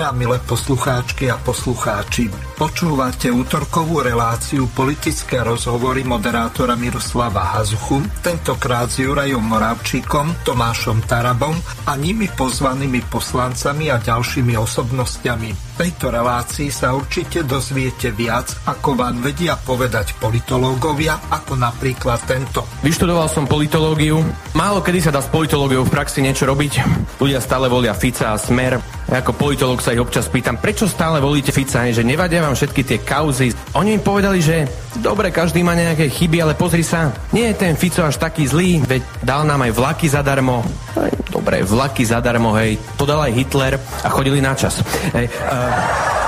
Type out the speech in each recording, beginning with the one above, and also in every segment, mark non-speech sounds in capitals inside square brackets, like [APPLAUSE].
Vážené a milé poslucháčky a poslucháči, počúvate útorkovú reláciu politické rozhovory moderátora Miroslava Hazuchu, tentokrát s Jurajom Moravčíkom, Tomášom Tarabom a nimi pozvanými poslancami a ďalšími osobnostiami tejto relácii sa určite dozviete viac, ako vám vedia povedať politológovia, ako napríklad tento. Vyštudoval som politológiu. Málo kedy sa dá s politológiou v praxi niečo robiť. Ľudia stále volia Fica a Smer. Ako politológ sa ich občas pýtam, prečo stále volíte Fica, že nevadia vám všetky tie kauzy. Oni mi povedali, že dobre, každý má nejaké chyby, ale pozri sa, nie je ten Fico až taký zlý, veď dal nám aj vlaky zadarmo. Dobre, vlaky zadarmo, hej, to dal aj Hitler a chodili na čas. Hej, uh,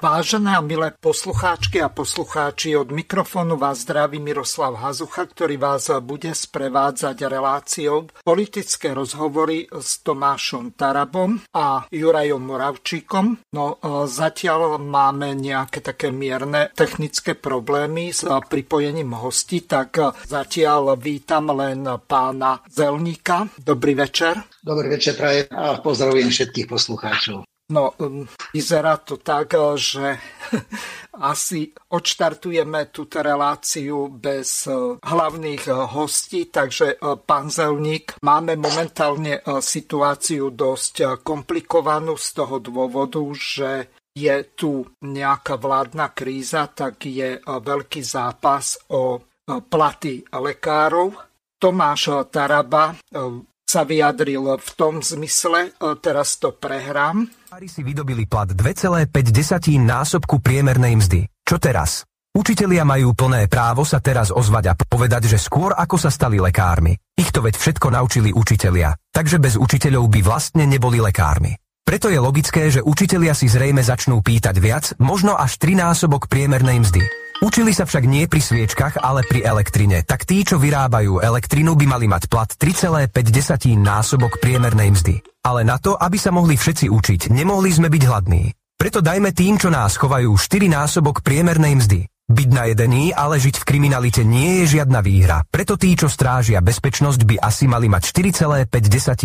Vážené a milé poslucháčky a poslucháči, od mikrofónu vás zdraví Miroslav Hazucha, ktorý vás bude sprevádzať reláciou politické rozhovory s Tomášom Tarabom a Jurajom Moravčíkom. No e, zatiaľ máme nejaké také mierne technické problémy s pripojením hostí, tak zatiaľ vítam len pána Zelníka. Dobrý večer. Dobrý večer praje a pozdravujem všetkých poslucháčov. No, um, vyzerá to tak, uh, že [LAUGHS] asi odštartujeme túto reláciu bez uh, hlavných uh, hostí, takže pán Zelník, máme momentálne situáciu dosť komplikovanú z toho dôvodu, že je tu nejaká vládna kríza, tak je veľký zápas o platy lekárov. Tomáš Taraba sa vyjadril v tom zmysle, e, teraz to prehrám. si vydobili plat 2,5 násobku priemernej mzdy. Čo teraz? Učitelia majú plné právo sa teraz ozvať a povedať, že skôr ako sa stali lekármi. Ich to veď všetko naučili učitelia, takže bez učiteľov by vlastne neboli lekármi. Preto je logické, že učitelia si zrejme začnú pýtať viac, možno až trinásobok priemernej mzdy. Učili sa však nie pri sviečkach, ale pri elektrine. Tak tí, čo vyrábajú elektrinu, by mali mať plat 3,5 násobok priemernej mzdy. Ale na to, aby sa mohli všetci učiť, nemohli sme byť hladní. Preto dajme tým, čo nás chovajú 4 násobok priemernej mzdy. Byť najedený, ale žiť v kriminalite nie je žiadna výhra. Preto tí, čo strážia bezpečnosť, by asi mali mať 4,5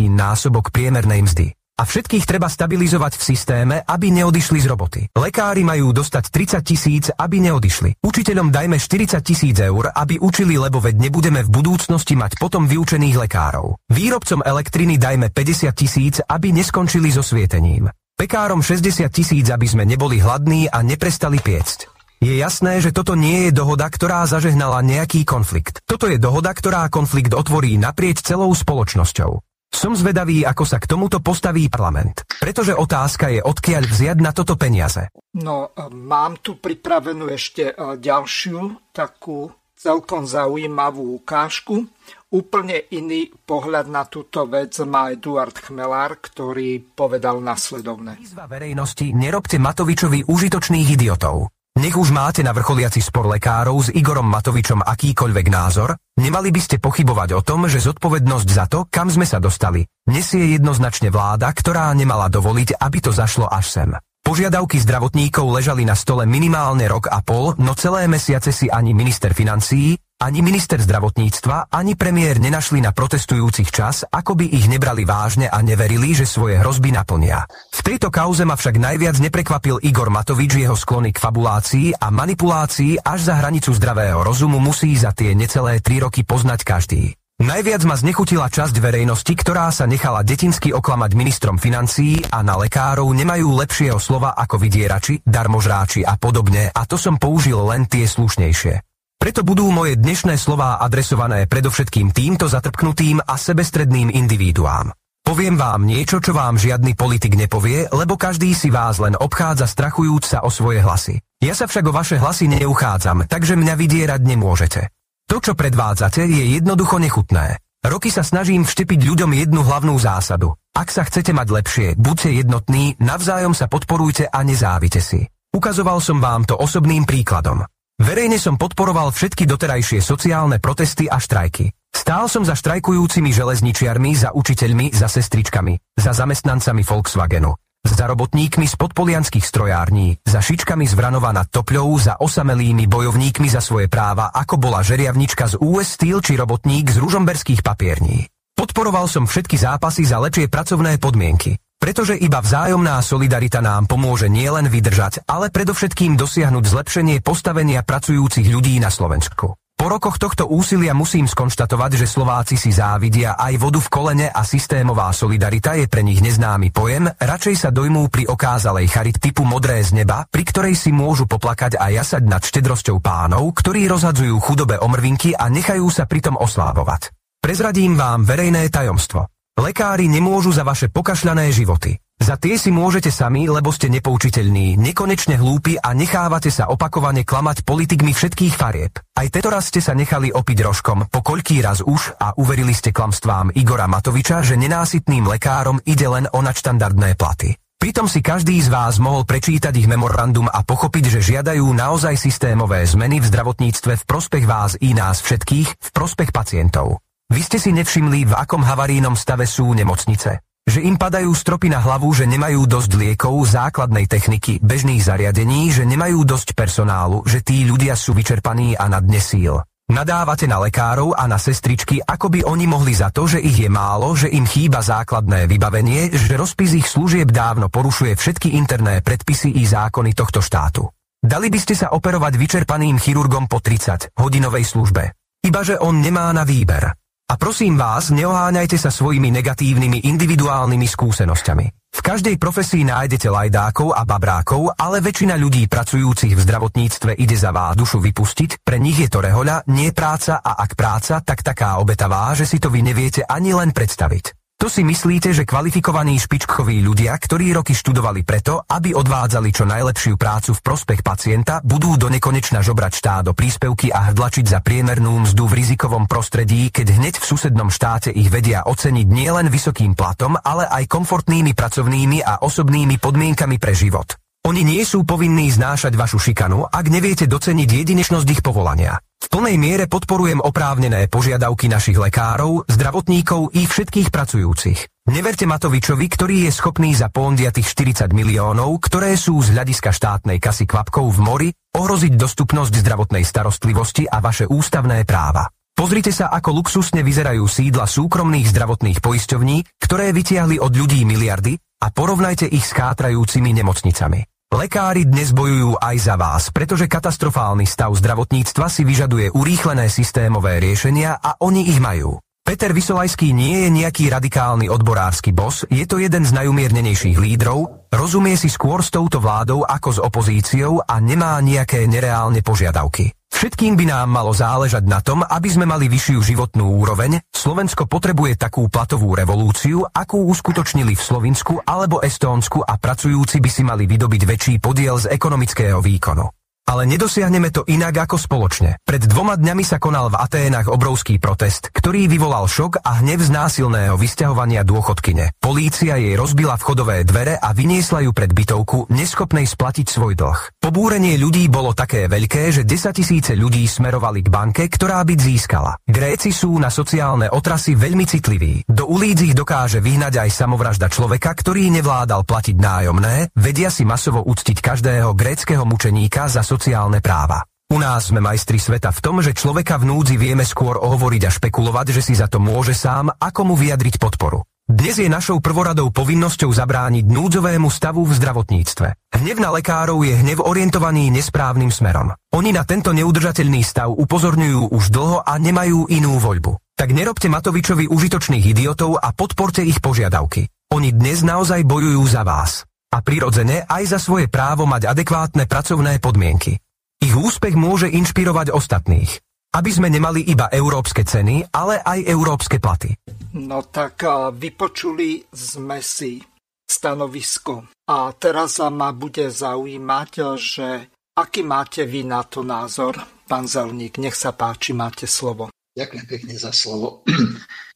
násobok priemernej mzdy. A všetkých treba stabilizovať v systéme, aby neodišli z roboty. Lekári majú dostať 30 tisíc, aby neodišli. Učiteľom dajme 40 tisíc eur, aby učili, lebo veď nebudeme v budúcnosti mať potom vyučených lekárov. Výrobcom elektriny dajme 50 tisíc, aby neskončili so svietením. Pekárom 60 tisíc, aby sme neboli hladní a neprestali piecť. Je jasné, že toto nie je dohoda, ktorá zažehnala nejaký konflikt. Toto je dohoda, ktorá konflikt otvorí naprieč celou spoločnosťou. Som zvedavý, ako sa k tomuto postaví parlament. Pretože otázka je, odkiaľ vziať na toto peniaze. No, e, mám tu pripravenú ešte e, ďalšiu takú celkom zaujímavú ukážku. Úplne iný pohľad na túto vec má Eduard Chmelár, ktorý povedal nasledovne. Výzva verejnosti, nerobte Matovičovi užitočných idiotov. Nech už máte na vrcholiaci spor lekárov s Igorom Matovičom akýkoľvek názor, nemali by ste pochybovať o tom, že zodpovednosť za to, kam sme sa dostali, nesie jednoznačne vláda, ktorá nemala dovoliť, aby to zašlo až sem. Požiadavky zdravotníkov ležali na stole minimálne rok a pol, no celé mesiace si ani minister financií, ani minister zdravotníctva, ani premiér nenašli na protestujúcich čas, ako by ich nebrali vážne a neverili, že svoje hrozby naplnia. V tejto kauze ma však najviac neprekvapil Igor Matovič jeho sklony k fabulácii a manipulácii až za hranicu zdravého rozumu musí za tie necelé tri roky poznať každý. Najviac ma znechutila časť verejnosti, ktorá sa nechala detinsky oklamať ministrom financií a na lekárov nemajú lepšieho slova ako vydierači, darmožráči a podobne a to som použil len tie slušnejšie. Preto budú moje dnešné slová adresované predovšetkým týmto zatrpknutým a sebestredným individuám. Poviem vám niečo, čo vám žiadny politik nepovie, lebo každý si vás len obchádza strachujúc sa o svoje hlasy. Ja sa však o vaše hlasy neuchádzam, takže mňa vydierať nemôžete. To, čo predvádzate, je jednoducho nechutné. Roky sa snažím vštepiť ľuďom jednu hlavnú zásadu. Ak sa chcete mať lepšie, buďte jednotní, navzájom sa podporujte a nezávite si. Ukazoval som vám to osobným príkladom. Verejne som podporoval všetky doterajšie sociálne protesty a štrajky. Stál som za štrajkujúcimi železničiarmi, za učiteľmi, za sestričkami, za zamestnancami Volkswagenu, za robotníkmi z podpolianských strojární, za šičkami z Vranova nad Topľou, za osamelými bojovníkmi za svoje práva, ako bola žeriavnička z US Steel či robotník z ružomberských papierní. Podporoval som všetky zápasy za lepšie pracovné podmienky. Pretože iba vzájomná solidarita nám pomôže nielen vydržať, ale predovšetkým dosiahnuť zlepšenie postavenia pracujúcich ľudí na Slovensku. Po rokoch tohto úsilia musím skonštatovať, že Slováci si závidia aj vodu v kolene a systémová solidarita je pre nich neznámy pojem, radšej sa dojmú pri okázalej charit typu modré z neba, pri ktorej si môžu poplakať a jasať nad štedrosťou pánov, ktorí rozhadzujú chudobe omrvinky a nechajú sa pritom oslávovať. Prezradím vám verejné tajomstvo. Lekári nemôžu za vaše pokašľané životy. Za tie si môžete sami, lebo ste nepoučiteľní, nekonečne hlúpi a nechávate sa opakovane klamať politikmi všetkých farieb. Aj raz ste sa nechali opiť rožkom, po koľký raz už a uverili ste klamstvám Igora Matoviča, že nenásytným lekárom ide len o nadštandardné platy. Pritom si každý z vás mohol prečítať ich memorandum a pochopiť, že žiadajú naozaj systémové zmeny v zdravotníctve v prospech vás i nás všetkých, v prospech pacientov. Vy ste si nevšimli, v akom havarínom stave sú nemocnice že im padajú stropy na hlavu, že nemajú dosť liekov, základnej techniky, bežných zariadení, že nemajú dosť personálu, že tí ľudia sú vyčerpaní a na dne síl. Nadávate na lekárov a na sestričky, ako by oni mohli za to, že ich je málo, že im chýba základné vybavenie, že rozpis ich služieb dávno porušuje všetky interné predpisy i zákony tohto štátu. Dali by ste sa operovať vyčerpaným chirurgom po 30 hodinovej službe. Ibaže on nemá na výber. A prosím vás, neoháňajte sa svojimi negatívnymi individuálnymi skúsenosťami. V každej profesii nájdete lajdákov a babrákov, ale väčšina ľudí pracujúcich v zdravotníctve ide za vás dušu vypustiť, pre nich je to rehoľa, nie práca a ak práca, tak taká obetavá, že si to vy neviete ani len predstaviť. To si myslíte, že kvalifikovaní špičkoví ľudia, ktorí roky študovali preto, aby odvádzali čo najlepšiu prácu v prospech pacienta, budú do nekonečna žobrať štát do príspevky a hrdlačiť za priemernú mzdu v rizikovom prostredí, keď hneď v susednom štáte ich vedia oceniť nielen vysokým platom, ale aj komfortnými pracovnými a osobnými podmienkami pre život. Oni nie sú povinní znášať vašu šikanu, ak neviete doceniť jedinečnosť ich povolania. V plnej miere podporujem oprávnené požiadavky našich lekárov, zdravotníkov i všetkých pracujúcich. Neverte Matovičovi, ktorý je schopný za pondiatých 40 miliónov, ktoré sú z hľadiska štátnej kasy kvapkou v mori, ohroziť dostupnosť zdravotnej starostlivosti a vaše ústavné práva. Pozrite sa, ako luxusne vyzerajú sídla súkromných zdravotných poisťovní, ktoré vytiahli od ľudí miliardy a porovnajte ich s chátrajúcimi nemocnicami. Lekári dnes bojujú aj za vás, pretože katastrofálny stav zdravotníctva si vyžaduje urýchlené systémové riešenia a oni ich majú. Peter Vysolajský nie je nejaký radikálny odborársky bos, je to jeden z najumiernenejších lídrov, rozumie si skôr s touto vládou ako s opozíciou a nemá nejaké nereálne požiadavky. Všetkým by nám malo záležať na tom, aby sme mali vyššiu životnú úroveň. Slovensko potrebuje takú platovú revolúciu, akú uskutočnili v Slovinsku alebo Estónsku a pracujúci by si mali vydobiť väčší podiel z ekonomického výkonu. Ale nedosiahneme to inak ako spoločne. Pred dvoma dňami sa konal v Aténach obrovský protest, ktorý vyvolal šok a hnev z násilného vysťahovania dôchodkyne. Polícia jej rozbila vchodové dvere a vyniesla ju pred bytovku, neschopnej splatiť svoj dlh. Pobúrenie ľudí bolo také veľké, že 10 tisíce ľudí smerovali k banke, ktorá byt získala. Gréci sú na sociálne otrasy veľmi citliví. Do ulíc ich dokáže vyhnať aj samovražda človeka, ktorý nevládal platiť nájomné, vedia si masovo uctiť každého gréckého mučeníka za sociálne práva. U nás sme majstri sveta v tom, že človeka v núdzi vieme skôr ohovoriť a špekulovať, že si za to môže sám, ako mu vyjadriť podporu. Dnes je našou prvoradou povinnosťou zabrániť núdzovému stavu v zdravotníctve. Hnev na lekárov je hnev orientovaný nesprávnym smerom. Oni na tento neudržateľný stav upozorňujú už dlho a nemajú inú voľbu. Tak nerobte Matovičovi užitočných idiotov a podporte ich požiadavky. Oni dnes naozaj bojujú za vás a prirodzene aj za svoje právo mať adekvátne pracovné podmienky. Ich úspech môže inšpirovať ostatných, aby sme nemali iba európske ceny, ale aj európske platy. No tak vypočuli sme si stanovisko. A teraz ma bude zaujímať, že aký máte vy na to názor, pán Zelník, nech sa páči, máte slovo. Ďakujem pekne za slovo.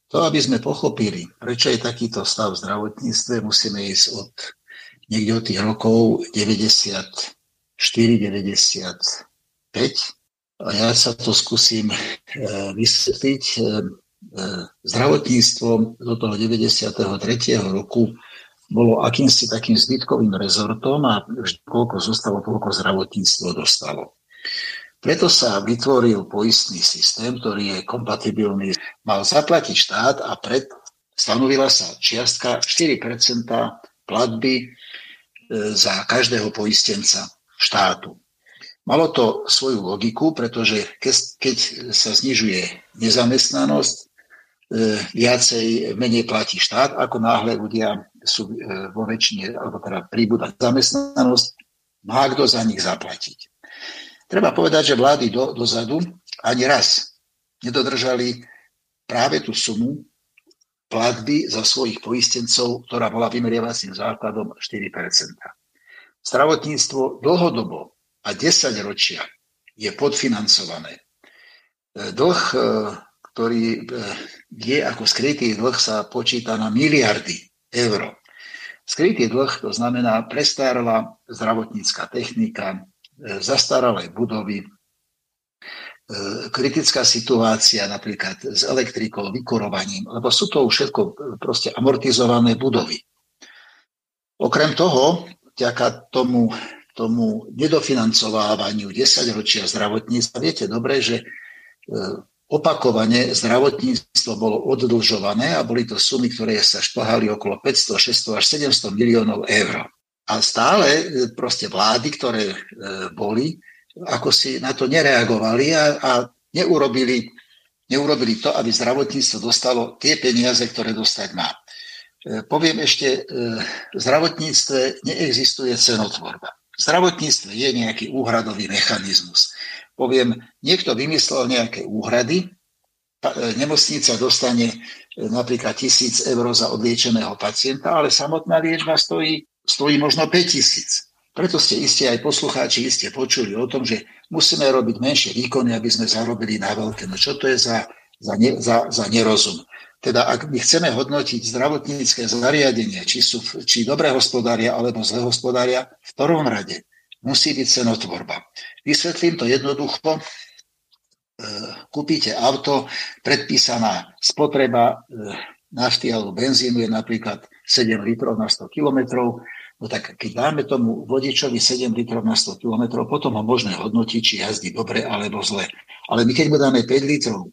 To, aby sme pochopili, prečo je takýto stav v zdravotníctve, musíme ísť od niekde od tých rokov 94, 95. A ja sa to skúsim e, vysvetliť. E, e, zdravotníctvo do toho 93. roku bolo akýmsi takým zbytkovým rezortom a vždy koľko zostalo, toľko zdravotníctvo dostalo. Preto sa vytvoril poistný systém, ktorý je kompatibilný. Mal zaplatiť štát a pred stanovila sa čiastka 4% platby za každého poistenca štátu. Malo to svoju logiku, pretože keď sa znižuje nezamestnanosť, e, viacej, menej platí štát, ako náhle ľudia sú vo väčšine, alebo teda príbuda zamestnanosť, má kto za nich zaplatiť. Treba povedať, že vlády do, dozadu ani raz nedodržali práve tú sumu platby za svojich poistencov, ktorá bola vymeriavacím základom 4% Zdravotníctvo dlhodobo a 10 ročia je podfinancované. E, dlh, e, ktorý e, je ako skrytý dlh, sa počíta na miliardy eur. Skrytý dlh to znamená prestárla zdravotnícka technika, zastaralé budovy, kritická situácia napríklad s elektrikou, vykurovaním, lebo sú to všetko proste amortizované budovy. Okrem toho, vďaka tomu, tomu nedofinancovávaniu 10 ročia zdravotníctva, viete dobre, že e, opakovane zdravotníctvo bolo oddlžované a boli to sumy, ktoré sa šplhali okolo 500, 600 až 700 miliónov eur. A stále e, proste vlády, ktoré boli, ako si na to nereagovali a, a neurobili, neurobili to, aby zdravotníctvo dostalo tie peniaze, ktoré dostať má. E, poviem ešte, e, v zdravotníctve neexistuje cenotvorba. V zdravotníctve je nejaký úhradový mechanizmus. Poviem, niekto vymyslel nejaké úhrady, e, nemocnica dostane napríklad tisíc eur za odliečeného pacienta, ale samotná liečba stojí, stojí možno 5 tisíc. Preto ste iste aj poslucháči iste počuli o tom, že musíme robiť menšie výkony, aby sme zarobili na veľké. No čo to je za, za, ne, za, za nerozum? Teda ak my chceme hodnotiť zdravotnícke zariadenie, či, sú, či dobré hospodária alebo zlé hospodária, v prvom rade musí byť cenotvorba. Vysvetlím to jednoducho. E, kúpite auto, predpísaná spotreba e, nafty alebo benzínu je napríklad 7 litrov na 100 kilometrov No tak keď dáme tomu vodičovi 7 litrov na 100 km, potom ho možné hodnotiť, či jazdí dobre alebo zle. Ale my keď mu dáme 5 litrov,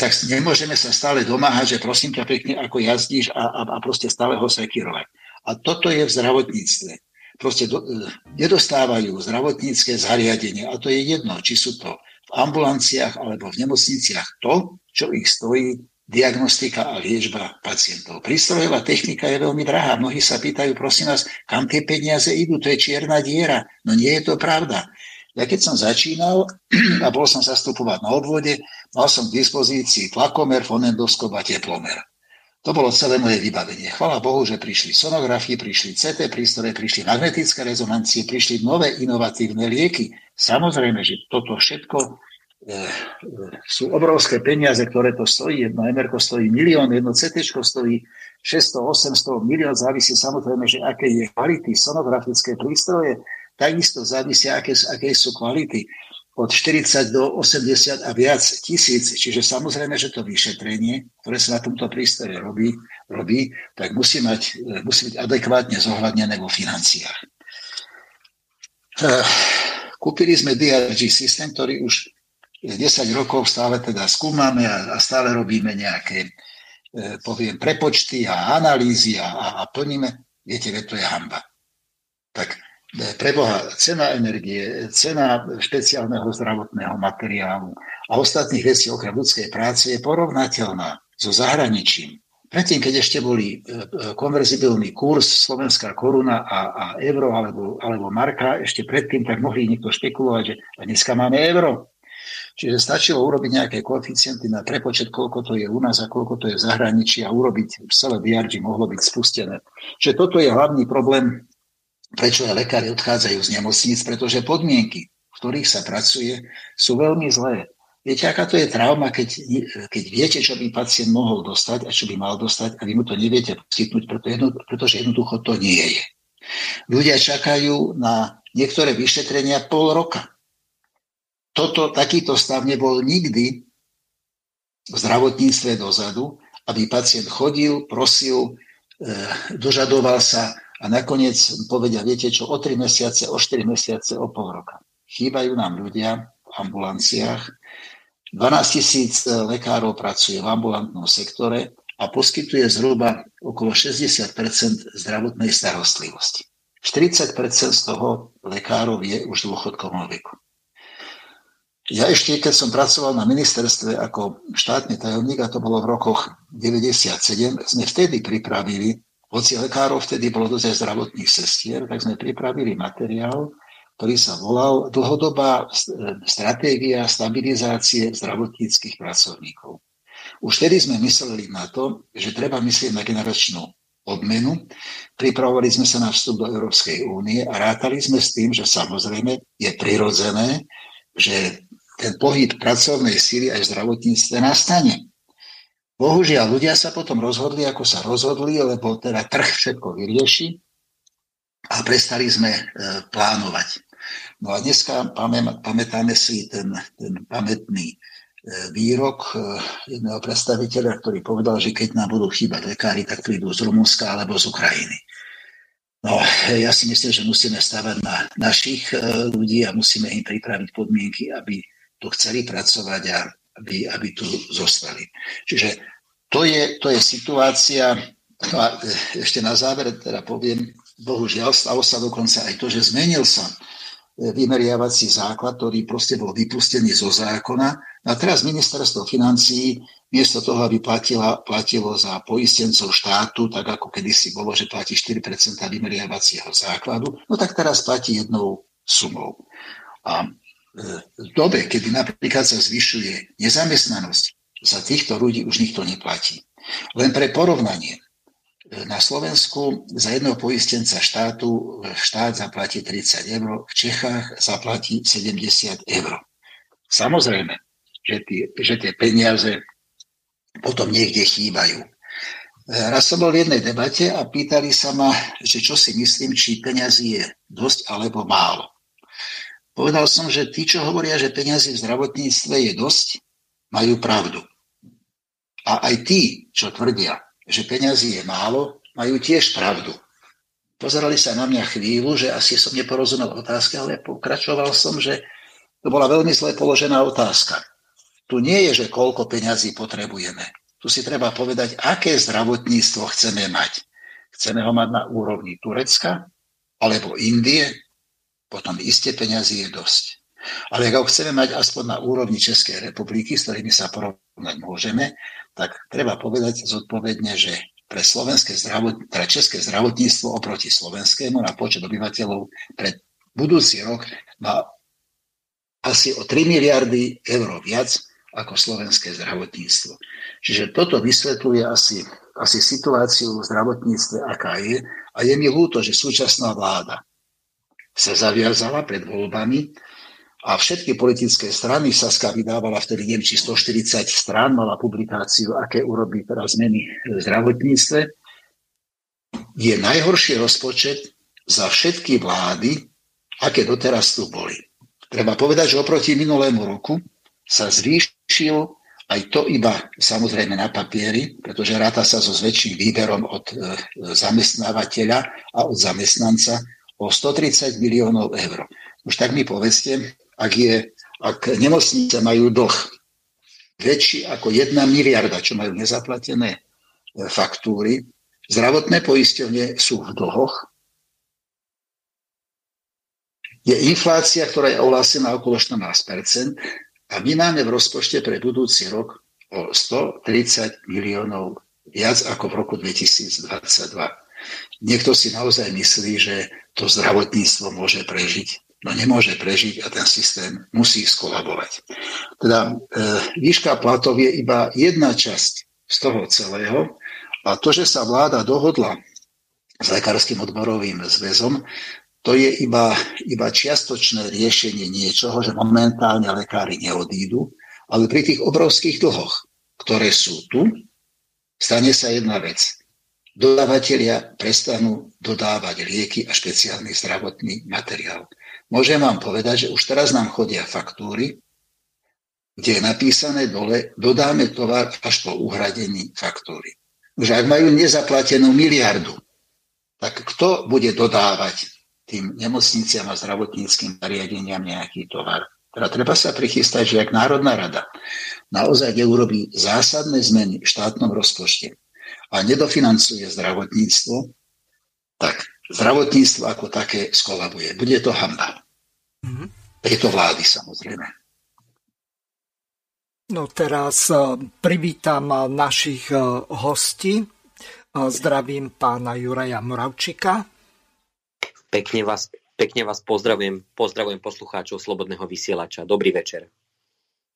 tak nemôžeme sa stále domáhať, že prosím ťa pekne, ako jazdíš a, a, a proste stále ho sekírovať. A toto je v zdravotníctve. Proste do, e, nedostávajú zdravotnícke zariadenie a to je jedno, či sú to v ambulanciách alebo v nemocniciach to, čo ich stojí diagnostika a liečba pacientov. Prístrojová technika je veľmi drahá. Mnohí sa pýtajú, prosím vás, kam tie peniaze idú? To je čierna diera. No nie je to pravda. Ja keď som začínal [CLEARS THROAT] a bol som zastupovať na obvode, mal som k dispozícii tlakomer, fonendoskop a teplomer. To bolo celé moje vybavenie. Chvala Bohu, že prišli sonografie, prišli CT prístroje, prišli magnetické rezonancie, prišli nové inovatívne lieky. Samozrejme, že toto všetko E, sú obrovské peniaze, ktoré to stojí. Jedno MR stojí milión, jedno CT stojí 600, 800 milión, závisí samozrejme, že aké je kvality sonografické prístroje, takisto závisí, aké, aké sú kvality od 40 do 80 a viac tisíc. Čiže samozrejme, že to vyšetrenie, ktoré sa na tomto prístroje robí, robí tak musí, mať, musí byť adekvátne zohľadnené vo financiách. E, kúpili sme DRG systém, ktorý už 10 rokov stále teda skúmame a, a stále robíme nejaké, e, poviem, prepočty a analýzy a, a plníme. Viete, to je hamba. Tak e, preboha, cena energie, cena špeciálneho zdravotného materiálu a ostatných vecí okrem ľudskej práce je porovnateľná so zahraničím. Predtým, keď ešte boli e, e, konverzibilný kurz slovenská koruna a, a euro alebo, alebo marka, ešte predtým tak mohli niekto špekulovať, že dneska máme euro. Čiže stačilo urobiť nejaké koeficienty na prepočet, koľko to je u nás a koľko to je v zahraničí a urobiť celé DRG mohlo byť spustené. Čiže toto je hlavný problém, prečo aj lekári odchádzajú z nemocníc, pretože podmienky, v ktorých sa pracuje, sú veľmi zlé. Viete, aká to je trauma, keď, keď viete, čo by pacient mohol dostať a čo by mal dostať a vy mu to neviete poskytnúť, pretože jednoducho to nie je. Ľudia čakajú na niektoré vyšetrenia pol roka toto, takýto stav nebol nikdy v zdravotníctve dozadu, aby pacient chodil, prosil, e, dožadoval sa a nakoniec povedia, viete čo, o 3 mesiace, o 4 mesiace, o pol roka. Chýbajú nám ľudia v ambulanciách. 12 tisíc lekárov pracuje v ambulantnom sektore a a poskytuje zhruba okolo 60% zdravotnej starostlivosti. 40 z toho lekárov je už v dôchodkovom veku. Ja ešte, keď som pracoval na ministerstve ako štátny tajomník, a to bolo v rokoch 97, sme vtedy pripravili, hoci lekárov vtedy bolo dosť zdravotných sestier, tak sme pripravili materiál, ktorý sa volal Dlhodobá stratégia stabilizácie zdravotníckých pracovníkov. Už vtedy sme mysleli na to, že treba myslieť na generačnú odmenu. Pripravovali sme sa na vstup do Európskej únie a rátali sme s tým, že samozrejme je prirodzené, že ten pohyb pracovnej síly aj v zdravotníctve nastane. Bohužiaľ, ľudia sa potom rozhodli, ako sa rozhodli, lebo teda trh všetko vyrieši a prestali sme e, plánovať. No a dneska pamätáme si ten, ten pamätný e, výrok e, jedného predstaviteľa, ktorý povedal, že keď nám budú chýbať lekári, tak prídu z Rumunska alebo z Ukrajiny. No, ja si myslím, že musíme stavať na našich ľudí a musíme im pripraviť podmienky, aby tu chceli pracovať a aby, aby tu zostali. Čiže to je, to je situácia, no a ešte na záver teda poviem, bohužiaľ stalo sa dokonca aj to, že zmenil sa vymeriavací základ, ktorý proste bol vypustený zo zákona. A teraz ministerstvo financií, miesto toho, aby platila, platilo za poistencov štátu, tak ako kedysi bolo, že platí 4% vymeriavacieho základu, no tak teraz platí jednou sumou. A e, v dobe, kedy napríklad sa zvyšuje nezamestnanosť, za týchto ľudí už nikto neplatí. Len pre porovnanie, na Slovensku za jedného poistenca štátu štát zaplatí 30 eur, v Čechách zaplatí 70 eur. Samozrejme, že tie, že tie peniaze potom niekde chýbajú. Raz som bol v jednej debate a pýtali sa ma, že čo si myslím, či peniazy je dosť alebo málo. Povedal som, že tí, čo hovoria, že peniazy v zdravotníctve je dosť, majú pravdu. A aj tí, čo tvrdia, že peňazí je málo, majú tiež pravdu. Pozerali sa na mňa chvíľu, že asi som neporozumel otázke, ale pokračoval som, že to bola veľmi zle položená otázka. Tu nie je, že koľko peňazí potrebujeme. Tu si treba povedať, aké zdravotníctvo chceme mať. Chceme ho mať na úrovni Turecka alebo Indie, potom iste peňazí je dosť. Ale ak ho chceme mať aspoň na úrovni Českej republiky, s ktorými sa porovnať môžeme, tak treba povedať zodpovedne, že pre, slovenské zdravot, pre české zdravotníctvo oproti slovenskému na počet obyvateľov pre budúci rok má asi o 3 miliardy eur viac ako slovenské zdravotníctvo. Čiže toto vysvetľuje asi, asi situáciu v zdravotníctve, aká je. A je mi ľúto, že súčasná vláda sa zaviazala pred voľbami, a všetky politické strany, Saska vydávala vtedy, neviem, či 140 strán, mala publikáciu, aké urobí teraz zmeny v zdravotníctve, je najhorší rozpočet za všetky vlády, aké doteraz tu boli. Treba povedať, že oproti minulému roku sa zvýšil aj to iba samozrejme na papieri, pretože ráta sa so zväčším výberom od e, zamestnávateľa a od zamestnanca o 130 miliónov eur. Už tak mi povedzte, ak, je, ak nemocnice majú dlh väčší ako jedna miliarda, čo majú nezaplatené e, faktúry, zdravotné poisťovne sú v dlhoch, je inflácia, ktorá je ohlásená okolo 14% a my máme v rozpočte pre budúci rok o 130 miliónov viac ako v roku 2022. Niekto si naozaj myslí, že to zdravotníctvo môže prežiť no nemôže prežiť a ten systém musí skolabovať. Teda e, výška platov je iba jedna časť z toho celého a to, že sa vláda dohodla s Lekárským odborovým zväzom, to je iba, iba čiastočné riešenie niečoho, že momentálne lekári neodídu, ale pri tých obrovských dlhoch, ktoré sú tu, stane sa jedna vec. Dodávateľia prestanú dodávať lieky a špeciálny zdravotný materiál. Môžem vám povedať, že už teraz nám chodia faktúry, kde je napísané dole, dodáme tovar až po uhradení faktúry. Už ak majú nezaplatenú miliardu, tak kto bude dodávať tým nemocniciam a zdravotníckým zariadeniam nejaký tovar? Teda treba sa prichystať, že ak Národná rada naozaj neurobí zásadné zmeny v štátnom rozpočte a nedofinancuje zdravotníctvo, tak zdravotníctvo ako také skolabuje. Bude to hamba. Mm-hmm. Tejto vlády samozrejme. No teraz e, privítam e, našich e, hostí. Zdravím pána Juraja Moravčika. Pekne vás, pekne vás pozdravujem, pozdravujem poslucháčov Slobodného vysielača. Dobrý večer.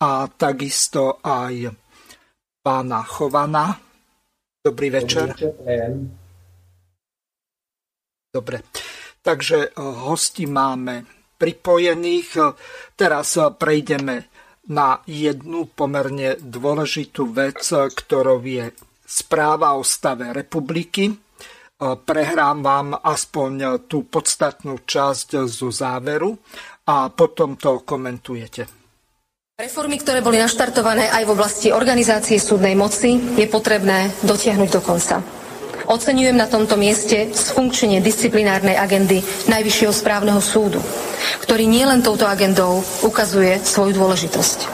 A takisto aj pána Chovana. Dobrý večer. Dobre, takže hosti máme pripojených. Teraz prejdeme na jednu pomerne dôležitú vec, ktorou je správa o stave republiky. Prehrám vám aspoň tú podstatnú časť zo záveru a potom to komentujete. Reformy, ktoré boli naštartované aj v oblasti organizácie súdnej moci, je potrebné dotiahnuť do konca. Oceňujem na tomto mieste sfunkčenie disciplinárnej agendy Najvyššieho správneho súdu, ktorý nielen touto agendou ukazuje svoju dôležitosť.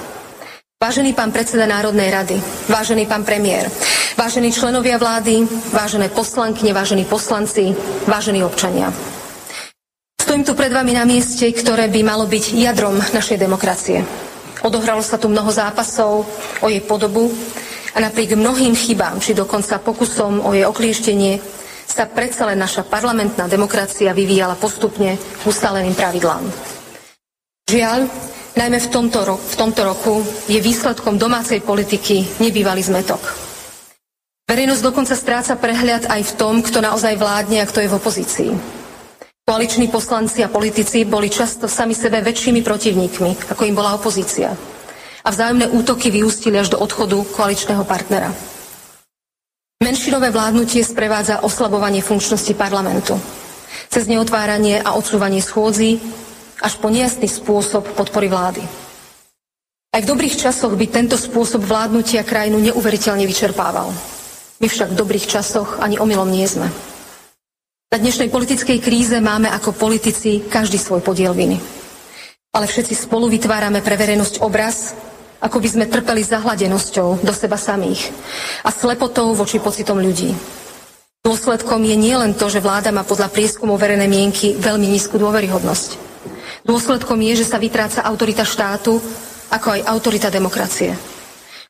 Vážený pán predseda Národnej rady, vážený pán premiér, vážení členovia vlády, vážené poslankyne, vážení poslanci, vážení občania. Stojím tu pred vami na mieste, ktoré by malo byť jadrom našej demokracie. Odohralo sa tu mnoho zápasov o jej podobu a napriek mnohým chybám, či dokonca pokusom o jej oklieštenie, sa predsa len naša parlamentná demokracia vyvíjala postupne k ustaleným pravidlám. Žiaľ, najmä v tomto, ro- v tomto roku je výsledkom domácej politiky nebývalý zmetok. Verejnosť dokonca stráca prehľad aj v tom, kto naozaj vládne a kto je v opozícii. Koaliční poslanci a politici boli často sami sebe väčšími protivníkmi, ako im bola opozícia a vzájomné útoky vyústili až do odchodu koaličného partnera. Menšinové vládnutie sprevádza oslabovanie funkčnosti parlamentu. Cez neotváranie a odsúvanie schôdzi až po nejasný spôsob podpory vlády. Aj v dobrých časoch by tento spôsob vládnutia krajinu neuveriteľne vyčerpával. My však v dobrých časoch ani omylom nie sme. Na dnešnej politickej kríze máme ako politici každý svoj podiel viny. Ale všetci spolu vytvárame pre verejnosť obraz, ako by sme trpeli zahladenosťou do seba samých a slepotou voči pocitom ľudí. Dôsledkom je nielen to, že vláda má podľa prieskumov verejnej mienky veľmi nízku dôveryhodnosť. Dôsledkom je, že sa vytráca autorita štátu, ako aj autorita demokracie.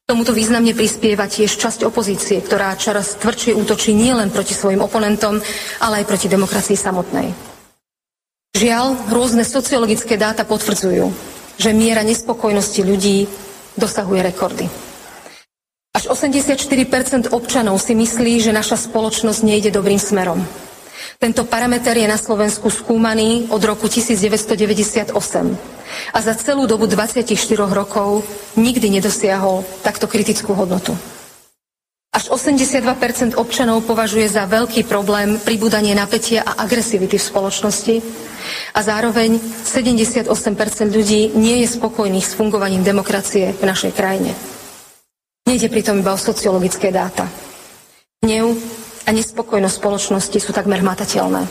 Tomuto významne prispieva tiež časť opozície, ktorá čoraz tvrdšie útočí nielen proti svojim oponentom, ale aj proti demokracii samotnej. Žiaľ, rôzne sociologické dáta potvrdzujú, že miera nespokojnosti ľudí dosahuje rekordy. Až 84% občanov si myslí, že naša spoločnosť nejde dobrým smerom. Tento parameter je na Slovensku skúmaný od roku 1998 a za celú dobu 24 rokov nikdy nedosiahol takto kritickú hodnotu. Až 82% občanov považuje za veľký problém pribúdanie napätia a agresivity v spoločnosti a zároveň 78% ľudí nie je spokojných s fungovaním demokracie v našej krajine. Nejde pritom iba o sociologické dáta. Hnev a nespokojnosť spoločnosti sú takmer matateľné.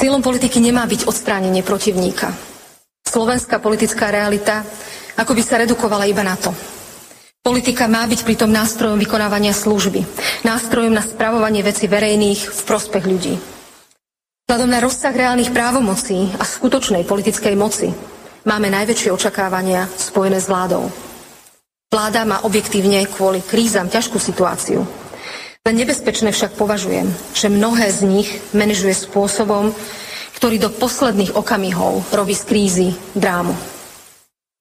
Cieľom politiky nemá byť odstránenie protivníka. Slovenská politická realita ako by sa redukovala iba na to, Politika má byť pritom nástrojom vykonávania služby, nástrojom na spravovanie veci verejných v prospech ľudí. Vzhľadom na rozsah reálnych právomocí a skutočnej politickej moci máme najväčšie očakávania spojené s vládou. Vláda má objektívne kvôli krízam ťažkú situáciu. Za nebezpečné však považujem, že mnohé z nich manažuje spôsobom, ktorý do posledných okamihov robí z krízy drámu.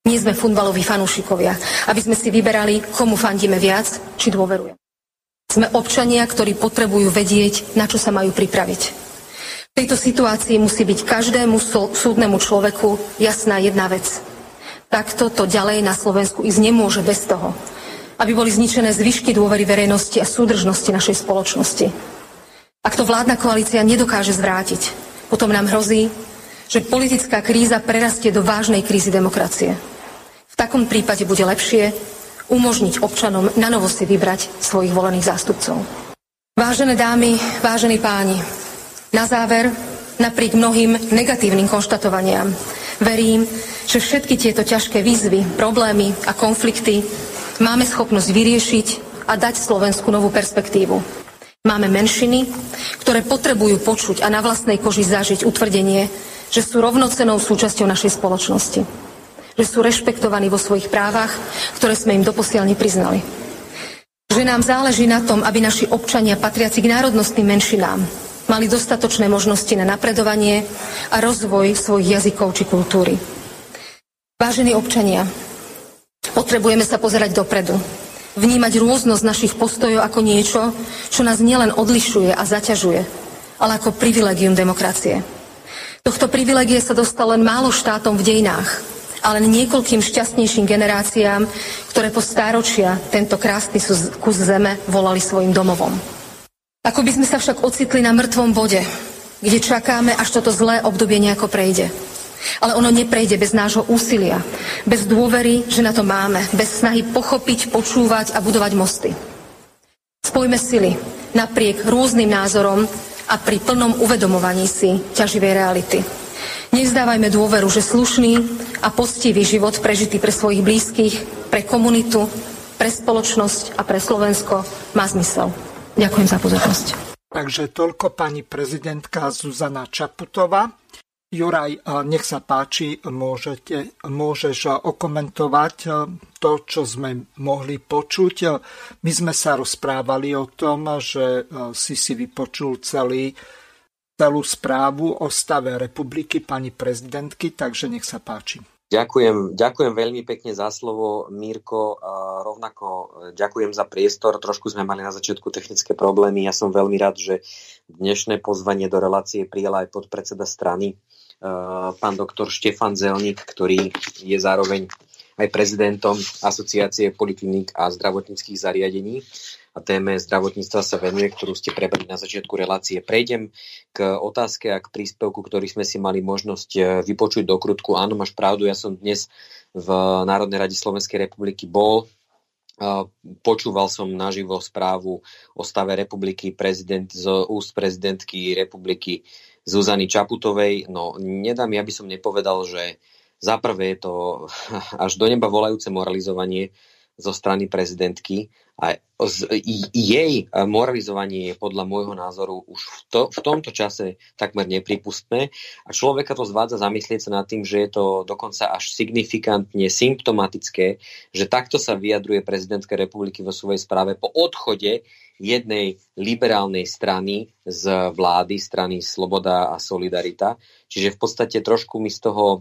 Nie sme futbaloví fanúšikovia, aby sme si vyberali, komu fandíme viac, či dôverujeme. Sme občania, ktorí potrebujú vedieť, na čo sa majú pripraviť. V tejto situácii musí byť každému súdnemu človeku jasná jedna vec. Takto to ďalej na Slovensku ísť nemôže bez toho, aby boli zničené zvyšky dôvery verejnosti a súdržnosti našej spoločnosti. Ak to vládna koalícia nedokáže zvrátiť, potom nám hrozí, že politická kríza prerastie do vážnej krízy demokracie. V takom prípade bude lepšie umožniť občanom na novo si vybrať svojich volených zástupcov. Vážené dámy, vážení páni, na záver, napriek mnohým negatívnym konštatovaniam, verím, že všetky tieto ťažké výzvy, problémy a konflikty máme schopnosť vyriešiť a dať Slovensku novú perspektívu. Máme menšiny, ktoré potrebujú počuť a na vlastnej koži zažiť utvrdenie, že sú rovnocenou súčasťou našej spoločnosti. Že sú rešpektovaní vo svojich právach, ktoré sme im doposiaľ nepriznali. Že nám záleží na tom, aby naši občania patriaci k národnostným menšinám mali dostatočné možnosti na napredovanie a rozvoj svojich jazykov či kultúry. Vážení občania, potrebujeme sa pozerať dopredu, vnímať rôznosť našich postojov ako niečo, čo nás nielen odlišuje a zaťažuje, ale ako privilegium demokracie. Tohto privilegie sa dostalo len málo štátom v dejinách, ale niekoľkým šťastnejším generáciám, ktoré po stáročia tento krásny kus zeme volali svojim domovom. Ako by sme sa však ocitli na mŕtvom bode, kde čakáme, až toto zlé obdobie nejako prejde. Ale ono neprejde bez nášho úsilia, bez dôvery, že na to máme, bez snahy pochopiť, počúvať a budovať mosty. Spojme sily napriek rôznym názorom a pri plnom uvedomovaní si ťaživej reality. Nevzdávajme dôveru, že slušný a postivý život prežitý pre svojich blízkych, pre komunitu, pre spoločnosť a pre Slovensko má zmysel. Ďakujem za pozornosť. Takže toľko pani prezidentka Zuzana Čaputová. Juraj, nech sa páči, môžete, môžeš okomentovať to, čo sme mohli počuť. My sme sa rozprávali o tom, že si si vypočul celý, celú správu o stave republiky pani prezidentky, takže nech sa páči. Ďakujem, ďakujem veľmi pekne za slovo, Mírko. Rovnako ďakujem za priestor. Trošku sme mali na začiatku technické problémy. Ja som veľmi rád, že dnešné pozvanie do relácie prijala aj podpredseda strany Eh, pán doktor Štefan Zelník, ktorý je zároveň aj prezidentom Asociácie polikliník a zdravotníckých zariadení a téme zdravotníctva sa venuje, ktorú ste prebrali na začiatku relácie. Prejdem k otázke a k príspevku, ktorý sme si mali možnosť eh, vypočuť do krutku. Áno, máš pravdu, ja som dnes v Národnej rade Slovenskej republiky bol. Eh, počúval som naživo správu o stave republiky prezident, z úst prezidentky republiky Zuzany Čaputovej. No, nedám, ja by som nepovedal, že za prvé je to [LAUGHS] až do neba volajúce moralizovanie zo strany prezidentky a jej moralizovanie je podľa môjho názoru už v, to, v tomto čase takmer nepripustné a človeka to zvádza zamyslieť sa nad tým, že je to dokonca až signifikantne symptomatické, že takto sa vyjadruje prezidentka republiky vo svojej správe po odchode jednej liberálnej strany z vlády, strany Sloboda a Solidarita. Čiže v podstate trošku mi z toho e,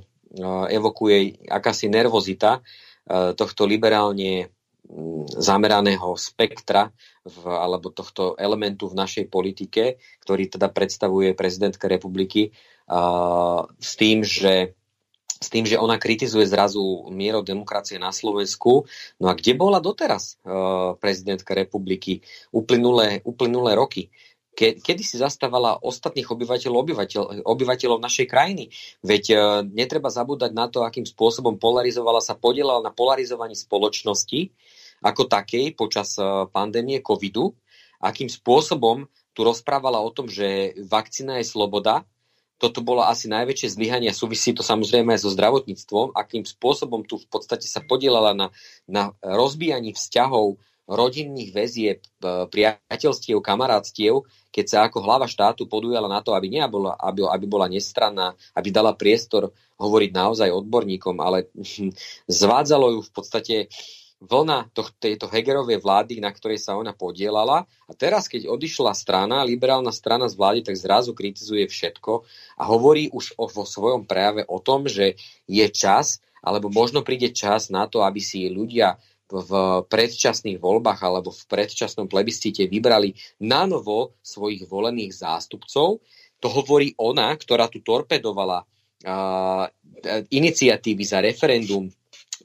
evokuje akási nervozita tohto liberálne zameraného spektra v, alebo tohto elementu v našej politike, ktorý teda predstavuje prezidentka republiky uh, s tým, že s tým, že ona kritizuje zrazu mierou demokracie na Slovensku. No a kde bola doteraz uh, prezidentka republiky uplynulé, uplynulé roky? Ke, kedy si zastávala ostatných obyvateľov, obyvateľ, obyvateľov našej krajiny? Veď uh, netreba zabúdať na to, akým spôsobom polarizovala sa, podielala na polarizovaní spoločnosti ako takej počas uh, pandémie covidu, akým spôsobom tu rozprávala o tom, že vakcína je sloboda, toto bolo asi najväčšie zlyhanie súvisí to samozrejme aj so zdravotníctvom, akým spôsobom tu v podstate sa podielala na, na rozbíjaní vzťahov rodinných väzieb, e, priateľstiev, kamarátstiev, keď sa ako hlava štátu podujala na to, aby, nebola, aby, aby bola nestranná, aby dala priestor hovoriť naozaj odborníkom, ale [LAUGHS] zvádzalo ju v podstate vlna to, tejto Hegerovej vlády, na ktorej sa ona podielala. A teraz, keď odišla strana, liberálna strana z vlády, tak zrazu kritizuje všetko a hovorí už o, vo svojom prejave o tom, že je čas, alebo možno príde čas na to, aby si ľudia v predčasných voľbách alebo v predčasnom plebiscite vybrali na novo svojich volených zástupcov. To hovorí ona, ktorá tu torpedovala uh, iniciatívy za referendum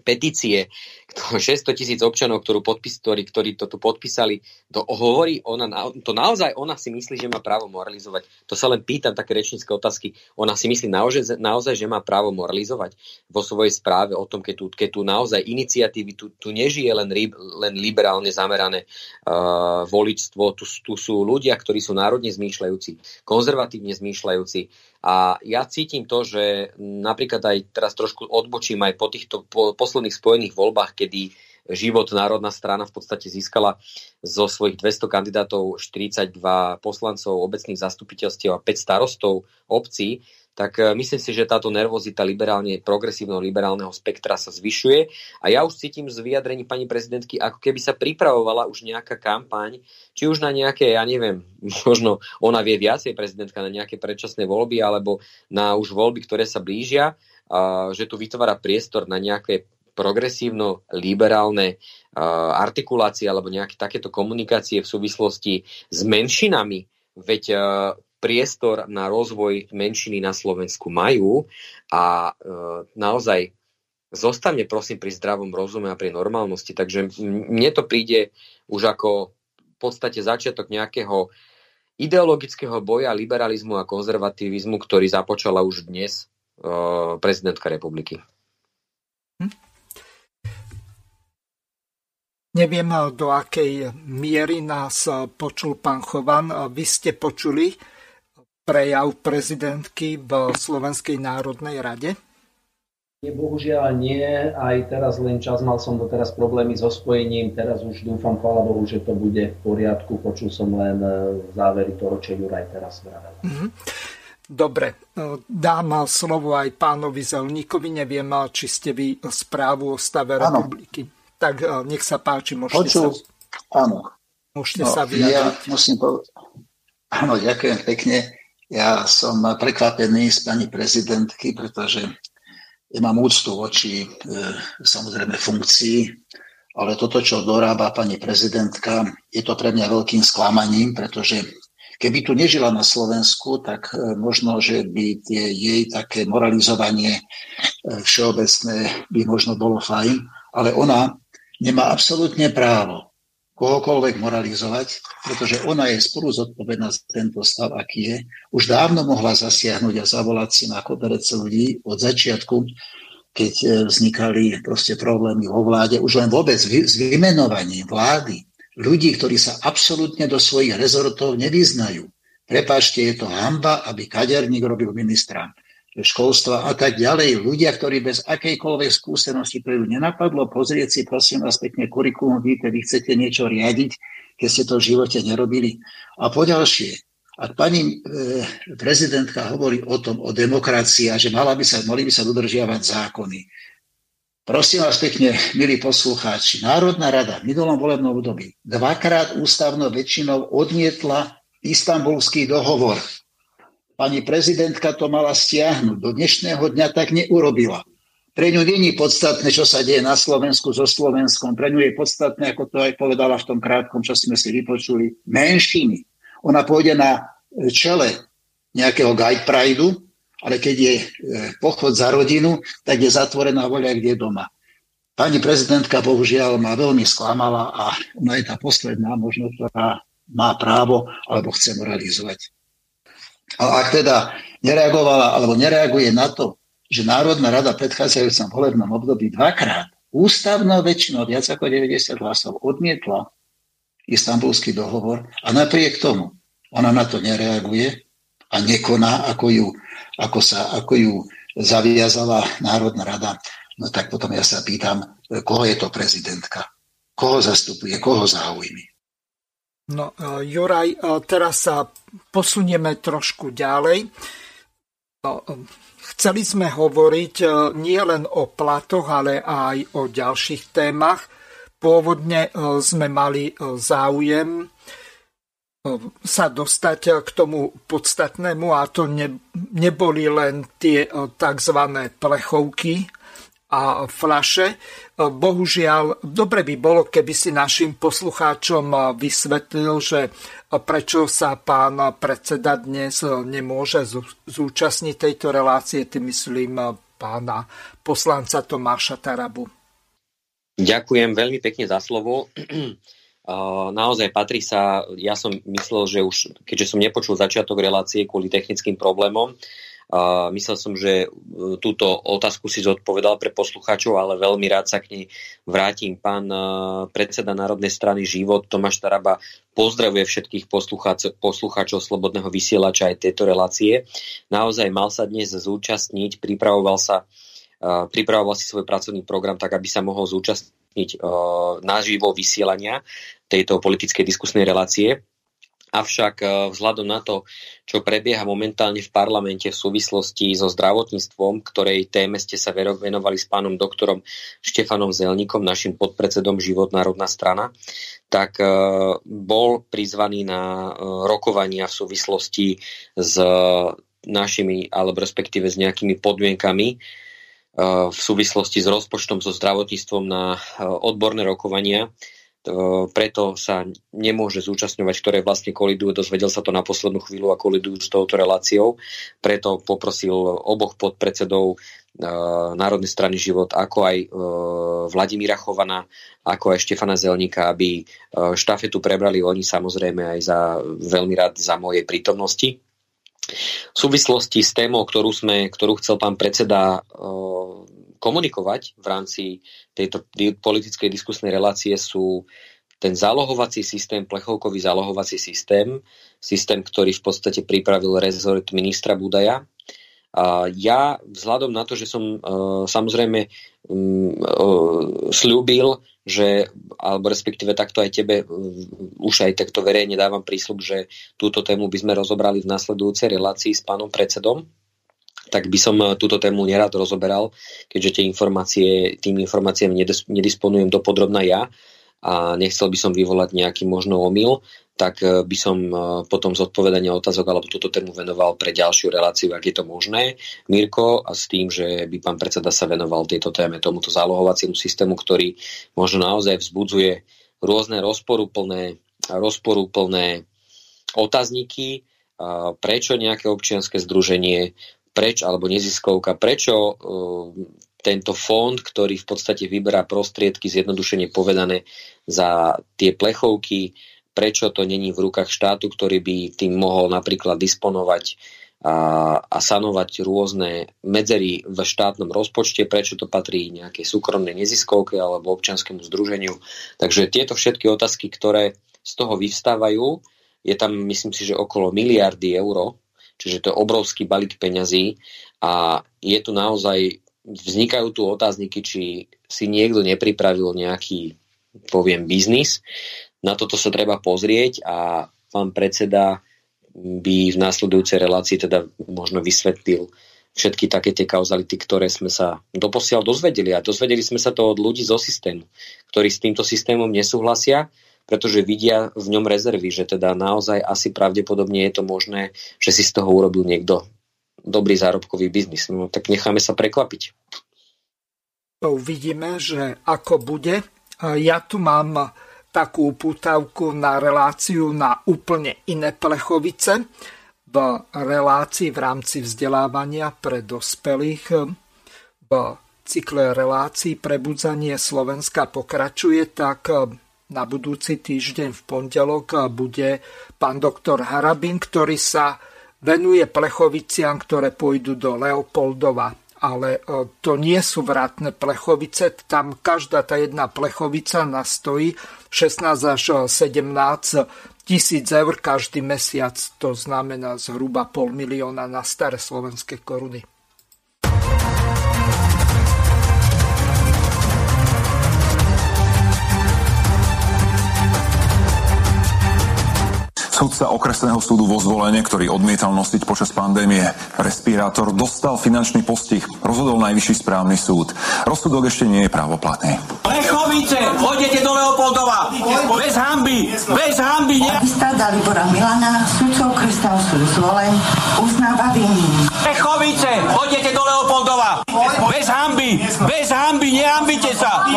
petície [LAUGHS] 600 tisíc občanov, ktorú podpis, ktorí, ktorí to tu podpísali, to hovorí ona, to naozaj ona si myslí, že má právo moralizovať. To sa len pýtam také rečnícke otázky. Ona si myslí naozaj, naozaj, že má právo moralizovať vo svojej správe o tom, keď tu, keď tu naozaj iniciatívy, tu, tu nežije len, len liberálne zamerané uh, voličstvo, tu, tu sú ľudia, ktorí sú národne zmýšľajúci, konzervatívne zmýšľajúci, a ja cítim to, že napríklad aj teraz trošku odbočím aj po týchto po posledných spojených voľbách, kedy život národná strana v podstate získala zo svojich 200 kandidátov 42 poslancov obecných zastupiteľstiev a 5 starostov obcí, tak e, myslím si, že táto nervozita liberálne, progresívneho liberálneho spektra sa zvyšuje. A ja už cítim z vyjadrení pani prezidentky, ako keby sa pripravovala už nejaká kampaň, či už na nejaké, ja neviem, [LAUGHS] možno ona vie viacej prezidentka na nejaké predčasné voľby alebo na už voľby, ktoré sa blížia, že tu vytvára priestor na nejaké progresívno-liberálne uh, artikulácie alebo nejaké takéto komunikácie v súvislosti s menšinami, veď uh, priestor na rozvoj menšiny na Slovensku majú a e, naozaj zostane prosím pri zdravom rozume a pri normálnosti. Takže mne to príde už ako v podstate začiatok nejakého ideologického boja liberalizmu a konzervativizmu, ktorý započala už dnes prezidentka republiky. Hm? Neviem, do akej miery nás počul pán Chovan. Vy ste počuli prejav prezidentky v Slovenskej národnej rade? Nie, bohužiaľ nie. Aj teraz len čas, mal som doteraz problémy so spojením. Teraz už dúfam, chvála Bohu, že to bude v poriadku. Počul som len e, závery toho, čo Juraj teraz vravel. Mm-hmm. Dobre, e, dám slovo aj pánovi Zelníkovi. Neviem, či ste vy správu o stave ano. republiky. Tak e, nech sa páči, môžete Počul, sa... Áno. Môžete no, sa vyjadriť. Ja musím povedať... Áno, ďakujem pekne. Ja som prekvapený z pani prezidentky, pretože ja mám úctu voči e, samozrejme funkcii, ale toto, čo dorába pani prezidentka, je to pre mňa veľkým sklamaním, pretože keby tu nežila na Slovensku, tak e, možno, že by tie jej také moralizovanie e, všeobecné by možno bolo fajn, ale ona nemá absolútne právo kohokoľvek moralizovať, pretože ona je spolu zodpovedná za tento stav, aký je. Už dávno mohla zasiahnuť a zavolať si na koberece ľudí od začiatku, keď e, vznikali proste problémy vo vláde, už len vôbec s vymenovaním vlády ľudí, ktorí sa absolútne do svojich rezortov nevyznajú. Prepáčte, je to hamba, aby kaderník robil ministra školstva a tak ďalej. Ľudia, ktorí bez akejkoľvek skúsenosti, to ju nenapadlo, pozrieť si prosím vás pekne kurikulum vy, keď chcete niečo riadiť, keď ste to v živote nerobili. A poďalšie, ak pani e, prezidentka hovorí o tom, o demokracii a že mala by sa, mali by sa dodržiavať zákony, Prosím vás pekne, milí poslucháči, Národná rada v minulom volebnom období dvakrát ústavnou väčšinou odmietla istambulský dohovor Pani prezidentka to mala stiahnuť. Do dnešného dňa tak neurobila. Pre ňu není podstatné, čo sa deje na Slovensku so Slovenskom. Pre ňu je podstatné, ako to aj povedala v tom krátkom, čo sme si vypočuli, menšiny. Ona pôjde na čele nejakého guide prideu, ale keď je e, pochod za rodinu, tak je zatvorená voľa, kde je doma. Pani prezidentka bohužiaľ ma veľmi sklamala a ona je tá posledná možno, ktorá má právo alebo chce moralizovať. A ak teda nereagovala alebo nereaguje na to, že Národná rada v volebnom období dvakrát ústavnou väčšinou viac ako 90 hlasov odmietla istambulský dohovor a napriek tomu ona na to nereaguje a nekoná, ako ju, ako sa, ako ju zaviazala Národná rada, no tak potom ja sa pýtam, koho je to prezidentka? Koho zastupuje? Koho záujmy? No, e, Juraj, e, teraz sa posunieme trošku ďalej. No, e, chceli sme hovoriť nie len o platoch, ale aj o ďalších témach. Pôvodne sme mali záujem sa dostať k tomu podstatnému a to ne, neboli len tie tzv. plechovky a flaše. Bohužiaľ, dobre by bolo, keby si našim poslucháčom vysvetlil, že prečo sa pán predseda dnes nemôže zúčastniť tejto relácie, tým myslím pána poslanca Tomáša Tarabu. Ďakujem veľmi pekne za slovo. [CLEARS THROAT] Naozaj patrí sa, ja som myslel, že už, keďže som nepočul začiatok relácie kvôli technickým problémom, a myslel som, že e, túto otázku si zodpovedal pre poslucháčov, ale veľmi rád sa k nej vrátim. Pán e, predseda Národnej strany Život Tomáš Taraba pozdravuje všetkých poslucháčov, Slobodného vysielača aj tejto relácie. Naozaj mal sa dnes zúčastniť, pripravoval sa e, pripravoval si svoj pracovný program tak, aby sa mohol zúčastniť naživo vysielania tejto politickej diskusnej relácie. Avšak vzhľadom na to, čo prebieha momentálne v parlamente v súvislosti so zdravotníctvom, ktorej téme ste sa venovali s pánom doktorom Štefanom Zelníkom, našim podpredsedom Život národná strana, tak bol prizvaný na rokovania v súvislosti s našimi, alebo respektíve s nejakými podmienkami e, v súvislosti s rozpočtom so zdravotníctvom na e, odborné rokovania. E, preto sa nemôže zúčastňovať, ktoré vlastne kolidujú. Dozvedel sa to na poslednú chvíľu a kolidujú s touto reláciou. Preto poprosil oboch podpredsedov Národnej strany život, ako aj Vladimíra Chovana, ako aj Štefana Zelníka, aby štafetu prebrali oni samozrejme aj za veľmi rád za mojej prítomnosti. V súvislosti s témou, ktorú, sme, ktorú chcel pán predseda komunikovať v rámci tejto politickej diskusnej relácie sú ten zálohovací systém, plechovkový zálohovací systém, systém, ktorý v podstate pripravil rezort ministra Budaja. Ja vzhľadom na to, že som samozrejme slúbil, že, alebo respektíve takto aj tebe už aj takto verejne dávam prísľub, že túto tému by sme rozobrali v nasledujúcej relácii s pánom predsedom, tak by som túto tému nerad rozoberal, keďže tie informácie, tým informáciám nedisponujem dopodrobná ja a nechcel by som vyvolať nejaký možno omyl, tak e, by som e, potom zodpovedanie otázok alebo túto tému venoval pre ďalšiu reláciu, ak je to možné. Mirko, a s tým, že by pán predseda sa venoval tejto téme, tomuto zálohovaciemu systému, ktorý možno naozaj vzbudzuje rôzne rozporúplné, rozporúplné otázniky, prečo nejaké občianske združenie, preč alebo neziskovka, prečo e, tento fond, ktorý v podstate vyberá prostriedky, zjednodušene povedané, za tie plechovky, prečo to není v rukách štátu, ktorý by tým mohol napríklad disponovať a, a sanovať rôzne medzery v štátnom rozpočte, prečo to patrí nejakej súkromnej neziskovke alebo občianskému združeniu. Takže tieto všetky otázky, ktoré z toho vyvstávajú, je tam myslím si, že okolo miliardy eur, čiže to je obrovský balík peňazí a je tu naozaj, vznikajú tu otázniky, či si niekto nepripravil nejaký poviem biznis, na toto sa treba pozrieť a pán predseda by v následujúcej relácii teda možno vysvetlil všetky také tie kauzality, ktoré sme sa doposiaľ dozvedeli. A dozvedeli sme sa to od ľudí zo systému, ktorí s týmto systémom nesúhlasia, pretože vidia v ňom rezervy, že teda naozaj asi pravdepodobne je to možné, že si z toho urobil niekto dobrý zárobkový biznis. No tak necháme sa prekvapiť. Uvidíme, že ako bude. Ja tu mám takú putavku na reláciu na úplne iné plechovice v relácii v rámci vzdelávania pre dospelých v cykle relácií Prebudzanie Slovenska pokračuje, tak na budúci týždeň v pondelok bude pán doktor Harabin, ktorý sa venuje plechoviciam, ktoré pôjdu do Leopoldova. Ale e, to nie sú vrátne plechovice, tam každá tá jedna plechovica nastojí 16 až 17 tisíc eur každý mesiac, to znamená zhruba pol milióna na staré slovenské koruny. Sudca okresného súdu vo zvolenie, ktorý odmietal nosiť počas pandémie respirátor, dostal finančný postih. Rozhodol najvyšší správny súd. Rozsudok ešte nie je právoplatný. Lechovice, chodete do Leopoldova! Bez hamby! Bez hamby! Ne? Magistrát Dalibora Milana, sudca okresného súdu zvolen, uznáva vinným. Lechovice, chodete do Leopoldova! Bez hamby! Bez hamby! Nehambite sa!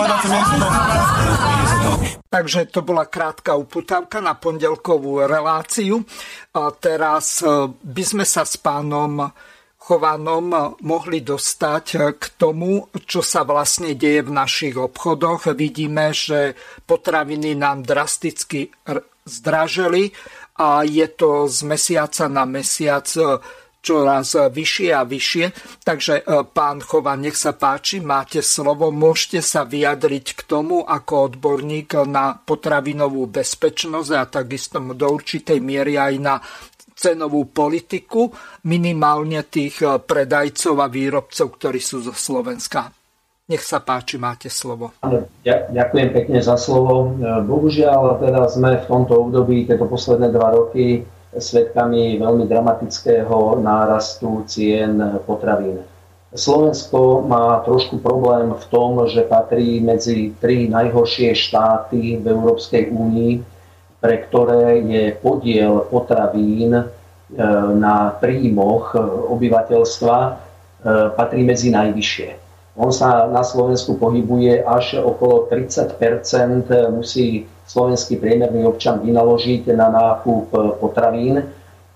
Takže to bola krátka uputávka na pondelkovú reláciu. A teraz e, by sme sa s pánom Chovanom mohli dostať k tomu, čo sa vlastne deje v našich obchodoch. Vidíme, že potraviny nám drasticky zdraželi a je to z mesiaca na mesiac čoraz vyššie a vyššie. Takže e, pán Chova, nech sa páči, máte slovo, môžete sa vyjadriť k tomu ako odborník na potravinovú bezpečnosť a takisto do určitej miery aj na cenovú politiku, minimálne tých e, predajcov a výrobcov, ktorí sú zo Slovenska. Nech sa páči, máte slovo. ďakujem pekne za slovo. Bohužiaľ, teda sme v tomto období, tieto posledné dva roky, svetkami veľmi dramatického nárastu cien potravín. Slovensko má trošku problém v tom, že patrí medzi tri najhoršie štáty v Európskej únii, pre ktoré je podiel potravín e, na príjmoch obyvateľstva e, patrí medzi najvyššie. On sa na Slovensku pohybuje až okolo 30 musí slovenský priemerný občan vynaložiť na nákup potravín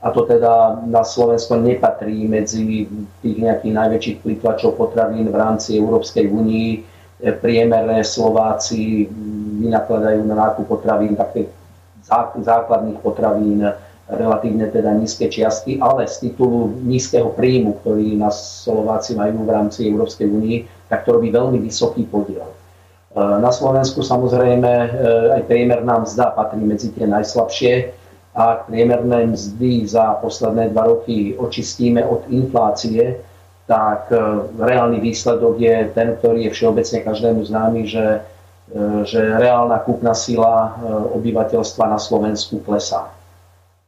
a to teda na Slovensko nepatrí medzi tých nejakých najväčších plýtvačov potravín v rámci Európskej únii. E, priemerné Slováci vynakladajú na nákup potravín také základných potravín relatívne teda nízke čiastky, ale z titulu nízkeho príjmu, ktorý na Slováci majú v rámci Európskej únie, tak to robí veľmi vysoký podiel. E, na Slovensku samozrejme e, aj priemerná mzda patrí medzi tie najslabšie ak priemerné mzdy za posledné dva roky očistíme od inflácie, tak e, reálny výsledok je ten, ktorý je všeobecne každému známy, že, že reálna kúpna sila obyvateľstva na Slovensku klesá.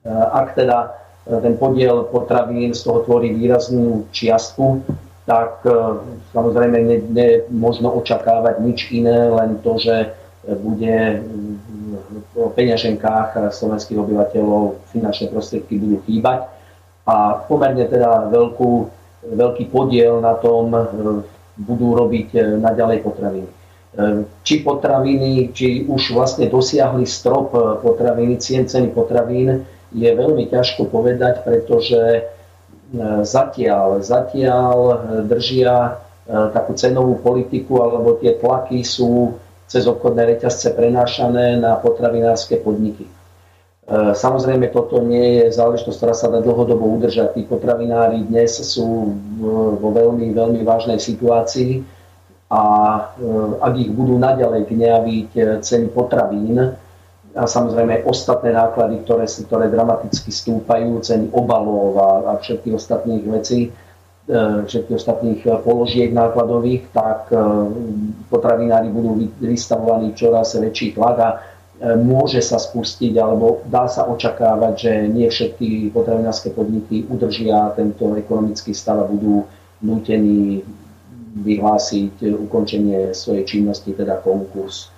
Ak teda ten podiel potravín z toho tvorí výraznú čiastku, tak samozrejme možno očakávať nič iné, len to, že bude v peňaženkách slovenských obyvateľov finančné prostriedky budú chýbať a pomerne teda veľkú, veľký podiel na tom e, budú robiť e, naďalej potraviny. E, či potraviny, či už vlastne dosiahli strop potraviny, cien ceny potravín, je veľmi ťažko povedať, pretože zatiaľ, zatiaľ držia takú cenovú politiku alebo tie tlaky sú cez obchodné reťazce prenášané na potravinárske podniky. E, samozrejme, toto nie je záležitosť, ktorá sa dá dlhodobo udržať. Tí potravinári dnes sú vo veľmi, veľmi vážnej situácii a e, ak ich budú naďalej gňaviť e, ceny potravín, a samozrejme ostatné náklady, ktoré, ktoré dramaticky stúpajú, ceny obalov a, a všetkých ostatných vecí, E, všetkých ostatných e, položiek nákladových, tak e, potravinári budú vystavovaní čoraz väčší tlak a môže sa spustiť, alebo dá sa očakávať, že nie všetky potravinárske podniky udržia tento ekonomický stav a budú nútení vyhlásiť ukončenie svojej činnosti, teda konkurs.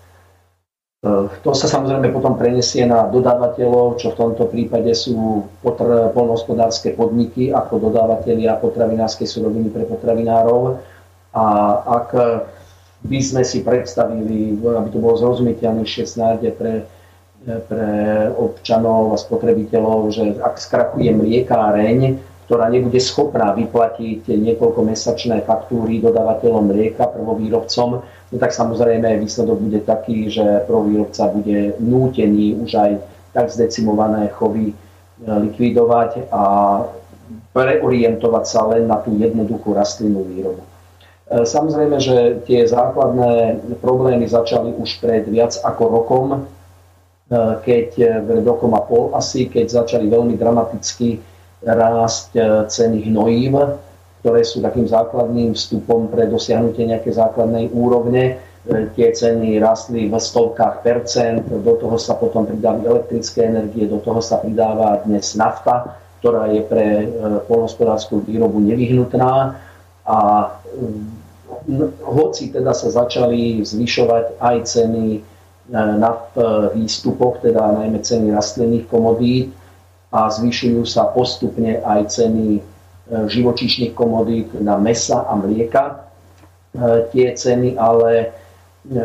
To sa samozrejme potom prenesie na dodávateľov, čo v tomto prípade sú polnohospodárske podniky ako dodávateľia potravinárskej suroviny pre potravinárov. A ak by sme si predstavili, aby to bolo zrozumiteľnejšie snáď pre, pre občanov a spotrebiteľov, že ak skrakuje mliekáreň, ktorá nebude schopná vyplatiť niekoľkomesačné faktúry dodávateľom mlieka, prvovýrobcom, no tak samozrejme výsledok bude taký, že prvovýrobca bude nútený už aj tak zdecimované chovy e, likvidovať a preorientovať sa len na tú jednoduchú rastlinnú výrobu. E, samozrejme, že tie základné problémy začali už pred viac ako rokom, e, keď rokom a pol asi, keď začali veľmi dramaticky rásť ceny hnojív, ktoré sú takým základným vstupom pre dosiahnutie nejakej základnej úrovne. E, tie ceny rastli v stovkách percent, do toho sa potom pridali elektrické energie, do toho sa pridáva dnes nafta, ktorá je pre e, polnospodárskú výrobu nevyhnutná. A hoci teda sa začali zvyšovať aj ceny e, na výstupoch, teda najmä ceny rastlinných komodít a zvyšujú sa postupne aj ceny živočíšnych komodít na mesa a mlieka. E, tie ceny ale e,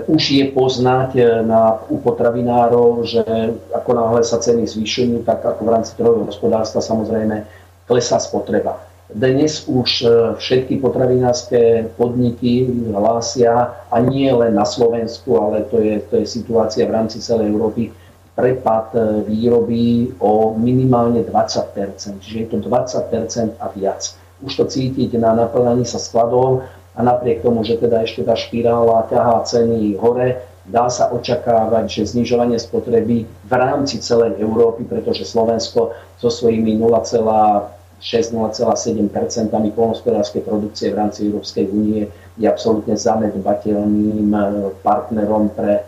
už je poznať na, u potravinárov, že ako náhle sa ceny zvyšujú, tak ako v rámci trhového hospodárstva samozrejme klesá spotreba. Dnes už všetky potravinárske podniky hlásia, a nie len na Slovensku, ale to je, to je situácia v rámci celej Európy, prepad e, výroby o minimálne 20% čiže je to 20% a viac. Už to cítiť na naplňaní sa skladov a napriek tomu, že teda ešte tá špirála ťahá ceny hore, dá sa očakávať, že znižovanie spotreby v rámci celej Európy, pretože Slovensko so svojimi 0,4 6,7% polnospodárskej produkcie v rámci Európskej únie je absolútne zanedbateľným e, partnerom pre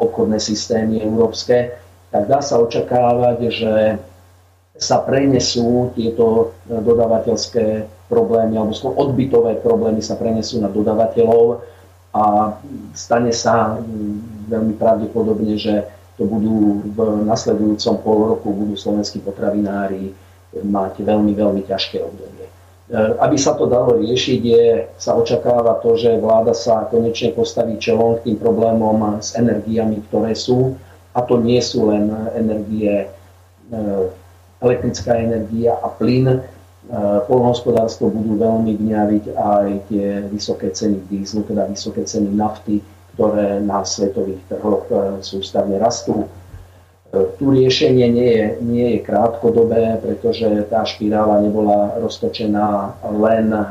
obchodné systémy európske, tak dá sa očakávať, že sa prenesú tieto dodávateľské problémy alebo odbytové problémy sa prenesú na dodávateľov a stane sa veľmi pravdepodobne, že to budú v nasledujúcom pol roku budú slovenskí potravinári mať veľmi, veľmi ťažké obdobie. E, aby sa to dalo riešiť, je, sa očakáva to, že vláda sa konečne postaví čelom k tým problémom s energiami, ktoré sú. A to nie sú len energie, e, elektrická energia a plyn. E, polnohospodárstvo budú veľmi gňaviť aj tie vysoké ceny dízlu, teda vysoké ceny nafty, ktoré na svetových trhoch sústavne rastú tu riešenie nie je, nie je krátkodobé, pretože tá špirála nebola roztočená len e,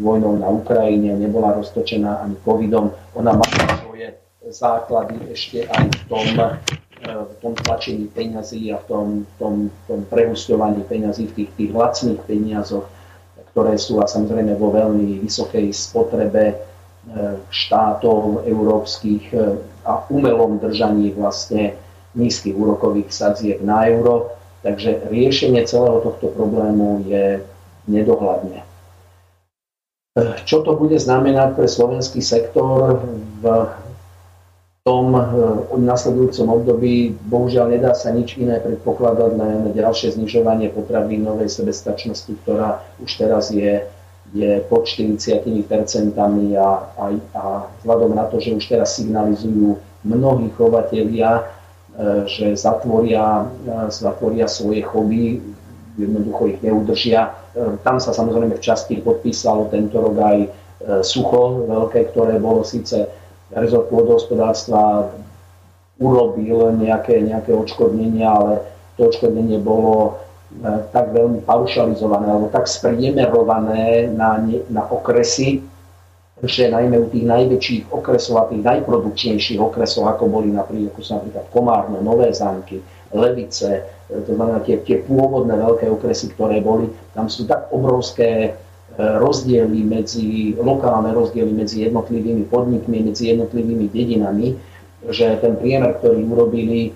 vojnou na Ukrajine, nebola roztočená ani covidom. Ona má svoje základy ešte aj v tom, e, v tom tlačení peňazí a v tom, tom, tom prehusťovaní peňazí, v tých, tých lacných peniazoch, ktoré sú a samozrejme vo veľmi vysokej spotrebe e, štátov európskych a umelom držaní vlastne nízkych úrokových sadziek na euro, takže riešenie celého tohto problému je nedohľadne. Čo to bude znamenať pre slovenský sektor v tom v nasledujúcom období? Bohužiaľ nedá sa nič iné predpokladať len ďalšie znižovanie potravinovej sebestačnosti, ktorá už teraz je, je pod 40% a, a, a vzhľadom na to, že už teraz signalizujú mnohí chovatelia, že zatvoria, e, zatvoria svoje choby, jednoducho ich neudržia. E, tam sa samozrejme v časti podpísalo tento rok aj sucho veľké, ktoré bolo síce rezort pôdohospodárstva urobil nejaké, nejaké odškodnenia, ale to odškodnenie bolo tak veľmi paušalizované alebo tak spriemerované na, na okresy, že najmä u tých najväčších okresov a tých najprodukčnejších okresov, ako boli napríklad, ako sa napríklad Komárno, Nové zámky, Levice, e, to znamená tie, tie pôvodné veľké okresy, ktoré boli, tam sú tak obrovské e, rozdiely medzi, lokálne rozdiely medzi jednotlivými podnikmi, medzi jednotlivými dedinami, že ten priemer, ktorý urobili,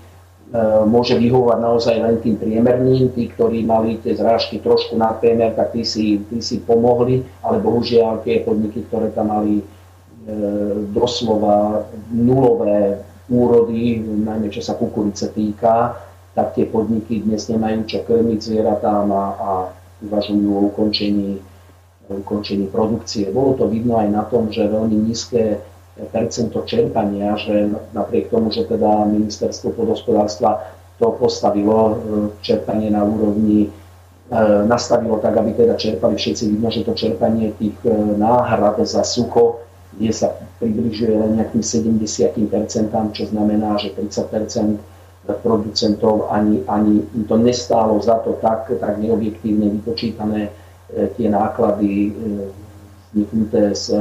môže vyhovovať naozaj len tým priemerným. Tí, ktorí mali tie zrážky trošku na priemer, tak tí si, tí si pomohli, ale bohužiaľ tie podniky, ktoré tam mali e, doslova nulové úrody, najmä čo sa kukurice týka, tak tie podniky dnes nemajú čo krmiť zvieratám a, a uvažujú o ukončení, ukončení produkcie. Bolo to vidno aj na tom, že veľmi nízke percento čerpania, že napriek tomu, že teda ministerstvo podhospodárstva to postavilo e, čerpanie na úrovni, e, nastavilo tak, aby teda čerpali všetci. Vidno, že to čerpanie tých e, náhrad za sucho je sa približuje len nejakým 70%, čo znamená, že 30% producentov ani, ani to nestálo za to tak, tak neobjektívne vypočítané tie náklady vzniknuté s eh,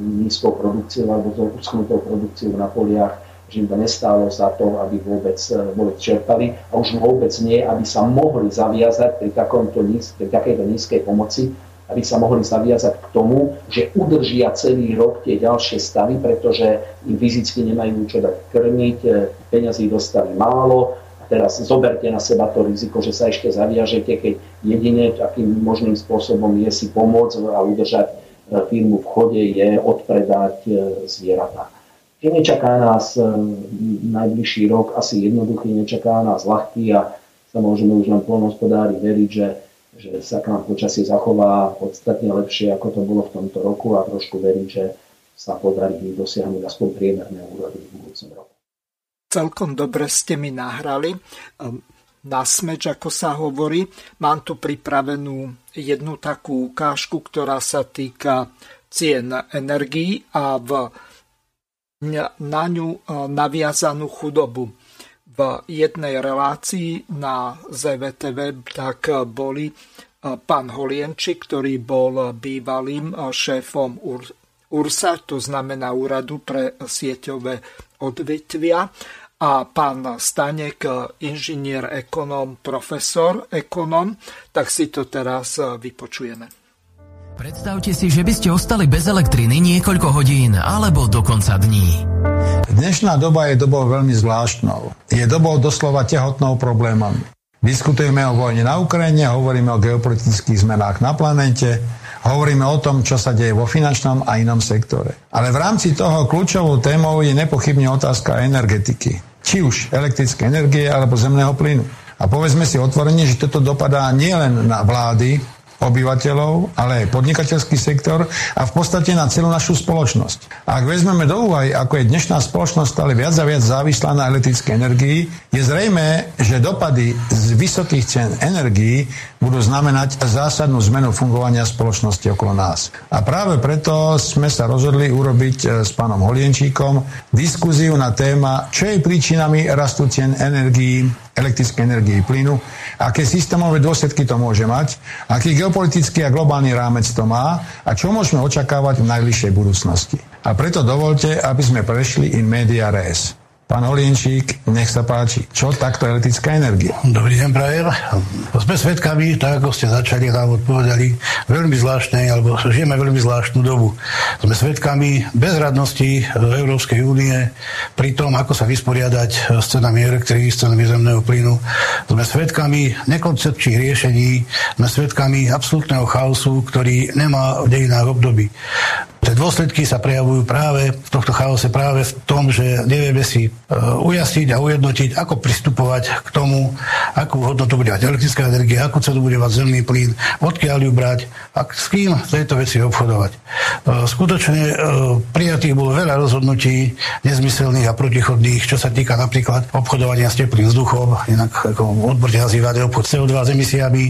nízkou produkciou alebo s uschnutou produkciou na poliach, že im to nestálo za to, aby vôbec, eh, vôbec čerpali a už vôbec nie, aby sa mohli zaviazať pri, takomto, pri takejto nízkej pomoci, aby sa mohli zaviazať k tomu, že udržia celý rok tie ďalšie stavy, pretože im fyzicky nemajú čo dať krmiť, eh, peniazy dostali málo, teraz zoberte na seba to riziko, že sa ešte zaviažete, keď jedine takým možným spôsobom je si pomôcť a udržať e, firmu v chode, je odpredať e, zvieratá. Keď nečaká nás e, najbližší rok asi jednoduchý, nečaká nás ľahký a sa môžeme už len polnohospodári veriť, že, že sa k nám počasie zachová podstatne lepšie, ako to bolo v tomto roku a trošku veriť, že sa podarí dosiahnuť aspoň priemerné úrody v budúcom roku celkom dobre ste mi nahrali ehm, na smeč, ako sa hovorí. Mám tu pripravenú jednu takú ukážku, ktorá sa týka cien energií a v, na ňu e, naviazanú chudobu. V jednej relácii na ZVTV tak boli e, pán Holienčík, ktorý bol bývalým e, šéfom URSA, to znamená Úradu pre sieťové odvetvia a pán Stanek, inžinier, ekonom, profesor, ekonom, tak si to teraz vypočujeme. Predstavte si, že by ste ostali bez elektriny niekoľko hodín alebo dokonca dní. Dnešná doba je dobou veľmi zvláštnou. Je dobou doslova tehotnou problémami. Diskutujeme o vojne na Ukrajine, hovoríme o geopolitických zmenách na planete, hovoríme o tom, čo sa deje vo finančnom a inom sektore. Ale v rámci toho kľúčovou témou je nepochybne otázka energetiky. Či už elektrické energie alebo zemného plynu. A povedzme si otvorene, že toto dopadá nielen na vlády, obyvateľov, ale aj podnikateľský sektor a v podstate na celú našu spoločnosť. Ak vezmeme do úvahy, ako je dnešná spoločnosť stále viac a viac závislá na elektrickej energii, je zrejme, že dopady z vysokých cien energií budú znamenať zásadnú zmenu fungovania spoločnosti okolo nás. A práve preto sme sa rozhodli urobiť e, s pánom Holienčíkom diskuziu na téma, čo je príčinami rastu cien energií, elektrickej energie plynu, aké systémové dôsledky to môže mať, aký geopolitický a globálny rámec to má a čo môžeme očakávať v najbližšej budúcnosti. A preto dovolte, aby sme prešli in media res. Pán Olienčík, nech sa páči. Čo takto elektrická energia? Dobrý deň, Prajer. Sme svedkami, tak ako ste začali nám odpovedali, veľmi zvláštnej, alebo žijeme veľmi zvláštnu dobu. Sme svedkami bezradnosti Európskej únie pri tom, ako sa vysporiadať s cenami elektriny, s cenami zemného plynu. Sme svedkami nekoncepčných riešení, sme svedkami absolútneho chaosu, ktorý nemá v dejinách období. Tie dôsledky sa prejavujú práve v tohto chaose práve v tom, že nevieme si e, ujasniť a ujednotiť, ako pristupovať k tomu, akú hodnotu bude mať elektrická energia, akú cenu bude mať zemný plyn, odkiaľ ju brať a s kým tejto veci obchodovať. E, skutočne e, prijatých bolo veľa rozhodnutí nezmyselných a protichodných, čo sa týka napríklad obchodovania s teplým vzduchom, inak ako odborne nazývané obchod CO2 s emisiami,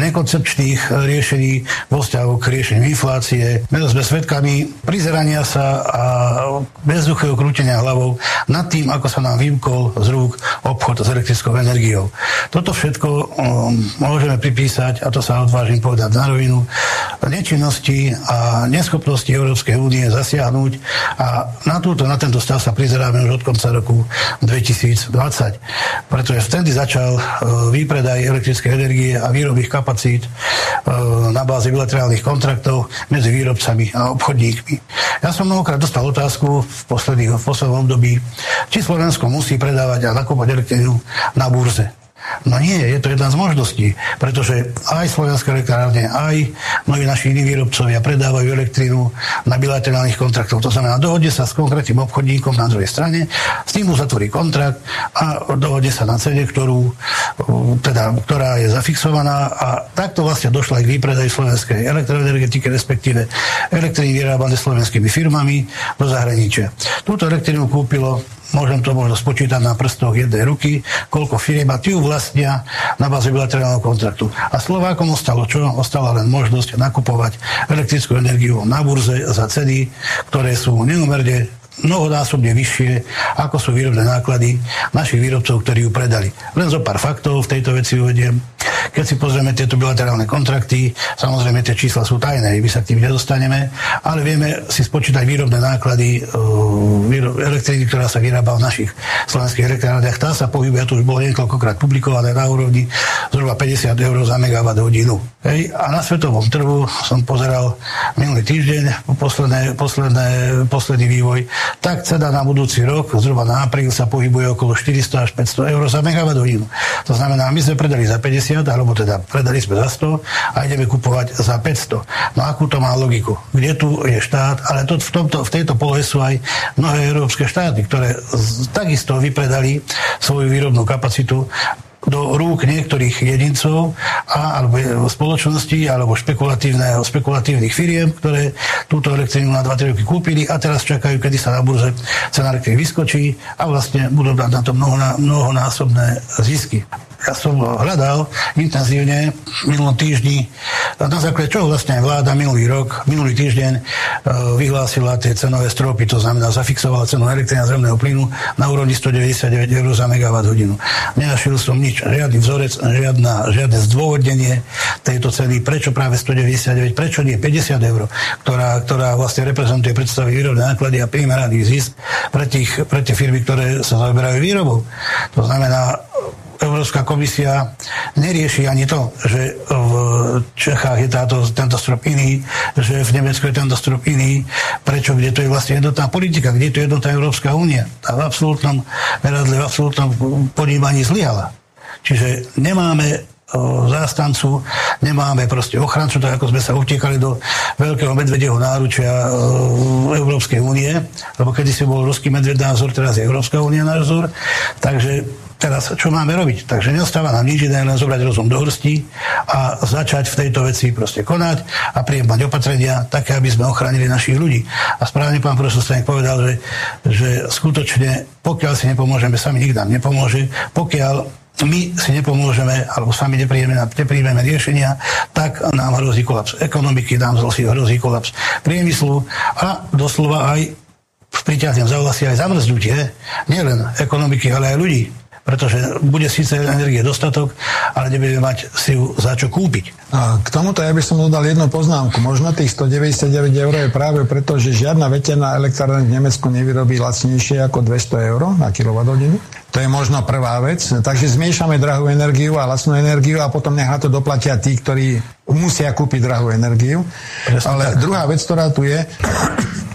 nekoncepčných riešení vo vzťahu k riešeniu inflácie. Sme svetkami prizerania sa a bezduchého krútenia hlavou nad tým, ako sa nám vymkol z rúk obchod s elektrickou energiou. Toto všetko um, môžeme pripísať, a to sa odvážim povedať na rovinu, nečinnosti a neschopnosti Európskej únie zasiahnuť a na, túto, na tento stav sa prizeráme už od konca roku 2020. Pretože vtedy začal uh, výpredaj elektrickej energie a výrobných kapacít uh, na báze bilaterálnych kontraktov medzi výrobcami a obchodníkmi. Ja som mnohokrát dostal otázku v, posledných, v poslednom období, či Slovensko musí predávať a nakúpať elektrínu na burze. No nie, je to jedna z možností, pretože aj slovenské elektrárne, aj mnohí naši iní výrobcovia predávajú elektrínu na bilaterálnych kontraktoch. To znamená, dohode sa s konkrétnym obchodníkom na druhej strane, s tým uzatvorí kontrakt a dohode sa na cene, ktorú, teda, ktorá je zafixovaná a takto vlastne došla aj k výpredaj slovenskej elektroenergetiky, respektíve elektriny vyrábané slovenskými firmami do zahraničia. Túto elektrínu kúpilo môžem to možno spočítať na prstoch jednej ruky, koľko firiem a ju vlastnia na báze bilaterálneho kontraktu. A Slovákom ostalo čo? Ostala len možnosť nakupovať elektrickú energiu na burze za ceny, ktoré sú neumerne mnohonásobne vyššie, ako sú výrobné náklady našich výrobcov, ktorí ju predali. Len zo pár faktov v tejto veci uvediem. Keď si pozrieme tieto bilaterálne kontrakty, samozrejme tie čísla sú tajné, my sa k tým nedostaneme, ale vieme si spočítať výrobné náklady uh, elektriny, ktorá sa vyrába v našich slovenských elektrárniach. Tá sa pohybuje, to už bolo niekoľkokrát publikované na úrovni zhruba 50 eur za megawatt hodinu. Hej. A na svetovom trhu som pozeral minulý týždeň posledné, posledné, posledný vývoj, tak cena na budúci rok, zhruba na apríl sa pohybuje okolo 400 až 500 eur za megawatt hodinu. To znamená, my sme predali za 50, alebo teda predali sme za 100 a ideme kupovať za 500. No akú to má logiku? Kde tu je štát? Ale to, v, tomto, v tejto polohe sú aj mnohé európske štáty, ktoré takisto vypredali svoju výrobnú kapacitu do rúk niektorých jedincov a, alebo spoločností alebo špekulatívnych firiem, ktoré túto elektrínu na 2-3 roky kúpili a teraz čakajú, kedy sa na burze cena elektriny vyskočí a vlastne budú dať na to mnoho, mnohonásobné zisky. Ja som hľadal intenzívne minulom týždni, na základe čoho vlastne vláda minulý rok, minulý týždeň e, vyhlásila tie cenové stropy, to znamená zafixovala cenu elektriny a zemného plynu na úrovni 199 eur za megawatt hodinu. Nenašiel som nič, žiadny vzorec, žiadna, žiadne zdôvodnenie tejto ceny, prečo práve 199, prečo nie 50 eur, ktorá, ktorá vlastne reprezentuje predstavy výrobné náklady a primeraný zisk pre, tých, pre tie firmy, ktoré sa zaoberajú výrobou. To znamená, Európska komisia nerieši ani to, že v Čechách je táto, tento strop iný, že v Nemecku je tento strop iný. Prečo? Kde to je vlastne jednotná politika? Kde to je jednotná Európska únia? A v absolútnom meradle, v absolútnom ponímaní zlyhala. Čiže nemáme zástancu, nemáme proste ochrancu, tak ako sme sa utekali do veľkého medvedieho náručia Európskej únie, lebo kedy si bol ruský medved názor, teraz je Európska únia názor, takže teraz čo máme robiť? Takže neostáva nám nič iné, len zobrať rozum do hrsti a začať v tejto veci proste konať a prijímať opatrenia také, aby sme ochránili našich ľudí. A správne pán profesor Stanek povedal, že, že skutočne pokiaľ si nepomôžeme, sami nikto nám nepomôže, pokiaľ my si nepomôžeme, alebo sami nepríjeme, nepríjmeme riešenia, tak nám hrozí kolaps ekonomiky, nám hrozí kolaps priemyslu a doslova aj priťahnem za vlasy aj zamrznutie nielen ekonomiky, ale aj ľudí pretože bude síce energie dostatok, ale nebudeme mať si ju za čo kúpiť. K tomuto ja by som dodal jednu poznámku. Možno tých 199 eur je práve preto, že žiadna veterná elektrárna v Nemecku nevyrobí lacnejšie ako 200 eur na kWh. To je možno prvá vec. Takže zmiešame drahú energiu a lacnú energiu a potom nech na to doplatia tí, ktorí musia kúpiť drahú energiu. Presne Ale tak. druhá vec, ktorá tu je,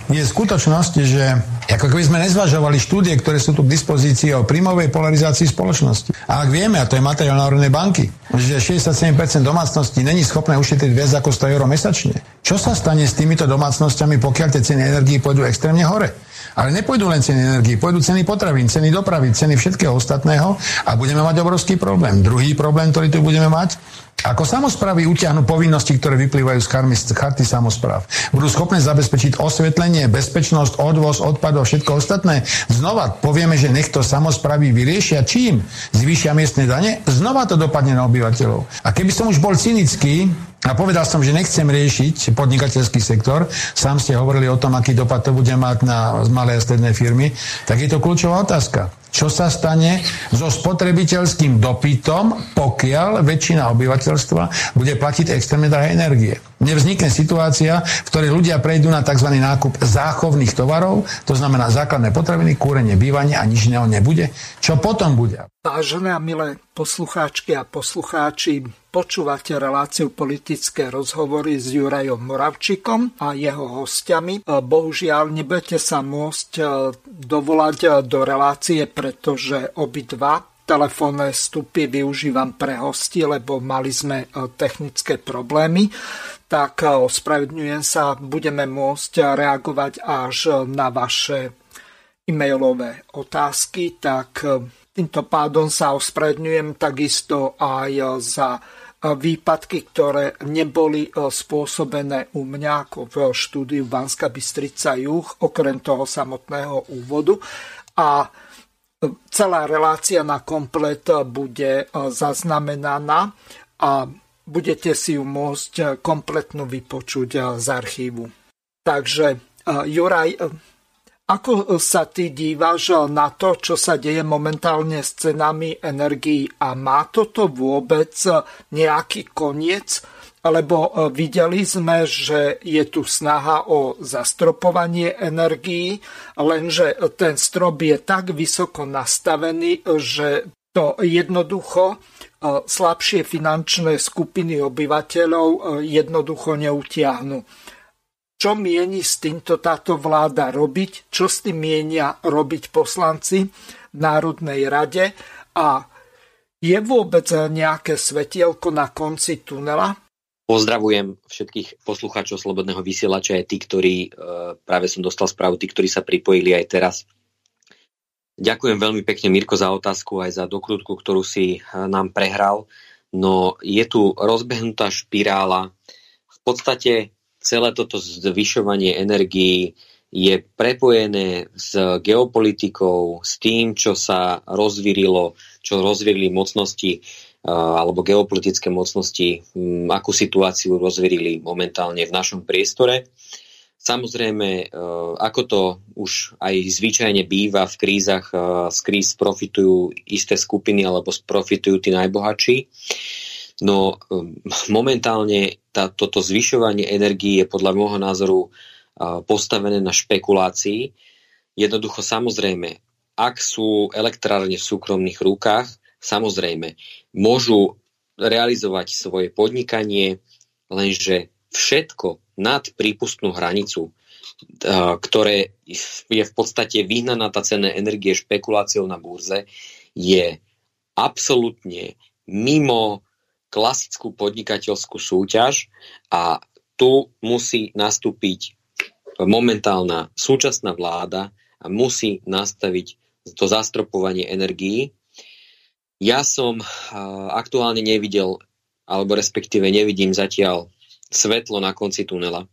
je skutočnosť, že ako keby sme nezvažovali štúdie, ktoré sú tu k dispozícii o príjmovej polarizácii spoločnosti. A ak vieme, a to je materiál Národnej banky, že 67% domácností není schopné ušetriť viac ako 100 eur mesačne, čo sa stane s týmito domácnosťami, pokiaľ tie ceny energii pôjdu extrémne hore? Ale nepôjdu len ceny energii, pôjdu ceny potravín, ceny dopravy, ceny všetkého ostatného a budeme mať obrovský problém. Druhý problém, ktorý tu budeme mať, ako samozprávy utiahnu povinnosti, ktoré vyplývajú z charty samozpráv? Budú schopné zabezpečiť osvetlenie, bezpečnosť, odvoz, odpadov, všetko ostatné? Znova povieme, že nech to samozprávy vyriešia čím? Zvýšia miestne dane? Znova to dopadne na obyvateľov. A keby som už bol cynický, a povedal som, že nechcem riešiť podnikateľský sektor. Sám ste hovorili o tom, aký dopad to bude mať na malé a stredné firmy. Tak je to kľúčová otázka. Čo sa stane so spotrebiteľským dopytom, pokiaľ väčšina obyvateľstva bude platiť extrémne drahé energie? Nevznikne situácia, v ktorej ľudia prejdú na tzv. nákup záchovných tovarov, to znamená základné potraviny, kúrenie, bývanie a nič iného nebude. Čo potom bude? Vážené a milé poslucháčky a poslucháči, počúvate reláciu politické rozhovory s Jurajom Moravčikom a jeho hostiami. Bohužiaľ, nebudete sa môcť e, dovolať e, do relácie, pretože obidva telefónne vstupy využívam pre hosti, lebo mali sme e, technické problémy tak ospravedňujem sa, budeme môcť reagovať až na vaše e-mailové otázky, tak týmto pádom sa ospravedňujem takisto aj za výpadky, ktoré neboli spôsobené u mňa ako v štúdiu Banska Bystrica Juch, okrem toho samotného úvodu. A celá relácia na komplet bude zaznamenaná a budete si ju môcť kompletnú vypočuť z archívu. Takže Juraj, ako sa ty dívaš na to, čo sa deje momentálne s cenami energií a má toto vôbec nejaký koniec? Lebo videli sme, že je tu snaha o zastropovanie energií, lenže ten strop je tak vysoko nastavený, že to jednoducho slabšie finančné skupiny obyvateľov e, jednoducho neutiahnu. Čo mieni s týmto táto vláda robiť? Čo s tým mienia robiť poslanci v Národnej rade? A je vôbec nejaké svetielko na konci tunela? Pozdravujem všetkých poslucháčov Slobodného vysielača, aj tí, ktorí, e, práve som dostal správu, tí, ktorí sa pripojili aj teraz Ďakujem veľmi pekne, Mirko, za otázku aj za dokrutku, ktorú si eh, nám prehral. No je tu rozbehnutá špirála. V podstate celé toto zvyšovanie energií je prepojené s geopolitikou, s tým, čo sa rozvirilo, čo rozvierili mocnosti alebo geopolitické mocnosti, akú situáciu rozvierili momentálne v našom priestore. Samozrejme, ako to už aj zvyčajne býva v krízach, z kríz profitujú isté skupiny alebo profitujú tí najbohatší. No [LAUGHS] momentálne tá, toto zvyšovanie energii je podľa môjho názoru postavené na špekulácii. Jednoducho samozrejme, ak sú elektrárne v súkromných rukách, samozrejme, môžu realizovať svoje podnikanie, lenže všetko nad prípustnú hranicu, ktoré je v podstate vyhnaná tá cena energie špekuláciou na burze, je absolútne mimo klasickú podnikateľskú súťaž a tu musí nastúpiť momentálna súčasná vláda a musí nastaviť to zastropovanie energií. Ja som aktuálne nevidel, alebo respektíve nevidím zatiaľ svetlo na konci tunela.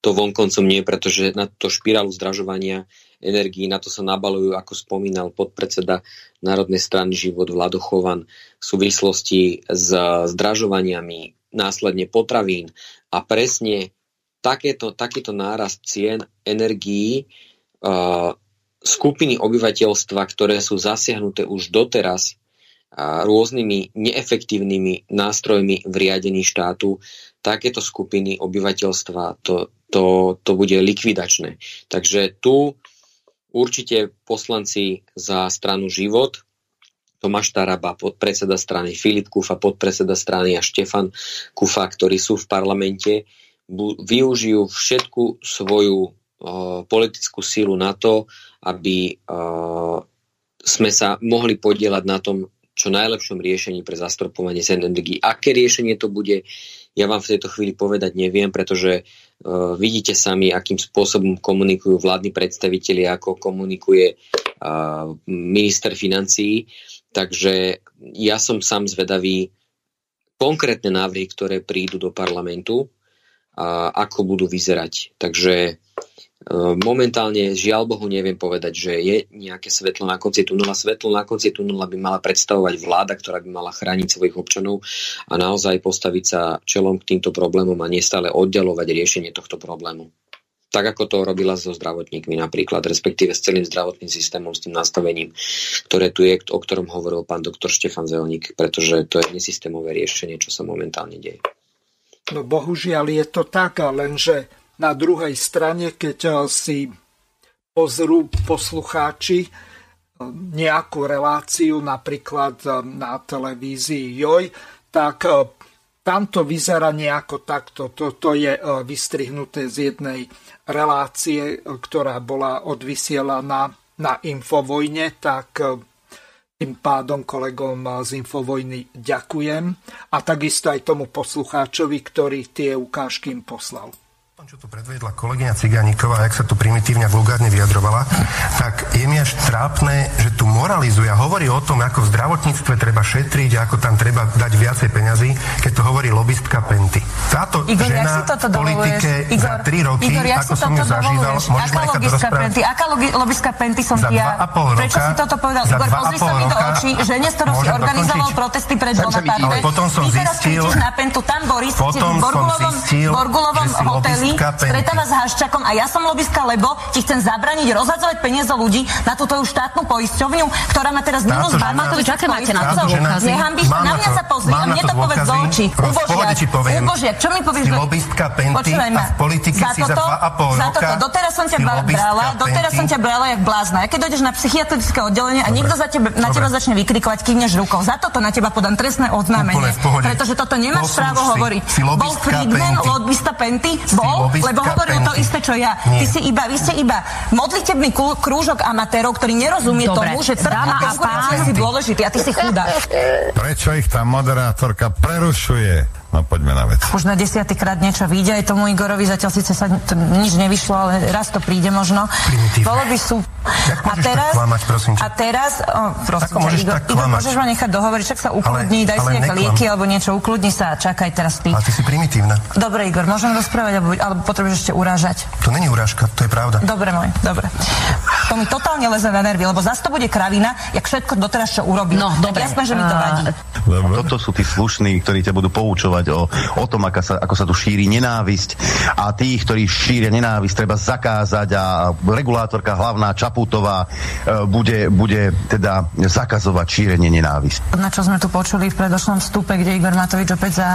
To vonkoncom nie, pretože na to špirálu zdražovania energií, na to sa nabalujú, ako spomínal podpredseda Národnej strany Život Vladochovan v súvislosti s zdražovaniami následne potravín a presne takéto, takýto nárast cien energií uh, skupiny obyvateľstva, ktoré sú zasiahnuté už doteraz a rôznymi neefektívnymi nástrojmi v riadení štátu, takéto skupiny obyvateľstva to, to, to bude likvidačné. Takže tu určite poslanci za stranu Život, Tomáš Taraba, podpredseda strany, Filip Kufa, podpredseda strany a Štefan Kufa, ktorí sú v parlamente, využijú všetku svoju politickú sílu na to, aby sme sa mohli podielať na tom čo najlepšom riešení pre zastropovanie cen energii. Aké riešenie to bude, ja vám v tejto chvíli povedať neviem, pretože uh, vidíte sami, akým spôsobom komunikujú vládni predstaviteľi, ako komunikuje uh, minister financií. Takže ja som sám zvedavý konkrétne návrhy, ktoré prídu do parlamentu a ako budú vyzerať. Takže momentálne, žiaľ Bohu, neviem povedať, že je nejaké svetlo na konci tunela. Svetlo na konci tunela by mala predstavovať vláda, ktorá by mala chrániť svojich občanov a naozaj postaviť sa čelom k týmto problémom a nestále oddalovať riešenie tohto problému. Tak ako to robila so zdravotníkmi napríklad, respektíve s celým zdravotným systémom, s tým nastavením, ktoré tu je, o ktorom hovoril pán doktor Štefan Zelník, pretože to je nesystémové riešenie, čo sa momentálne deje. No bohužiaľ je to tak, lenže na druhej strane, keď eh, si pozrú poslucháči eh, nejakú reláciu napríklad eh, na televízii JOJ, tak tam to vyzerá nejako takto. Toto je vystrihnuté z jednej relácie, ktorá bola odvysielaná na Infovojne, tak tým pádom kolegom z Infovojny ďakujem a takisto aj tomu poslucháčovi, ktorý tie ukážky im poslal čo tu predvedla kolegyňa Ciganíková, jak sa tu primitívne a vulgárne vyjadrovala, tak je mi až trápne, že tu moralizuje a hovorí o tom, ako v zdravotníctve treba šetriť ako tam treba dať viacej peňazí, keď to hovorí lobistka Penty. Táto Igor, žena v politike Igor, za tri roky, Igor, ako som ju zažíval, môžeš ma nechať Penty? Aká lobistka Penty som za ja? Roka, Prečo si toto povedal? Igor, pozri sa mi do očí, že dnes to si organizoval protesty pred Bonaparte. Ale potom som zistil, na Pentu, tam Boris, potom som zistil, Borgulovom hoteli, stretáva s Haščakom a ja som lobistka, lebo ti chcem zabraniť rozhadzovať peniaze ľudí na túto štátnu poisťovňu, ktorá má teraz minus 2 Matovič, aké máte na to dôkazy? Nehambíš sa, na mňa sa pozri a mne to povedz do očí. Ubožiak, ubožiak, čo mi povieš? Si lobistka Penty a v politike si za 2,5 Za toto, doteraz som ťa brala, doteraz som ťa brala jak blázna. A keď dojdeš na psychiatrické oddelenie a niekto za tebe, na teba začne vykrikovať, kývneš rukou. Za toto na teba podám trestné oznámenie. Pretože toto nemáš právo hovoriť. Bol Friedman, lobista Penty? Bol? Lebo hovoril to isté, čo ja. Ty si iba, vy ste iba modlitebný krúžok amatérov, ktorý nerozumie Dobre, tomu, že trh a konkurencia si dôležitý a ty si chudá. Prečo ich tá moderátorka prerušuje? No poďme na vec. Už na desiatýkrát niečo vyjde, aj tomu Igorovi zatiaľ síce sa to, nič nevyšlo, ale raz to príde možno. Bolo by sú... a teraz, klamať, prosím A teraz, oh, prosím Ako môžeš Igor, Igor, môžeš ma nechať dohovoriť, však sa ukludní, ale, daj si nejaké lieky alebo niečo, ukludni sa a čakaj teraz ty. Ale ty si primitívna. Dobre, Igor, môžem rozprávať, alebo, alebo potrebuješ ešte urážať? To není urážka, to je pravda. Dobre, môj, dobre. To mi totálne leze na nervy, lebo zase to bude kravina, jak všetko doteraz, čo urobil. No, dobre. Jasné, že mi to vadí. Toto sú tí slušní, ktorí ťa budú poučovať o, o tom, ako sa, ako sa tu šíri nenávisť. A tých, ktorí šíria nenávisť, treba zakázať a regulátorka hlavná Čaputová e, bude, bude teda zakazovať šírenie nenávisť. Na čo sme tu počuli v predošlom vstupe, kde Igor Matovič opäť za,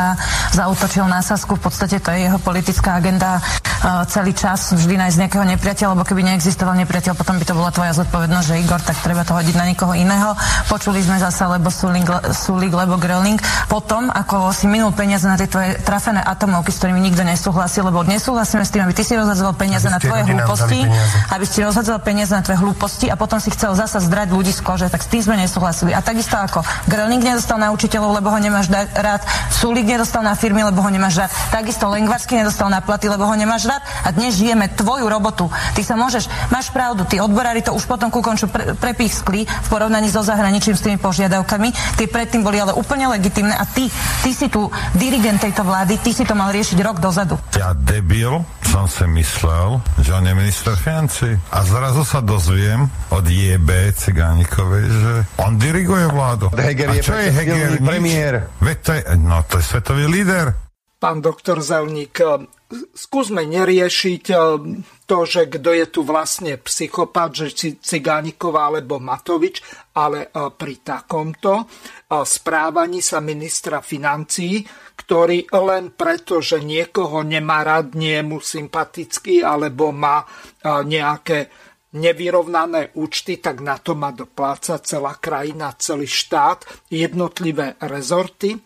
zautočil na Sasku, v podstate to je jeho politická agenda uh, celý čas vždy nájsť nejakého nepriateľa, lebo keby neexistoval nepriateľ, potom by to bola tvoja zodpovednosť, že Igor, tak treba to hodiť na niekoho iného. Počuli sme zase, lebo Sulik lebo Gröling. Potom, ako si minul peniaze na tie tvoje trafené atomovky, s ktorými nikto nesúhlasí, lebo nesúhlasíme s tým, aby ty si rozhadzoval peniaze na tvoje hlúposti, aby si rozhadzoval peniaze na tvoje hlúposti a potom si chcel zasa zdrať ľudí z kože, tak s tým sme nesúhlasili. A takisto ako Gröling nedostal na učiteľov, lebo ho nemáš rád, Sulik nedostal na firmy, lebo ho nemáš rád, takisto Lengvarsky nedostal na platy, lebo ho nemáš rád a dnes žijeme tvoju robotu. Ty sa môžeš, máš pravdu, tí odborári to už potom ku konču pre, prepískli v porovnaní so zahraničím s tými požiadavkami. Tie predtým boli ale úplne legitimné a ty, ty si tu dirigent tejto vlády, ty si to mal riešiť rok dozadu. Ja debil som si myslel, že on je minister financí. A zrazu sa dozviem od JB Cigánikovej, že on diriguje vládu. Heger je, čo je Heger? premiér. Veď to je, no to je svetový líder. Pán doktor Zelník, skúsme neriešiť eh, to, že kto je tu vlastne psychopat, že či Cigániková alebo Matovič, ale eh, pri takomto eh, správaní sa ministra financí, ktorý len preto, že niekoho nemá rád, nie je mu sympatický, alebo má nejaké nevyrovnané účty, tak na to má dopláca celá krajina, celý štát, jednotlivé rezorty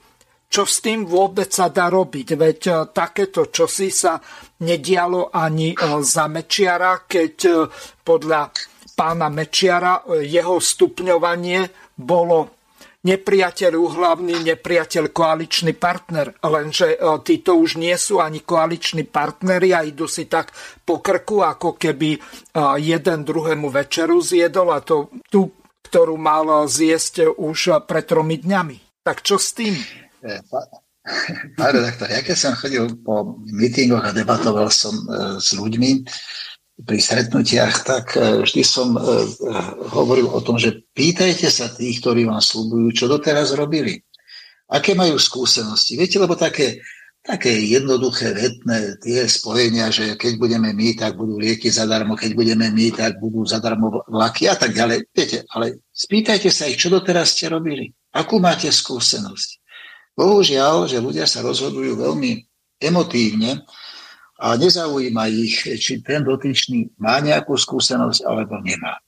čo s tým vôbec sa dá robiť. Veď e, takéto čosi sa nedialo ani e, za Mečiara, keď e, podľa pána Mečiara jeho stupňovanie bolo nepriateľ úhlavný, nepriateľ koaličný partner. Lenže títo už nie sú ani koaliční partneri a idú si tak po krku, ako keby jeden druhému večeru zjedol a to tú, ktorú mal zjesť už pred tromi dňami. Tak čo s tým? E, [LAUGHS] pán redaktor, ja keď som chodil po mítingoch a debatoval som e, s ľuďmi pri stretnutiach, tak e, vždy som hovoril o tom, že pýtajte sa tých, ktorí vám slúbujú, čo doteraz robili. Aké majú skúsenosti? Viete, lebo také, také jednoduché, vetné tie spojenia, že keď budeme my, tak budú lieky zadarmo, keď budeme my, tak budú zadarmo vlaky a tak ďalej. Viete, ale spýtajte sa ich, čo doteraz ste robili. Akú máte skúsenosť? Bohužiaľ, že ľudia sa rozhodujú veľmi emotívne a nezaujíma ich, či ten dotyčný má nejakú skúsenosť alebo nemá.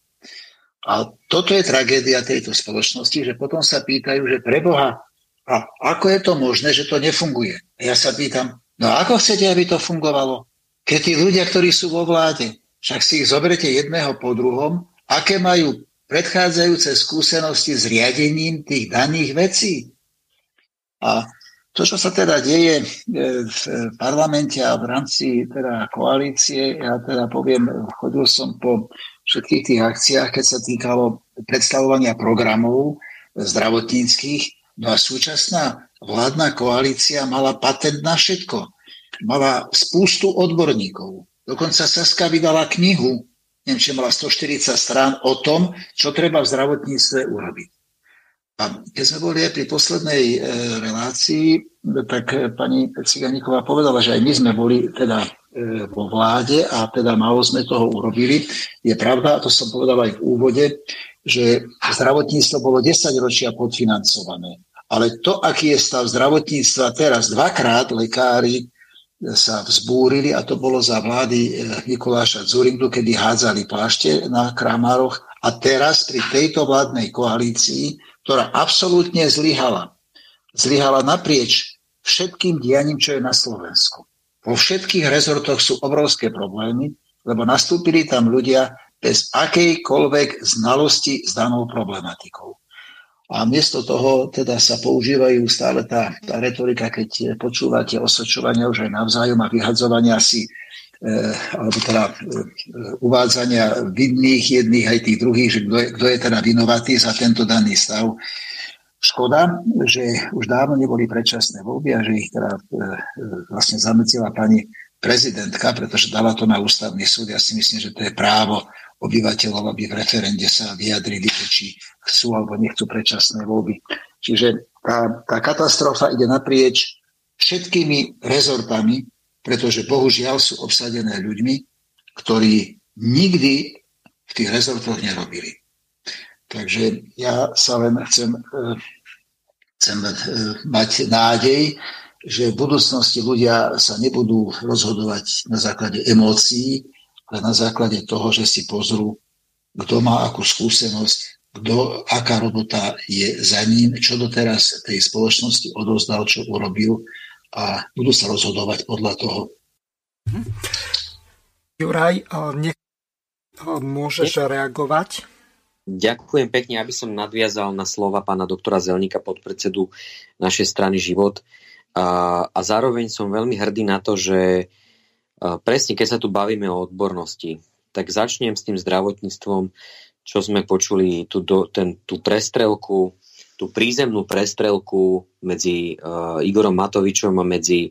A toto je tragédia tejto spoločnosti, že potom sa pýtajú, že preboha, a ako je to možné, že to nefunguje? A ja sa pýtam, no ako chcete, aby to fungovalo? Keď tí ľudia, ktorí sú vo vláde, však si ich zoberete jedného po druhom, aké majú predchádzajúce skúsenosti s riadením tých daných vecí. A to, čo sa teda deje e, v parlamente a v rámci teda koalície, ja teda poviem, chodil som po všetkých tých akciách, keď sa týkalo predstavovania programov zdravotníckých, no a súčasná vládna koalícia mala patent na všetko. Mala spústu odborníkov. Dokonca Saska vydala knihu, neviem, či mala 140 strán, o tom, čo treba v zdravotníctve urobiť. A keď sme boli aj pri poslednej e, relácii, tak e, pani Ciganíková povedala, že aj my sme boli teda e, vo vláde a teda málo sme toho urobili. Je pravda, a to som povedal aj v úvode, že zdravotníctvo bolo 10 ročia podfinancované. Ale to, aký je stav zdravotníctva teraz, dvakrát lekári sa vzbúrili a to bolo za vlády e, Mikuláša Zurindu, kedy hádzali plášte na Kramároch a teraz pri tejto vládnej koalícii ktorá absolútne zlyhala. Zlyhala naprieč všetkým dianím, čo je na Slovensku. Vo všetkých rezortoch sú obrovské problémy, lebo nastúpili tam ľudia bez akejkoľvek znalosti s danou problematikou. A miesto toho teda sa používajú stále tá, tá retorika, keď počúvate osočovania už aj navzájom a vyhadzovania si alebo teda e, uvádzania vinných jedných aj tých druhých, že kto je, kto teda vinovatý za tento daný stav. Škoda, že už dávno neboli predčasné voľby a že ich teda e, vlastne zamecila pani prezidentka, pretože dala to na ústavný súd. Ja si myslím, že to je právo obyvateľov, aby v referende sa vyjadrili, či chcú alebo nechcú predčasné voľby. Čiže tá, tá katastrofa ide naprieč všetkými rezortami, pretože bohužiaľ sú obsadené ľuďmi, ktorí nikdy v tých rezortoch nerobili. Takže ja sa len chcem, eh, chcem eh, mať nádej, že v budúcnosti ľudia sa nebudú rozhodovať na základe emócií, ale na základe toho, že si pozrú, kto má akú skúsenosť, kto, aká robota je za ním, čo doteraz tej spoločnosti odozdal, čo urobil a budú sa rozhodovať podľa toho. Juraj, nech môžeš reagovať? Ďakujem pekne, aby som nadviazal na slova pána doktora Zelníka, podpredsedu našej strany Život. A, a zároveň som veľmi hrdý na to, že presne keď sa tu bavíme o odbornosti, tak začnem s tým zdravotníctvom, čo sme počuli, tú, do, ten, tú prestrelku, tú prízemnú prestrelku medzi uh, Igorom Matovičom a medzi,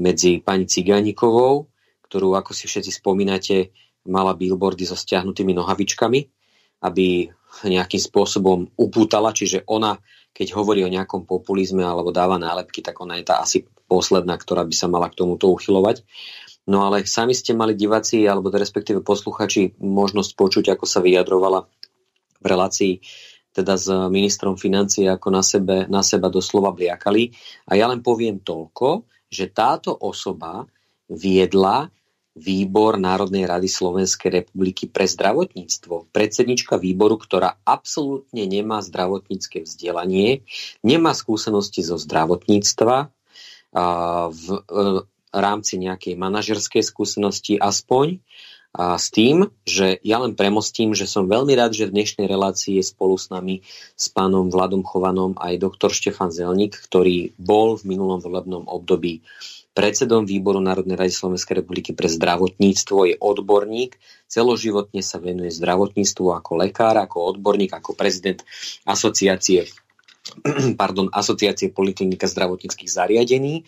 medzi pani Cigánikovou, ktorú, ako si všetci spomínate, mala billboardy so stiahnutými nohavičkami, aby nejakým spôsobom upútala, čiže ona keď hovorí o nejakom populizme alebo dáva nálepky, tak ona je tá asi posledná, ktorá by sa mala k tomuto uchylovať. No ale sami ste mali diváci, alebo respektíve posluchači, možnosť počuť, ako sa vyjadrovala v relácii teda s ministrom financie, ako na, sebe, na seba doslova bliakali. A ja len poviem toľko, že táto osoba viedla výbor Národnej rady Slovenskej republiky pre zdravotníctvo. Predsednička výboru, ktorá absolútne nemá zdravotnícke vzdelanie, nemá skúsenosti zo zdravotníctva v e, rámci nejakej manažerskej skúsenosti aspoň. A s tým, že ja len premostím, že som veľmi rád, že v dnešnej relácii je spolu s nami s pánom Vladom Chovanom aj doktor Štefan Zelník, ktorý bol v minulom volebnom období predsedom výboru Národnej rady Slovenskej republiky pre zdravotníctvo, je odborník, celoživotne sa venuje zdravotníctvu ako lekár, ako odborník, ako prezident asociácie, [CLEARS THROAT] pardon, asociácie Poliklinika zdravotníckých zariadení.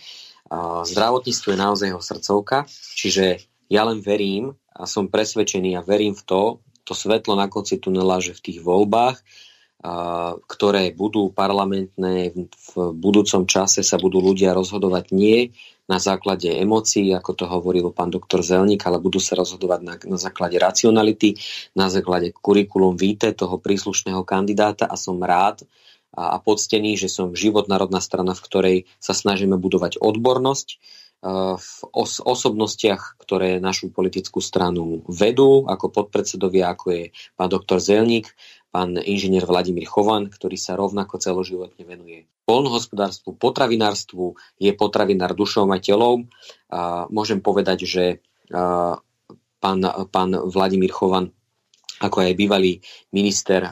Zdravotníctvo je naozaj jeho srdcovka, čiže ja len verím a som presvedčený a verím v to, to svetlo na konci tunela, že v tých voľbách ktoré budú parlamentné v budúcom čase sa budú ľudia rozhodovať nie na základe emócií, ako to hovoril pán doktor Zelník, ale budú sa rozhodovať na, na základe racionality, na základe kurikulum vitae toho príslušného kandidáta a som rád a, a poctený, že som život národná strana, v ktorej sa snažíme budovať odbornosť v os- osobnostiach, ktoré našu politickú stranu vedú, ako podpredsedovia, ako je pán doktor Zelník, pán inžinier Vladimír Chovan, ktorý sa rovnako celoživotne venuje polnohospodárstvu, potravinárstvu, je potravinár dušou a telom. A môžem povedať, že pán, pán Vladimír Chovan, ako aj bývalý minister,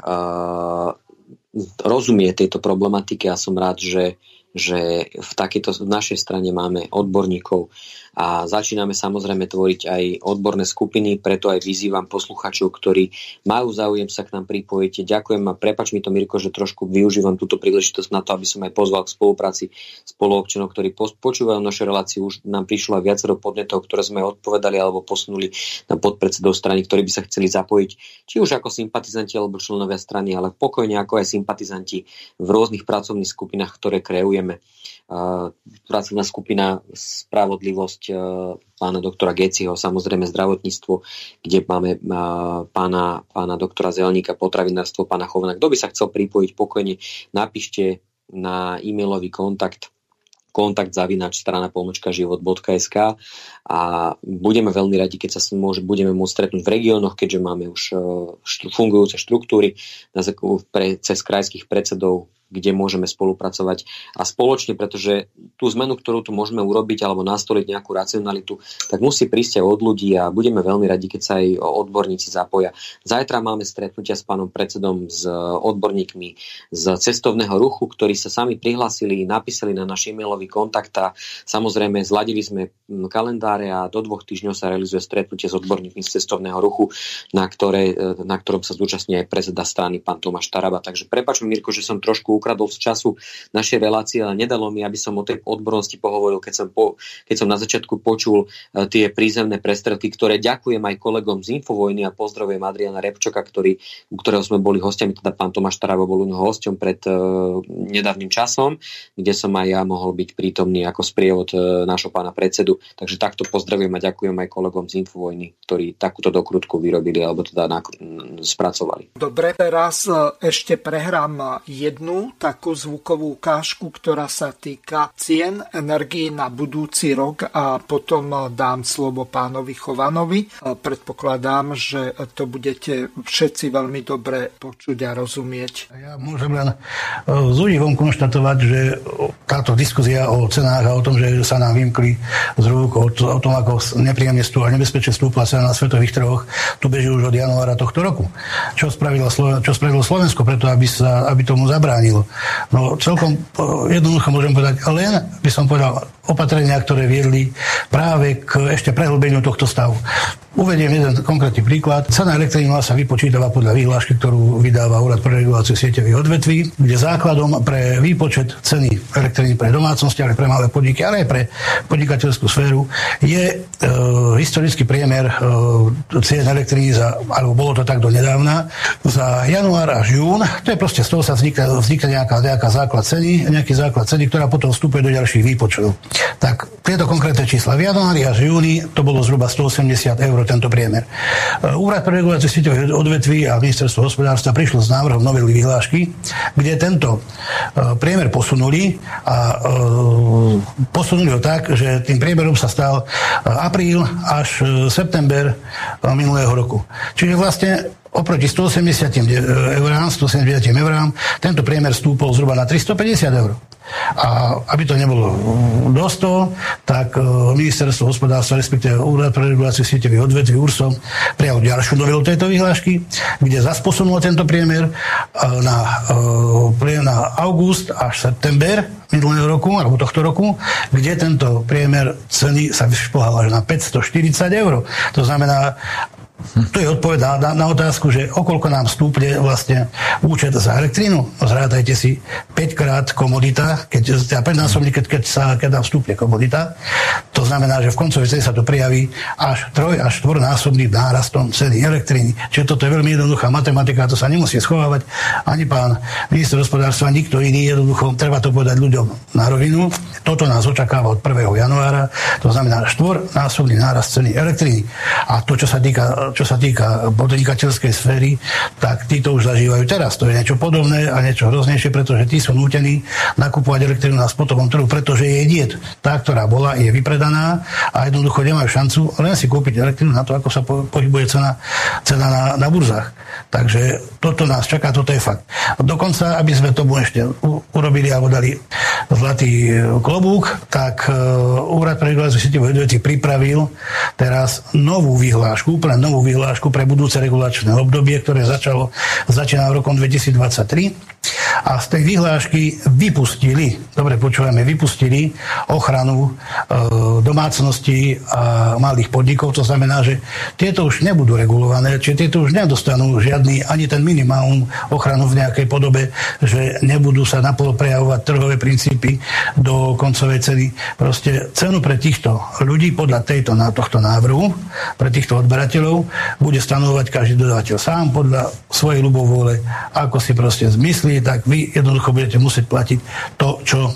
rozumie tejto problematike a som rád, že, že v takejto v našej strane máme odborníkov, a začíname samozrejme tvoriť aj odborné skupiny, preto aj vyzývam posluchačov, ktorí majú záujem sa k nám pripojiť. Ďakujem a prepač mi to, Mirko, že trošku využívam túto príležitosť na to, aby som aj pozval k spolupráci spoluobčanov, ktorí počúvajú naše relácie. Už nám prišlo aj viacero podnetov, ktoré sme odpovedali alebo posunuli na podpredsedov strany, ktorí by sa chceli zapojiť, či už ako sympatizanti alebo členovia strany, ale pokojne ako aj sympatizanti v rôznych pracovných skupinách, ktoré kreujeme pracovná skupina Spravodlivosť e, pána doktora Geciho, samozrejme zdravotníctvo, kde máme e, pána, pána doktora Zelníka, potravinárstvo, pána Chovana. Kto by sa chcel pripojiť, pokojne napíšte na e-mailový kontakt kontakt zavinač strana pomočka život.sk a budeme veľmi radi, keď sa môže, budeme môcť stretnúť v regiónoch, keďže máme už e, štru, fungujúce štruktúry na, pre, cez krajských predsedov kde môžeme spolupracovať a spoločne, pretože tú zmenu, ktorú tu môžeme urobiť alebo nastoliť nejakú racionalitu, tak musí prísť aj od ľudí a budeme veľmi radi, keď sa aj odborníci zapoja. Zajtra máme stretnutia s pánom predsedom, s odborníkmi z cestovného ruchu, ktorí sa sami prihlásili, napísali na náš e-mailový kontakt a samozrejme zladili sme kalendáre a do dvoch týždňov sa realizuje stretnutie s odborníkmi z cestovného ruchu, na, ktoré, na ktorom sa zúčastní aj predseda strany pán Tomáš Taraba. Takže prepačujem, Mirko, že som trošku ukradol z času našej relácie, ale nedalo mi, aby som o tej odbornosti pohovoril, keď som, po, keď som na začiatku počul uh, tie prízemné prestrelky, ktoré ďakujem aj kolegom z Infovojny a pozdravujem Adriana Repčoka, ktorý, u ktorého sme boli hostiami, teda pán Tomáš Taravo bol u neho hosťom pred uh, nedávnym časom, kde som aj ja mohol byť prítomný ako sprievod uh, nášho pána predsedu. Takže takto pozdravujem a ďakujem aj kolegom z Infovojny, ktorí takúto dokrutku vyrobili alebo teda na, spracovali. Dobre, teraz e, ešte prehrám jednu takú zvukovú ukážku, ktorá sa týka cien energii na budúci rok a potom e, dám slovo pánovi Chovanovi. E, predpokladám, že to budete všetci veľmi dobre počuť a rozumieť. Ja môžem len s údivom konštatovať, že táto diskuzia o cenách a o tom, že sa nám vymkli z rúk, o, o tom, ako nepríjemne stúpa, nebezpečne stúpla cena na svetových trhoch, tu beží už od januára tohto roku. Čo spravilo, čo spravilo Slovensko preto, aby, sa, aby tomu zabránilo? No celkom jednoducho môžem povedať, len by som povedal opatrenia, ktoré viedli práve k ešte prehlbeniu tohto stavu. Uvediem jeden konkrétny príklad. Cena elektriny sa vypočítava podľa vyhlášky, ktorú vydáva Úrad pre reguláciu sieťových odvetví, kde základom pre výpočet ceny elektriny pre domácnosti, ale pre malé podniky, ale aj pre podnikateľskú sféru je e, historický priemer e, cien elektriny za, alebo bolo to tak do nedávna, za január až jún. To je proste z toho sa vznikne, vznikne nejaká, nejaká základ ceny, nejaký základ ceny, ktorá potom vstupuje do ďalších výpočtov. Tak tieto konkrétne čísla v januári až júni to bolo zhruba 180 eur tento priemer. E, Úrad pre reguláciu sieťových odvetví a ministerstvo hospodárstva prišlo s návrhom novely vyhlášky, kde tento e, priemer posunuli a e, posunuli ho tak, že tým priemerom sa stal apríl až september minulého roku. Čiže vlastne oproti 180 eurám, 179 eurám, tento priemer stúpol zhruba na 350 eur. A aby to nebolo dosť toho, tak e, ministerstvo hospodárstva, respektíve Úrad pre reguláciu sieťových odvetví URSO prijal ďalšiu novelu tejto vyhlášky, kde zas posunulo tento priemer e, na, e, na august až september minulého roku, alebo tohto roku, kde tento priemer ceny sa vyšplhal až na 540 eur. To znamená, to je odpoveď na, na, otázku, že okolko nám stúpne vlastne účet za elektrínu. Zrátajte si 5 krát komodita, keď, teda 5 násobník, keď, keď, sa, keď nám vstúpne komodita. To znamená, že v koncovej cene sa to prijaví až 3 až 4 násobný nárastom ceny elektriny. Čiže toto je veľmi jednoduchá matematika, to sa nemusí schovávať ani pán minister hospodárstva, nikto iný. Jednoducho treba to povedať ľuďom na rovinu. Toto nás očakáva od 1. januára, to znamená 4 násobný nárast ceny elektriny. A to, čo sa týka čo sa týka podnikateľskej sféry, tak títo už zažívajú teraz. To je niečo podobné a niečo hroznejšie, pretože tí sú nútení nakupovať elektrínu na spotovom trhu, pretože je diet. Tá, ktorá bola, je vypredaná a jednoducho nemajú šancu len si kúpiť elektrínu na to, ako sa pohybuje cena, cena na, na burzách. Takže toto nás čaká, toto je fakt. Dokonca, aby sme tomu ešte urobili alebo dali zlatý klobúk, tak e, Úrad pre reguláciu sieťových odvetví pripravil teraz novú vyhlášku, úplne novú vyhlášku pre budúce regulačné obdobie, ktoré začalo, začína rokom 2023 a z tej vyhlášky vypustili, dobre počúvame, vypustili ochranu e, domácnosti a malých podnikov. To znamená, že tieto už nebudú regulované, čiže tieto už nedostanú žiadny ani ten minimálnu ochranu v nejakej podobe, že nebudú sa napolo prejavovať trhové princípy do koncovej ceny. Proste cenu pre týchto ľudí podľa tejto, na tohto návrhu, pre týchto odberateľov, bude stanovať každý dodávateľ sám podľa svojej ľubovôle, ako si proste zmyslí, tak vy jednoducho budete musieť platiť to, čo e,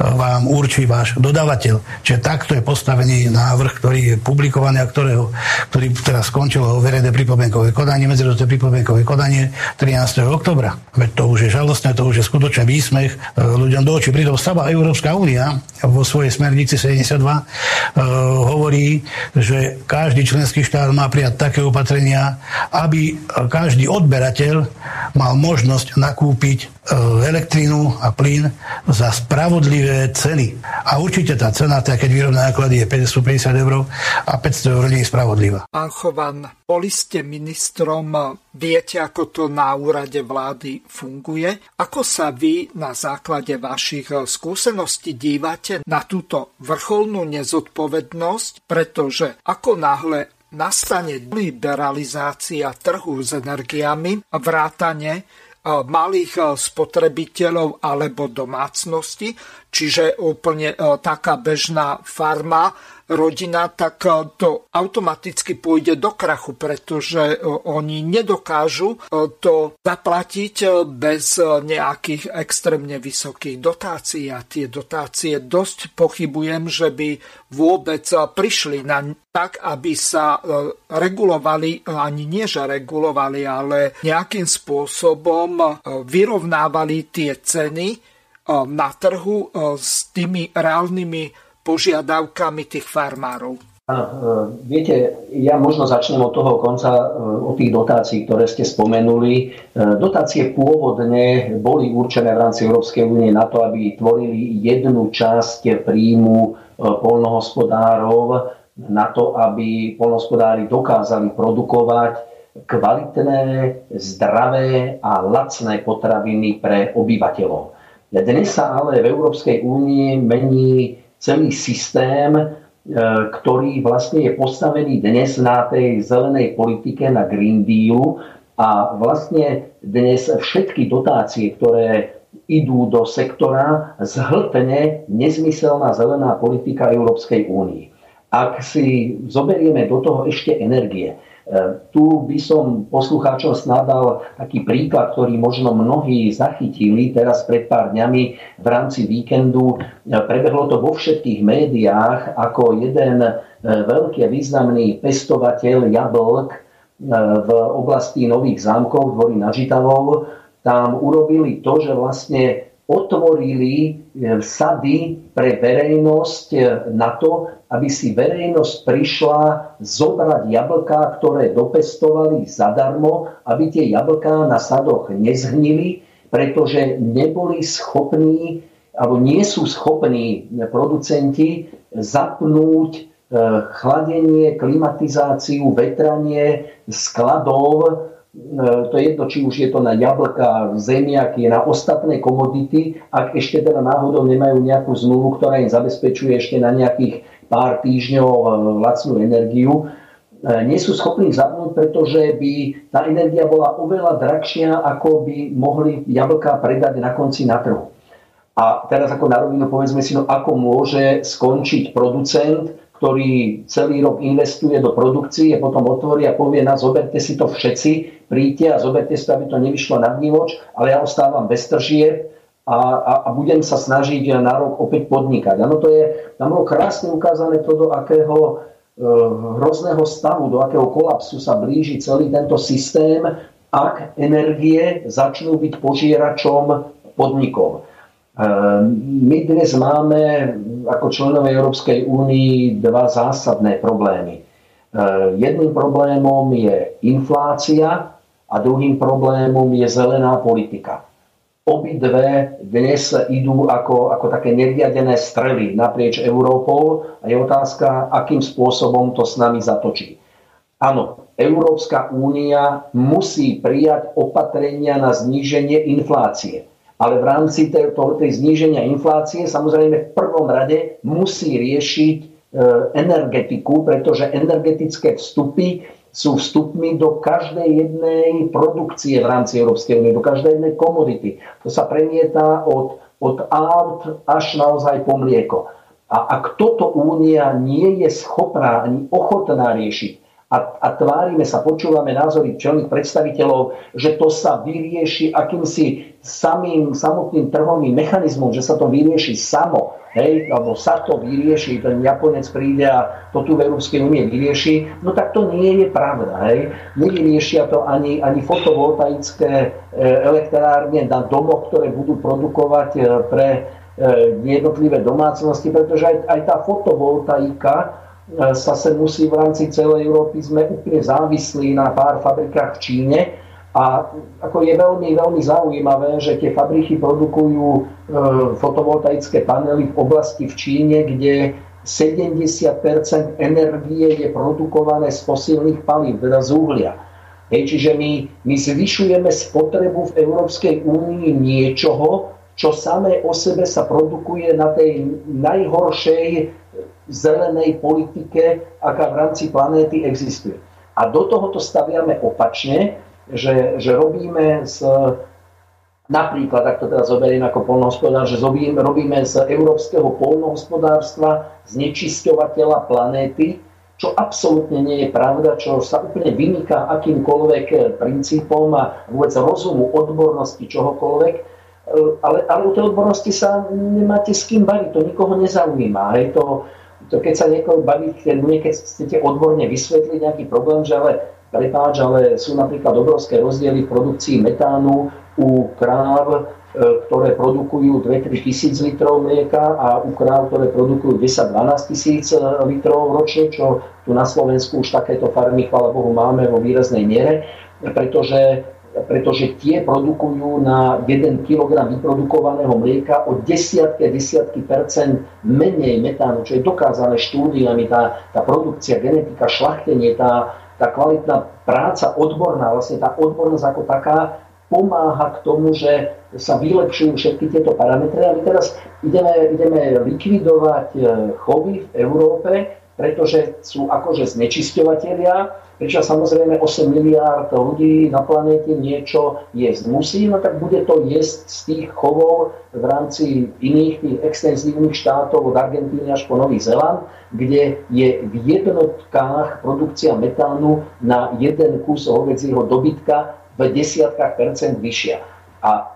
vám určí váš dodávateľ. Čiže takto je postavený návrh, ktorý je publikovaný a ktorého, ktorý teraz skončilo verejné pripomienkové konanie, medziročné pripomienkové konanie 13. oktobra. Veď to už je žalostné, to už je skutočne výsmech e, ľuďom do očí. Pritom sama Európska únia vo svojej smernici 72 uh, e, hovorí, že každý členský štát má prijať také opatrenia, aby každý odberateľ mal možnosť nakúpiť E, elektrínu a plyn za spravodlivé ceny. A určite tá cena, tá, keď výrobné náklady je 550 eur a 500 eur nie je spravodlivá. Pán Chovan, boli ste ministrom, viete, ako to na úrade vlády funguje? Ako sa vy na základe vašich skúseností dívate na túto vrcholnú nezodpovednosť? Pretože ako náhle nastane liberalizácia trhu s energiami, vrátane malých spotrebiteľov alebo domácnosti, čiže úplne taká bežná farma rodina, tak e, to automaticky pôjde do krachu, pretože e, oni nedokážu e, to zaplatiť bez nejakých extrémne vysokých dotácií. A tie dotácie dosť pochybujem, že by vôbec prišli na tak, aby sa regulovali, ani nie že regulovali, ale nejakým spôsobom vyrovnávali tie ceny na trhu s tými reálnymi požiadavkami tých farmárov? E, viete, ja možno začnem od toho konca, e, od tých dotácií, ktoré ste spomenuli. E, dotácie pôvodne boli určené v rámci Európskej únie na to, aby tvorili jednu časť príjmu polnohospodárov, na to, aby polnohospodári dokázali produkovať kvalitné, zdravé a lacné potraviny pre obyvateľov. Dnes sa ale v Európskej únii mení celý systém, e, ktorý vlastne je postavený dnes na tej zelenej politike, na Green Dealu a vlastne dnes všetky dotácie, ktoré idú do sektora, zhltne nezmyselná zelená politika Európskej únie. Ak si zoberieme do toho ešte energie, tu by som poslucháčom snadal taký príklad, ktorý možno mnohí zachytili teraz pred pár dňami v rámci víkendu. E, prebehlo to vo všetkých médiách ako jeden e, veľký významný pestovateľ jablk v oblasti Nových zámkov, dvorí na Žitavov, tam urobili to, že vlastne otvorili sady pre verejnosť na to, aby si verejnosť prišla zobrať jablká, ktoré dopestovali zadarmo, aby tie jablká na sadoch nezhnili, pretože neboli schopní alebo nie sú schopní producenti zapnúť chladenie, klimatizáciu, vetranie skladov to je jedno, či už je to na jablka, zemiaky, na ostatné komodity, ak ešte teda náhodou nemajú nejakú zmluvu, ktorá im zabezpečuje ešte na nejakých pár týždňov e, lacnú energiu, e, nie sú schopní zapnúť, pretože by tá energia bola oveľa drahšia, ako by mohli jablka predať na konci na trhu. A teraz ako na rovinu povedzme si, no ako môže skončiť producent, ktorý celý rok investuje do produkcie, potom otvorí a povie, na zoberte si to všetci, príďte a zoberte si to, aby to nevyšlo na vnívoč, ale ja ostávam bez tržie a, a, a budem sa snažiť na rok opäť podnikať. Ano, to je, tam bolo krásne ukázané to, do akého e, hrozného stavu, do akého kolapsu sa blíži celý tento systém, ak energie začnú byť požieračom podnikov. My dnes máme ako členové Európskej únii dva zásadné problémy. Jedným problémom je inflácia a druhým problémom je zelená politika. Obidve dnes idú ako, ako také neriadené strely naprieč Európou a je otázka, akým spôsobom to s nami zatočí. Áno, Európska únia musí prijať opatrenia na zníženie inflácie ale v rámci tej, zníženia inflácie samozrejme v prvom rade musí riešiť e, energetiku, pretože energetické vstupy sú vstupmi do každej jednej produkcie v rámci Európskej únie, do každej jednej komodity. To sa premieta od, od aut až naozaj po mlieko. A ak toto únia nie je schopná ani ochotná riešiť, a, a tvárime sa, počúvame názory čelných predstaviteľov, že to sa vyrieši akýmsi samým samotným trhovým mechanizmom, že sa to vyrieši samo, hej, alebo sa to vyrieši, ten Japonec príde a to tu v Európskej únie vyrieši, no tak to nie je pravda. Hej. Nevyriešia to ani, ani fotovoltaické e, elektrárne na domoch, ktoré budú produkovať e, pre e, jednotlivé domácnosti, pretože aj, aj tá fotovoltaika sa sa musí v rámci celej Európy, sme úplne závislí na pár fabrikách v Číne a ako je veľmi, veľmi zaujímavé, že tie fabriky produkujú e, fotovoltaické panely v oblasti v Číne, kde 70% energie je produkované z fosílnych palív, teda z uhlia. Hej, čiže my, my zvyšujeme spotrebu v Európskej únii niečoho, čo samé o sebe sa produkuje na tej najhoršej zelenej politike, aká v rámci planéty existuje. A do tohoto staviame opačne, že, že robíme z Napríklad, ak to teraz zoberiem ako polnohospodár, že robíme z európskeho polnohospodárstva znečisťovateľa planéty, čo absolútne nie je pravda, čo sa úplne vymýka akýmkoľvek princípom a vôbec rozumu, odbornosti, čohokoľvek. Ale, ale u tej odbornosti sa nemáte s kým baviť, to nikoho nezaujíma. Je to, to keď sa niekoho baví, keď chcete odborne vysvetliť nejaký problém, že ale prepáč, ale sú napríklad obrovské rozdiely v produkcii metánu u kráv, e, ktoré produkujú 2-3 tisíc litrov mlieka a u kráv, ktoré produkujú 10-12 tisíc e, litrov ročne, čo tu na Slovensku už takéto farmy, chvála Bohu, máme vo výraznej miere, pretože, pretože tie produkujú na 1 kg vyprodukovaného mlieka o desiatky desiatky percent menej metánu, čo je dokázané štúdiami, tá, tá produkcia, genetika, šlachtenie, tá, tá kvalitná práca odborná, vlastne tá odbornosť ako taká pomáha k tomu, že sa vylepšujú všetky tieto parametre. A my teraz ideme, ideme likvidovať e, chovy v Európe, pretože sú akože znečisťovateľia, prečo samozrejme 8 miliárd ľudí na planéte niečo jesť musí, no tak bude to jesť z tých chovov v rámci iných tých extenzívnych štátov od Argentíny až po Nový Zeland, kde je v jednotkách produkcia metánu na jeden kus hovedzieho dobytka v desiatkách percent vyššia. A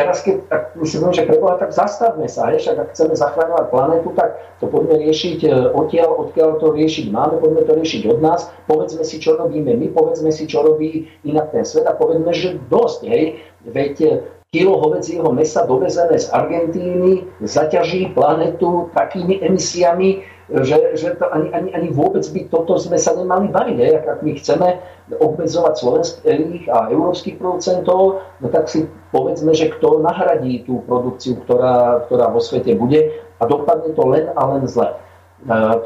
teraz, keď tak si poviem, že preboha, tak zastavme sa, hej, však ak chceme zachráňovať planetu, tak to poďme riešiť e, odtiaľ, odkiaľ to riešiť máme, poďme to riešiť od nás, povedzme si, čo robíme my, povedzme si, čo robí inak ten svet a povedzme, že dosť, hej, veď e, kilo hovedzieho mesa dovezené z Argentíny zaťaží planetu takými emisiami, že, že to ani, ani, ani vôbec by toto sme sa nemali baviť. Hej. Ak, ak my chceme obmedzovať slovenských a európskych producentov, no tak si povedzme, že kto nahradí tú produkciu, ktorá, ktorá vo svete bude a dopadne to len a len zle. E,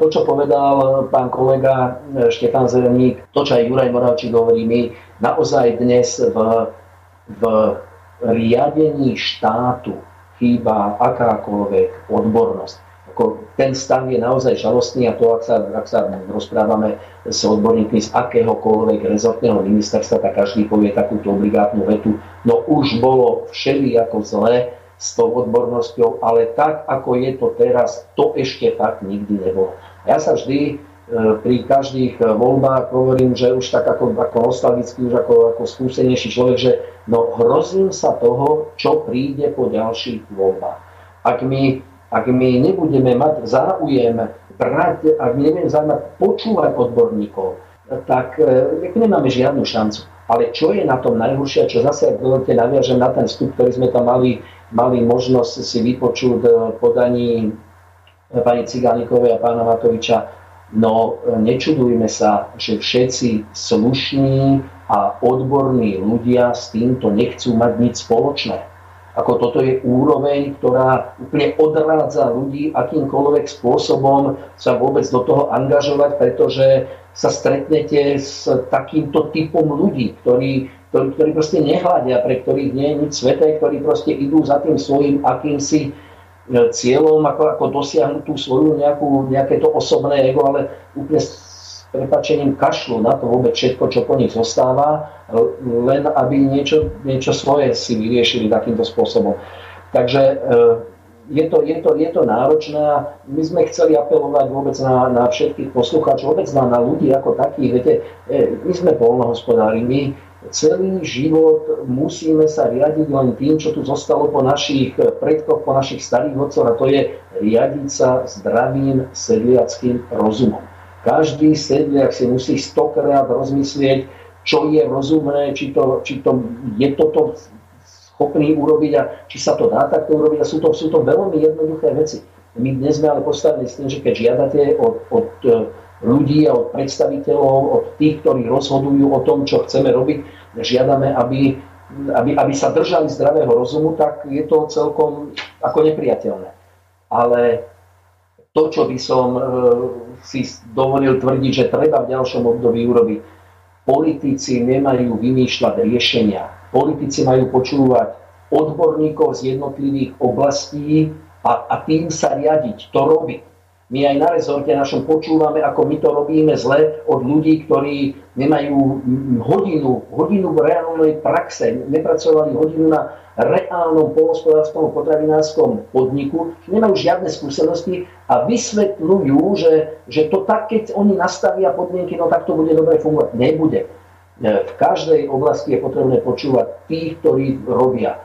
to, čo povedal pán kolega e, Štefán Zeleník, to, čo aj Juraj Moravčík hovorí, my naozaj dnes v, v riadení štátu chýba akákoľvek odbornosť ten stav je naozaj žalostný a to, ak sa, ak sa rozprávame s odborníkmi z akéhokoľvek rezortného ministerstva, tak každý povie takúto obligátnu vetu. No už bolo všeli ako zlé s tou odbornosťou, ale tak, ako je to teraz, to ešte tak nikdy nebolo. Ja sa vždy e, pri každých voľbách hovorím, že už tak ako, ako nostalgicky, už ako, ako skúsenejší človek, že no hrozím sa toho, čo príde po ďalších voľbách. Ak mi ak my nebudeme mať záujem brať, ak my nebudeme zaujímať počúvať odborníkov, tak e, nemáme žiadnu šancu. Ale čo je na tom najhoršie, čo zase, ak dovolte, naviažem na ten vstup, ktorý sme tam mali, mali možnosť si vypočuť v podaní pani Cigánikovej a pána Matoviča, no nečudujme sa, že všetci slušní a odborní ľudia s týmto nechcú mať nič spoločné ako toto je úroveň, ktorá úplne odrádza ľudí akýmkoľvek spôsobom sa vôbec do toho angažovať, pretože sa stretnete s takýmto typom ľudí, ktorí, ktorí, ktorí proste nehľadia, pre ktorých nie je nič sveté, ktorí proste idú za tým svojim akýmsi e, cieľom, ako, ako dosiahnuť tú svoju nejakú, nejaké to osobné ego, ale úplne prepačením kašlu na to vôbec všetko, čo po nich zostáva, len aby niečo, niečo svoje si vyriešili takýmto spôsobom. Takže e, je to, je, to, je to náročné a my sme chceli apelovať vôbec na, na všetkých poslucháčov, vôbec na, na ľudí ako takých. Viete, e, my sme polnohospodári, my celý život musíme sa riadiť len tým, čo tu zostalo po našich predkoch, po našich starých vodcoch a to je riadiť sa zdravým sedliackým rozumom. Každý sedliak si musí stokrát rozmyslieť, čo je rozumné, či, to, či to, je toto schopný urobiť a či sa to dá takto urobiť. A sú to, sú to veľmi jednoduché veci. My dnes sme ale postavili s tým, že keď žiadate od, od e, ľudí a od predstaviteľov, od tých, ktorí rozhodujú o tom, čo chceme robiť, žiadame, aby, aby, aby sa držali zdravého rozumu, tak je to celkom ako nepriateľné. Ale to, čo by som e, si dovolil tvrdiť, že treba v ďalšom období urobiť. Politici nemajú vymýšľať riešenia. Politici majú počúvať odborníkov z jednotlivých oblastí a, a tým sa riadiť. To robí. My aj na rezorte našom počúvame, ako my to robíme zle od ľudí, ktorí nemajú hodinu, hodinu v reálnej praxe, nepracovali hodinu na reálnom polospodárskom potravinárskom podniku, nemajú žiadne skúsenosti a vysvetľujú, že, že to tak, keď oni nastavia podmienky, no tak to bude dobre fungovať. Nebude. V každej oblasti je potrebné počúvať tých, ktorí robia E,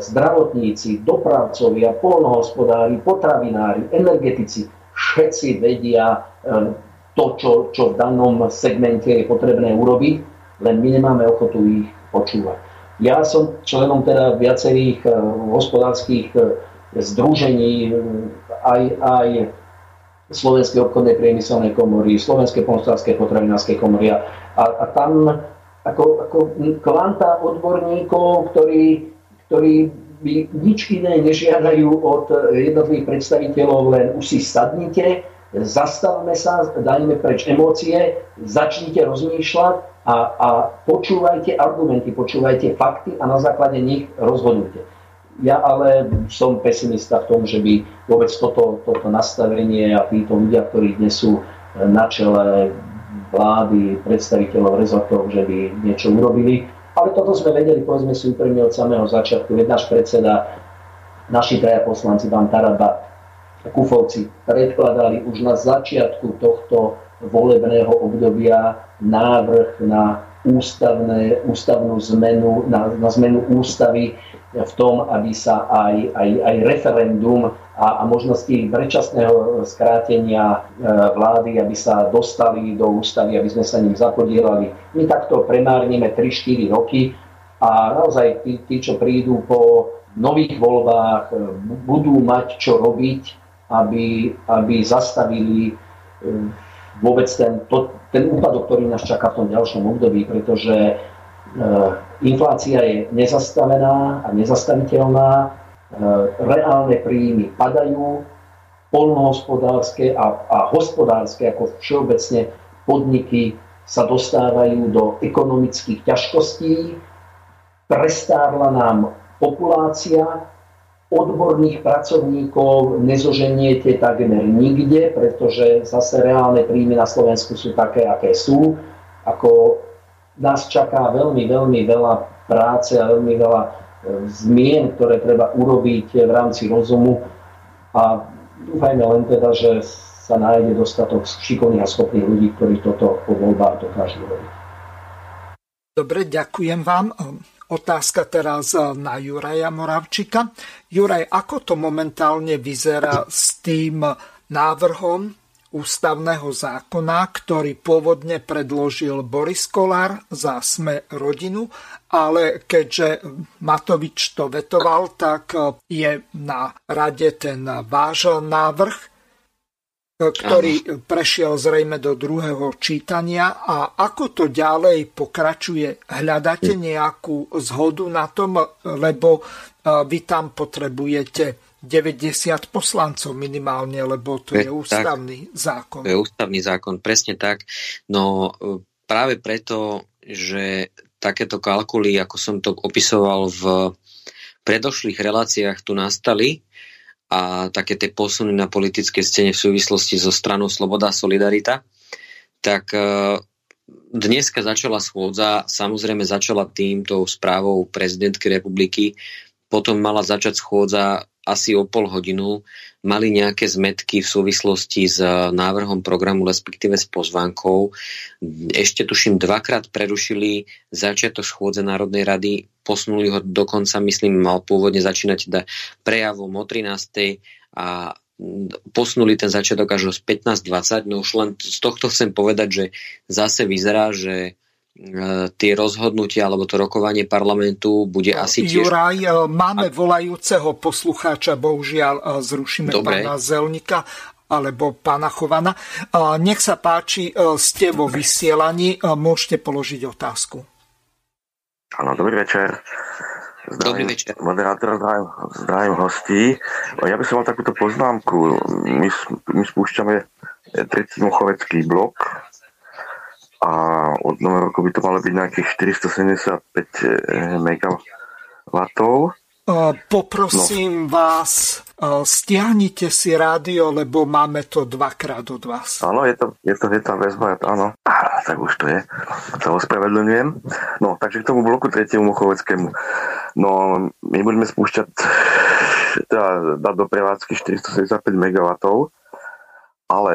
zdravotníci, dopravcovia, polnohospodári, potravinári, energetici, všetci vedia e, to, čo, čo v danom segmente je potrebné urobiť, len my nemáme ochotu ich počúvať. Ja som členom teda viacerých e, hospodárskych združení, aj, aj Slovenskej obchodnej priemyselnej komory, Slovenskej polnohospodárskej potravinárskej komory a, a tam ako, ako kvanta odborníkov, ktorí ktorí nič iné nežiadajú od jednotlivých predstaviteľov, len už si sadnite, zastavme sa, dajme preč emócie, začnite rozmýšľať a, a počúvajte argumenty, počúvajte fakty a na základe nich rozhodujte. Ja ale som pesimista v tom, že by vôbec toto, toto nastavenie a títo ľudia, ktorí dnes sú na čele vlády, predstaviteľov rezortov, že by niečo urobili. Ale toto sme vedeli, povedzme si úprimne od samého začiatku. Veď náš predseda, naši traja poslanci, pán Taraba, Kufovci, predkladali už na začiatku tohto volebného obdobia návrh na ústavné, ústavnú zmenu, na, na zmenu ústavy v tom, aby sa aj, aj, aj referendum a, a možnosti predčasného skrátenia e, vlády, aby sa dostali do ústavy, aby sme sa ním zapodielali. My takto premárneme 3-4 roky a naozaj tí, tí, čo prídu po nových voľbách, e, budú mať čo robiť, aby, aby zastavili e, vôbec ten, to, ten úpadok, ktorý nás čaká v tom ďalšom období, pretože e, inflácia je nezastavená a nezastaviteľná, reálne príjmy padajú, polnohospodárske a, a hospodárske ako všeobecne podniky sa dostávajú do ekonomických ťažkostí, prestárla nám populácia, odborných pracovníkov nezoženiete takmer nikde, pretože zase reálne príjmy na Slovensku sú také, aké sú. Ako nás čaká veľmi, veľmi veľa práce a veľmi veľa e, zmien, ktoré treba urobiť v rámci rozumu a dúfajme len teda, že sa nájde dostatok šikovných a schopných ľudí, ktorí toto po voľbách dokážu robiť. Dobre, ďakujem vám. Otázka teraz na Juraja Moravčika. Juraj, ako to momentálne vyzerá s tým návrhom ústavného zákona, ktorý pôvodne predložil Boris Kolár za Sme rodinu, ale keďže Matovič to vetoval, tak eh, je na rade ten váš návrh ktorý prešiel zrejme do druhého čítania. A ako to ďalej pokračuje? Hľadáte nejakú zhodu na tom, lebo e, vy tam potrebujete 90 poslancov minimálne, lebo to je ústavný tak, zákon. To je ústavný zákon, presne tak. No e, práve preto, že takéto kalkuly, ako som to opisoval v predošlých reláciách tu nastali, a také tie posuny na politickej scéne v súvislosti so stranou Sloboda a Solidarita, tak e, dneska začala schôdza, samozrejme začala týmto správou prezidentky republiky, potom mala začať schôdza asi o pol hodinu, mali nejaké zmetky v súvislosti s návrhom programu, respektíve s pozvánkou. Ešte tuším dvakrát prerušili začiatok schôdze Národnej rady, posunuli ho dokonca, myslím, mal pôvodne začínať teda prejavom o 13. a posunuli ten začiatok až o 15.20. No už len z tohto chcem povedať, že zase vyzerá, že tie rozhodnutia alebo to rokovanie parlamentu bude no, asi tiež... Juraj, e, máme volajúceho poslucháča, bohužiaľ e, zrušíme Dobre. pána Zelnika alebo pána Chovana. Nech sa páči, ste vo vysielaní, môžete položiť otázku. Áno, dobrý večer. Zdravím, dobrý večer. Moderátor, zdravím, zdravím hostí. Ja by som mal takúto poznámku. My, my spúšťame tretí mochovecký blok a od nového roku by to malo byť nejakých 475 MW. Poprosím no. vás stiahnite si rádio, lebo máme to dvakrát od vás. Áno, je to, je to, je tam väzba, áno. Á, tak už to je. To ospravedlňujem. No, takže k tomu bloku tretiemu Mochoveckému. No, my budeme spúšťať teda dať do prevádzky 475 MW, ale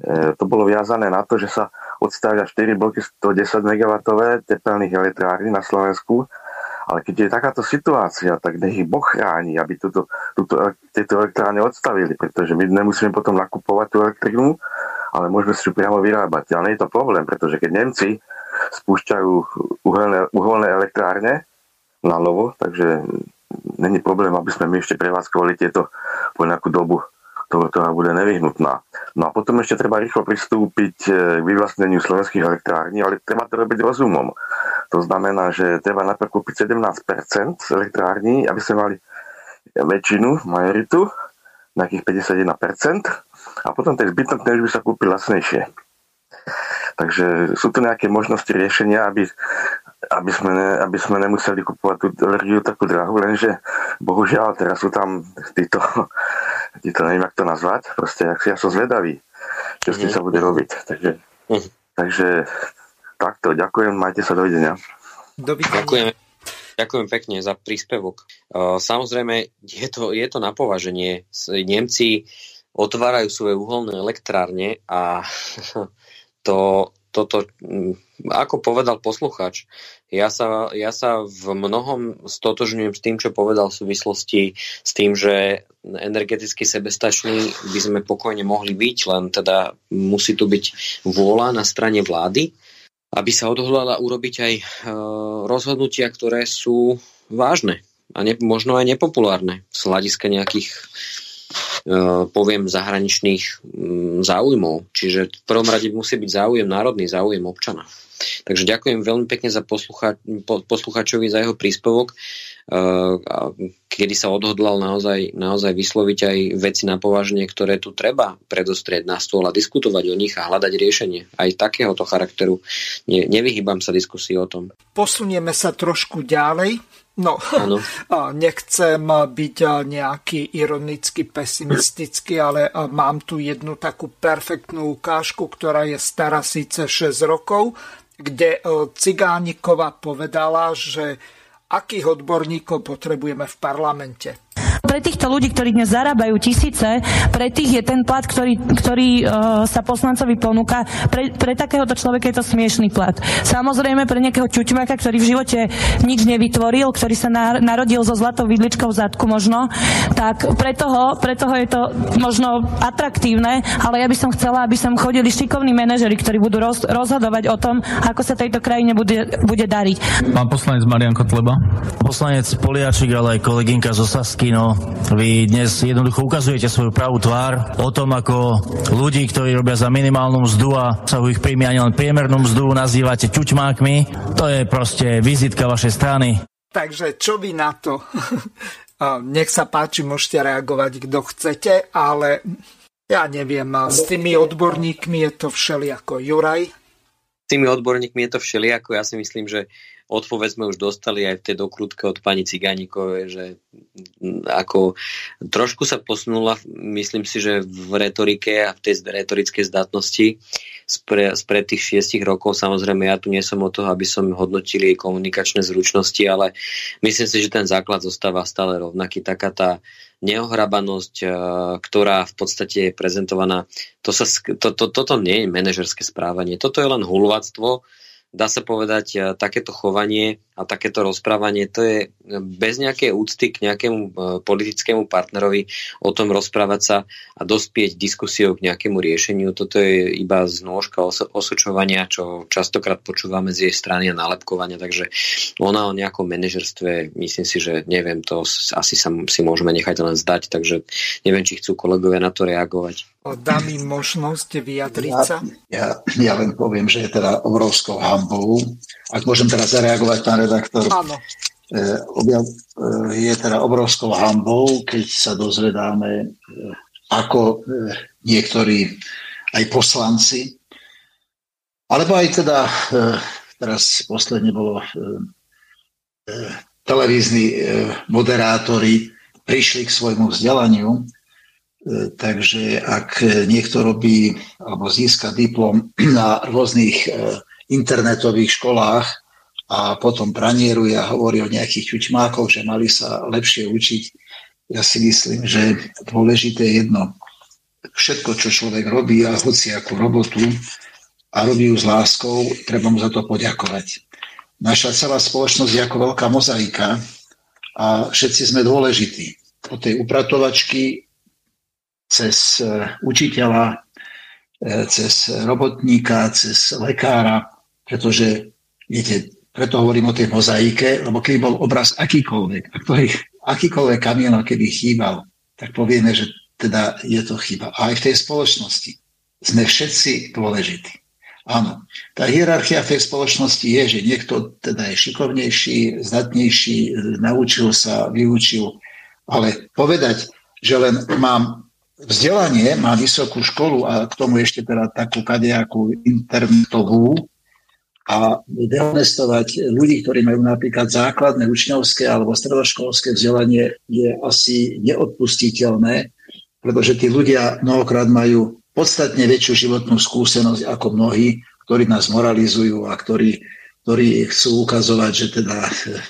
e, to bolo viazané na to, že sa odstavia 4 bloky 110 MW tepelných elektrární na Slovensku ale keď je takáto situácia, tak nech ich Boh chráni, aby túto, túto, tieto elektrárne odstavili, pretože my nemusíme potom nakupovať tú elektrínu, ale môžeme si ju priamo vyrábať. Ale nie je to problém, pretože keď Nemci spúšťajú uholné, uholné elektrárne na novo, takže není problém, aby sme my ešte prevádzkovali tieto po nejakú dobu, ktorá bude nevyhnutná. No a potom ešte treba rýchlo pristúpiť k vyvlastneniu slovenských elektrární, ale treba to robiť rozumom. To znamená, že treba najprv kúpiť 17% elektrární, aby sme mali väčšinu, majoritu, nejakých 51%, a potom ten zbytok už by sa kúpil lacnejšie. Takže sú tu nejaké možnosti riešenia, aby, aby, sme, ne, aby sme nemuseli kupovať tú energiu takú drahú, lenže bohužiaľ teraz sú tam títo, títo neviem, jak to nazvať, proste ja som zvedavý, čo s tým sa bude robiť. Takže, mhm. takže Takto, ďakujem, majte sa, dovidenia. Dovidenia. Ďakujem. Ďakujem pekne za príspevok. Samozrejme, je to, je to na považenie. Nemci otvárajú svoje uholné elektrárne a [LAUGHS] to, toto, ako povedal posluchač, ja sa, ja sa v mnohom stotožňujem s tým, čo povedal v súvislosti s tým, že energeticky sebestační by sme pokojne mohli byť, len teda musí tu byť vôľa na strane vlády aby sa odhodlala urobiť aj e, rozhodnutia, ktoré sú vážne a ne, možno aj nepopulárne z hľadiska nejakých poviem zahraničných mm, záujmov. Čiže v prvom rade musí byť záujem národný, záujem občana. Takže ďakujem veľmi pekne za poslucha, posluchačovi za jeho príspevok, eh, kedy sa odhodlal naozaj, naozaj vysloviť aj veci na považenie, ktoré tu treba predostrieť na stôl a diskutovať o nich a hľadať riešenie aj takéhoto charakteru. Ne, nevyhýbam sa diskusii o tom. Posunieme sa trošku ďalej. No, ano. [LAUGHS] nechcem byť nejaký ironicky pesimistický, ale mám tu jednu takú perfektnú ukážku, ktorá je stará síce 6 rokov, kde e, Cigánikova povedala, že akých odborníkov potrebujeme v parlamente. Pre týchto ľudí, ktorí dnes zarábajú tisíce, pre tých je ten plat, ktorý, ktorý uh, sa poslancovi ponúka, pre, pre takéhoto človeka je to smiešný plat. Samozrejme pre nejakého čuťmaka, ktorý v živote nič nevytvoril, ktorý sa na, narodil so zlatou vidličkou v zadku možno, tak pre toho, pre toho je to možno atraktívne, ale ja by som chcela, aby som chodili šikovní manažeri, ktorí budú roz, rozhodovať o tom, ako sa tejto krajine bude, bude dariť. Pán poslanec Marian Kotleba. Poslanec Poliačik, ale aj kolegynka zo Sasky, no vy dnes jednoducho ukazujete svoju pravú tvár o tom, ako ľudí, ktorí robia za minimálnu mzdu a sa ich príjmy ani len priemernú mzdu, nazývate ťuťmákmi. To je proste vizitka vašej strany. Takže čo vy na to? [LAUGHS] Nech sa páči, môžete reagovať, kto chcete, ale ja neviem, s tými odborníkmi je to všelijako. Juraj? S tými odborníkmi je to všelijako. Ja si myslím, že odpoveď sme už dostali aj v tej dokrutke od pani Cigánikovej, že ako trošku sa posunula, myslím si, že v retorike a v tej retorickej zdatnosti spre, spred tých šiestich rokov. Samozrejme, ja tu nie som o toho, aby som hodnotil jej komunikačné zručnosti, ale myslím si, že ten základ zostáva stále rovnaký. Taká tá neohrabanosť, eh, ktorá v podstate je prezentovaná. To sa, to, to, toto nie je manažerské správanie. Toto je len hulvactvo, dá sa povedať, e, takéto chovanie a takéto rozprávanie, to je bez nejakej úcty k nejakému e, politickému partnerovi o tom rozprávať sa a dospieť diskusiou k nejakému riešeniu. Toto je iba znôžka os- osočovania, čo častokrát počúvame z jej strany a nálepkovania, takže ona o nejakom manažerstve, myslím si, že neviem, to asi sa si môžeme nechať len zdať, takže neviem, či chcú kolegovia na to reagovať dám im možnosť vyjadriť sa? Ja, ja, ja len poviem, že je teda obrovskou hambou. Ak môžem teraz zareagovať, pán redaktor. Áno. E, e, je teda obrovskou hambou, keď sa dozvedáme, e, ako niektorí aj poslanci, alebo aj teda, teraz posledne bolo televízni moderátori prišli k svojmu vzdelaniu. Takže ak niekto robí alebo získa diplom [CLEARS THROAT] na rôznych internetových školách a potom pranieruje a hovorí o nejakých čučmákoch, že mali sa lepšie učiť, ja si myslím, že dôležité je jedno. Všetko, čo človek robí a hoci ako robotu a robí ju s láskou, treba mu za to poďakovať. Naša celá spoločnosť je ako veľká mozaika a všetci sme dôležití. Od tej upratovačky cez e, učiteľa, e, cez robotníka, cez lekára, pretože, viete, preto hovorím o tej mozaike, lebo keby bol obraz akýkoľvek, a ktorý akýkoľvek kamienok, keby chýbal, tak povieme, že teda je to chyba. A aj v tej spoločnosti sme všetci dôležití. Áno, tá hierarchia v tej spoločnosti je, že niekto teda je šikovnejší, zdatnejší, naučil sa, vyučil, ale povedať, že len mám vzdelanie, mám vysokú školu a k tomu ešte teda takú kadejakú internetovú, a dehonestovať ľudí, ktorí majú napríklad základné učňovské alebo stredoškolské vzdelanie, je asi neodpustiteľné, pretože tí ľudia mnohokrát majú podstatne väčšiu životnú skúsenosť ako mnohí, ktorí nás moralizujú a ktorí, ktorí chcú ukazovať, že teda,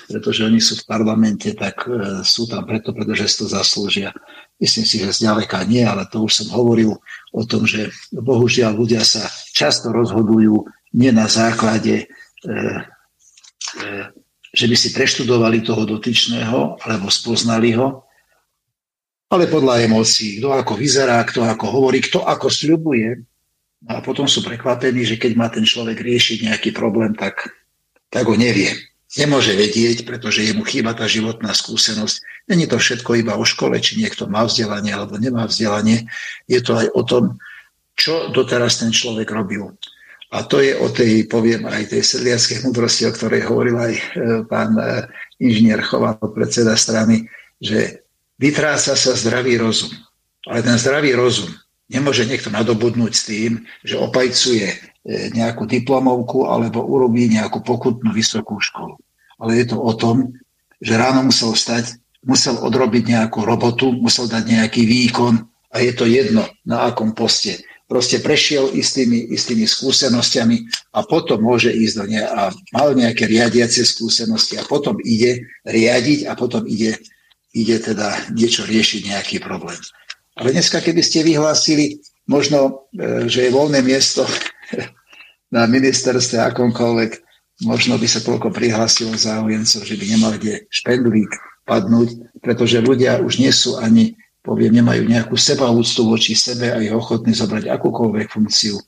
pretože oni sú v parlamente, tak e, sú tam preto, pretože si to zaslúžia. Myslím si, že zďaleka nie, ale to už som hovoril o tom, že bohužiaľ ľudia sa často rozhodujú nie na základe, e, e, že by si preštudovali toho dotyčného alebo spoznali ho, ale podľa emócií, kto ako vyzerá, kto ako hovorí, kto ako sľubuje. A potom sú prekvapení, že keď má ten človek riešiť nejaký problém, tak, tak ho nevie. Nemôže vedieť, pretože jemu chýba tá životná skúsenosť. Není to všetko iba o škole, či niekto má vzdelanie alebo nemá vzdelanie. Je to aj o tom, čo doteraz ten človek robil. A to je o tej, poviem, aj tej sedliackej múdrosti, o ktorej hovoril aj e, pán e, inžinier Chovan, predseda strany, že vytráca sa zdravý rozum. Ale ten zdravý rozum nemôže niekto nadobudnúť s tým, že opajcuje nejakú diplomovku alebo urobí nejakú pokutnú vysokú školu. Ale je to o tom, že ráno musel stať, musel odrobiť nejakú robotu, musel dať nejaký výkon a je to jedno, na akom poste proste prešiel istými, istými skúsenostiami a potom môže ísť do ne a mal nejaké riadiacie skúsenosti a potom ide riadiť a potom ide, ide teda niečo riešiť, nejaký problém. Ale dneska, keby ste vyhlásili možno, e, že je voľné miesto [LAUGHS] na ministerstve akomkoľvek, možno by sa toľko prihlásilo záujemcov, že by nemal kde špendlík padnúť, pretože ľudia už nie sú ani poviem, nemajú nejakú sebaúctu voči sebe a je ochotný zobrať akúkoľvek funkciu e,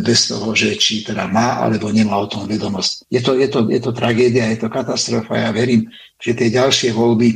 bez toho, že či teda má alebo nemá o tom vedomosť. Je to, je to, je to tragédia, je to katastrofa. Ja verím, že tie ďalšie voľby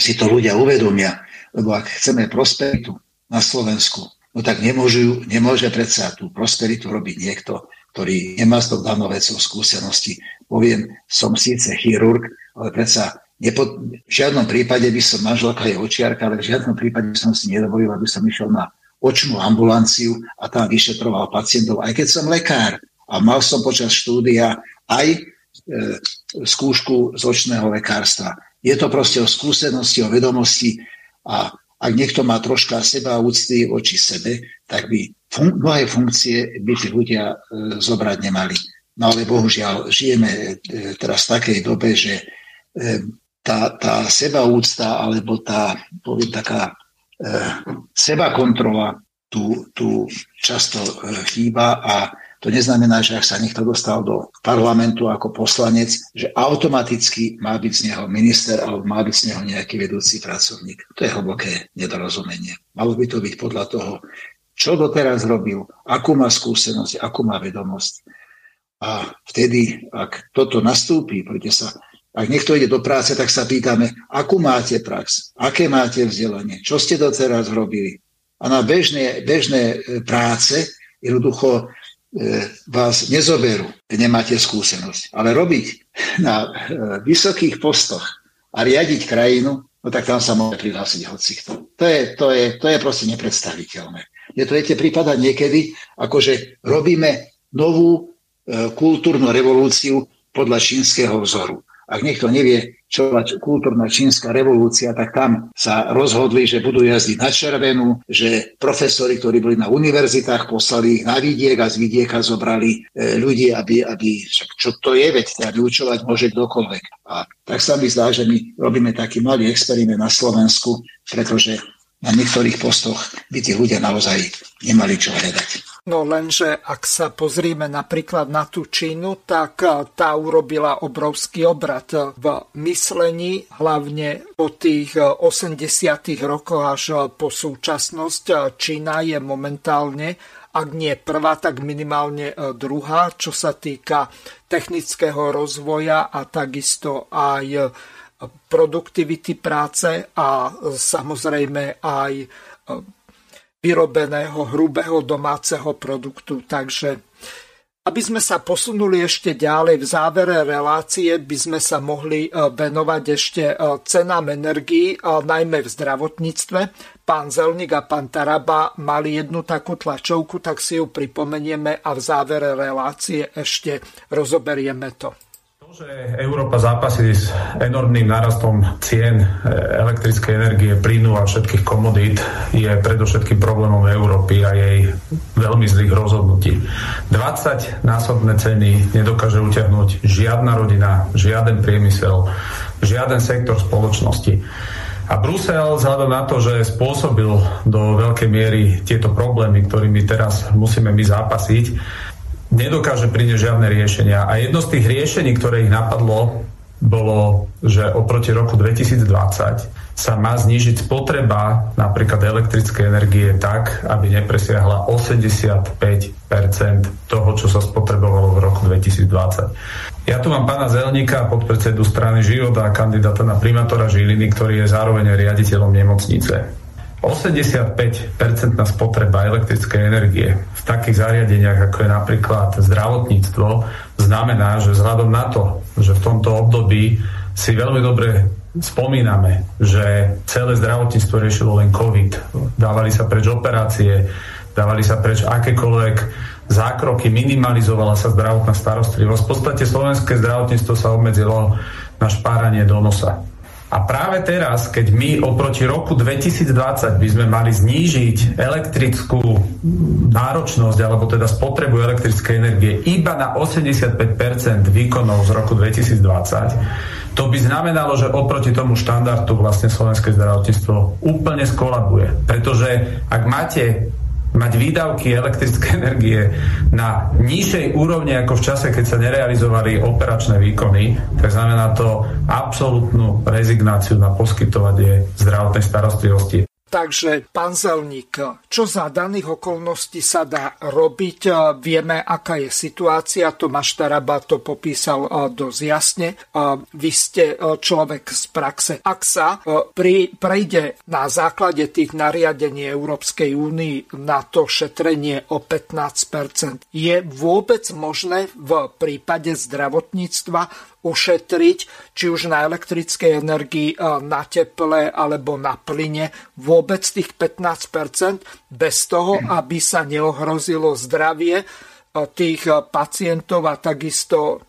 si to ľudia uvedomia, lebo ak chceme prosperitu na Slovensku, no tak nemôžu, nemôže predsa tú prosperitu robiť niekto, ktorý nemá s tou danou vecou skúsenosti. Poviem, som síce chirurg, ale predsa Nepo, v žiadnom prípade by som, manželka je očiarka, ale v žiadnom prípade by som si nedovolil, aby som išiel na očnú ambulanciu a tam vyšetroval pacientov, aj keď som lekár a mal som počas štúdia aj e, skúšku z očného lekárstva. Je to proste o skúsenosti, o vedomosti a ak niekto má troška seba úcty voči sebe, tak by fun- mnohé funkcie by tí ľudia e, zobrať nemali. No ale bohužiaľ žijeme e, teraz v takej dobe, že e, tá, tá sebaúcta alebo tá, poviem, taká e, sebakontrola tu, tu často e, chýba a to neznamená, že ak sa niekto dostal do parlamentu ako poslanec, že automaticky má byť z neho minister alebo má byť z neho nejaký vedúci pracovník. To je hlboké nedorozumenie. Malo by to byť podľa toho, čo doteraz robil, akú má skúsenosť, akú má vedomosť. A vtedy, ak toto nastúpi, pretože sa ak niekto ide do práce, tak sa pýtame, akú máte prax, aké máte vzdelanie, čo ste doteraz robili. A na bežné, bežné e, práce jednoducho vás nezoberú, nemáte skúsenosť. Ale robiť na e, vysokých postoch a riadiť krajinu, no tak tam sa môže prihlásiť hocikto. To je, to, je, to je proste nepredstaviteľné. Je to, viete, prípada niekedy, akože robíme novú e, kultúrnu revolúciu podľa čínskeho vzoru. Ak niekto nevie, čo bola kultúrna čínska revolúcia, tak tam sa rozhodli, že budú jazdiť na červenú, že profesori, ktorí boli na univerzitách, poslali ich na vidiek a z vidieka zobrali e, ľudí, aby, aby čo to je, veď teda vyučovať môže kdokoľvek. A tak sa mi zdá, že my robíme taký malý experiment na Slovensku, pretože na niektorých postoch by tí ľudia naozaj nemali čo hľadať. No lenže ak sa pozrieme napríklad na tú Čínu, tak eh, tá urobila obrovský obrad v myslení, hlavne po tých 80. Eh, rokoch až eh, po súčasnosť. Čína je momentálne, ak nie prvá, tak minimálne druhá, čo sa týka technického rozvoja a takisto aj produktivity práce a samozrejme aj vyrobeného hrubého domáceho produktu. Takže aby sme sa posunuli ešte ďalej, v závere relácie by sme sa mohli e, venovať ešte e, cenám energií, e, najmä v zdravotníctve. Pán Zelník a pán Taraba mali jednu takú tlačovku, tak si ju pripomenieme a v závere relácie ešte rozoberieme to že Európa zápasí s enormným narastom cien e, elektrickej energie, plynu a všetkých komodít je predovšetkým problémom Európy a jej veľmi zlých rozhodnutí. 20 násobné ceny nedokáže utiahnuť žiadna rodina, žiaden priemysel, žiaden sektor spoločnosti. A Brusel vzhľadom na to, že spôsobil do veľkej miery tieto problémy, ktorými teraz musíme my zápasiť, nedokáže priniesť žiadne riešenia. A jedno z tých riešení, ktoré ich napadlo, bolo, že oproti roku 2020 sa má znížiť spotreba napríklad elektrickej energie tak, aby nepresiahla 85% toho, čo sa spotrebovalo v roku 2020. Ja tu mám pána Zelníka, podpredsedu strany Život a kandidáta na primátora Žiliny, ktorý je zároveň riaditeľom nemocnice. 85% spotreba elektrickej energie v takých zariadeniach, ako je napríklad zdravotníctvo, znamená, že vzhľadom na to, že v tomto období si veľmi dobre spomíname, že celé zdravotníctvo riešilo len COVID. Dávali sa preč operácie, dávali sa preč akékoľvek zákroky, minimalizovala sa zdravotná starostlivosť. V podstate slovenské zdravotníctvo sa obmedzilo na špáranie do nosa. A práve teraz, keď my oproti roku 2020 by sme mali znížiť elektrickú náročnosť, alebo teda spotrebu elektrickej energie iba na 85% výkonov z roku 2020, to by znamenalo, že oproti tomu štandardu vlastne slovenské zdravotníctvo úplne skolabuje. Pretože ak máte mať výdavky elektrické [LAUGHS] energie na nižšej úrovni ako v čase, keď sa nerealizovali operačné výkony, tak znamená to absolútnu rezignáciu na poskytovanie zdravotnej starostlivosti. Takže, pán Zelník, čo za daných okolností sa dá robiť? Vieme, aká je situácia. Tomáš Taraba to popísal dosť jasne. Vy ste človek z praxe. Ak sa pri, prejde na základe tých nariadení Európskej únii na to šetrenie o 15% je vôbec možné v prípade zdravotníctva ušetriť, či už na elektrickej energii, na teple alebo na plyne, vôbec tých 15% bez toho, aby sa neohrozilo zdravie tých pacientov a takisto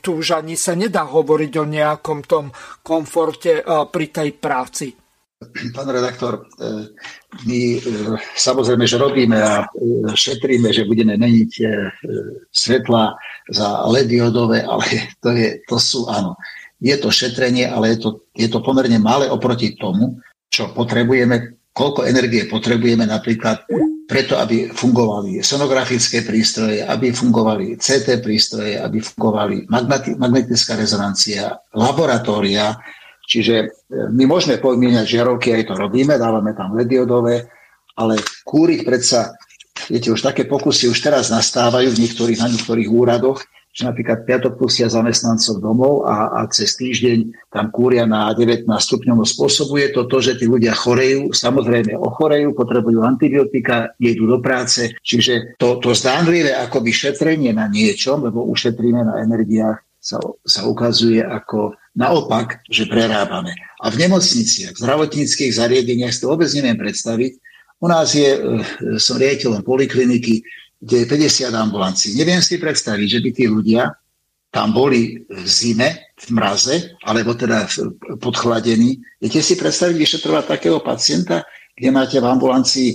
tu už ani sa nedá hovoriť o nejakom tom komforte pri tej práci. Pán redaktor, e, my e, samozrejme, že robíme a e, šetríme, že budeme meniť svetla za lediodové, ale to, je, to sú, áno, je to šetrenie, ale je to, je to pomerne malé oproti tomu, čo potrebujeme, koľko energie potrebujeme napríklad preto, aby fungovali sonografické prístroje, aby fungovali CT prístroje, aby fungovali magnetická rezonancia, laboratória, Čiže e, my môžeme pomieňať žiarovky, aj to robíme, dávame tam lediodové, ale kúriť predsa, viete, už také pokusy už teraz nastávajú v niektorých, na niektorých úradoch, že napríklad piatok pustia zamestnancov domov a, a cez týždeň tam kúria na 19 stupňov. No spôsobuje to to, že tí ľudia chorejú, samozrejme ochorejú, potrebujú antibiotika, jedú do práce. Čiže to, to zdánlivé akoby šetrenie na niečom, lebo ušetríme na energiách, sa, sa ukazuje ako naopak, že prerábame. A v nemocniciach, v zdravotníckých zariadeniach si to vôbec neviem predstaviť. U nás je, e, som riaditeľom polikliniky, kde je 50 ambulancií. Neviem si predstaviť, že by tí ľudia tam boli v zime, v mraze, alebo teda podchladený. Viete si predstaviť vyšetrovať takého pacienta, kde máte v ambulancii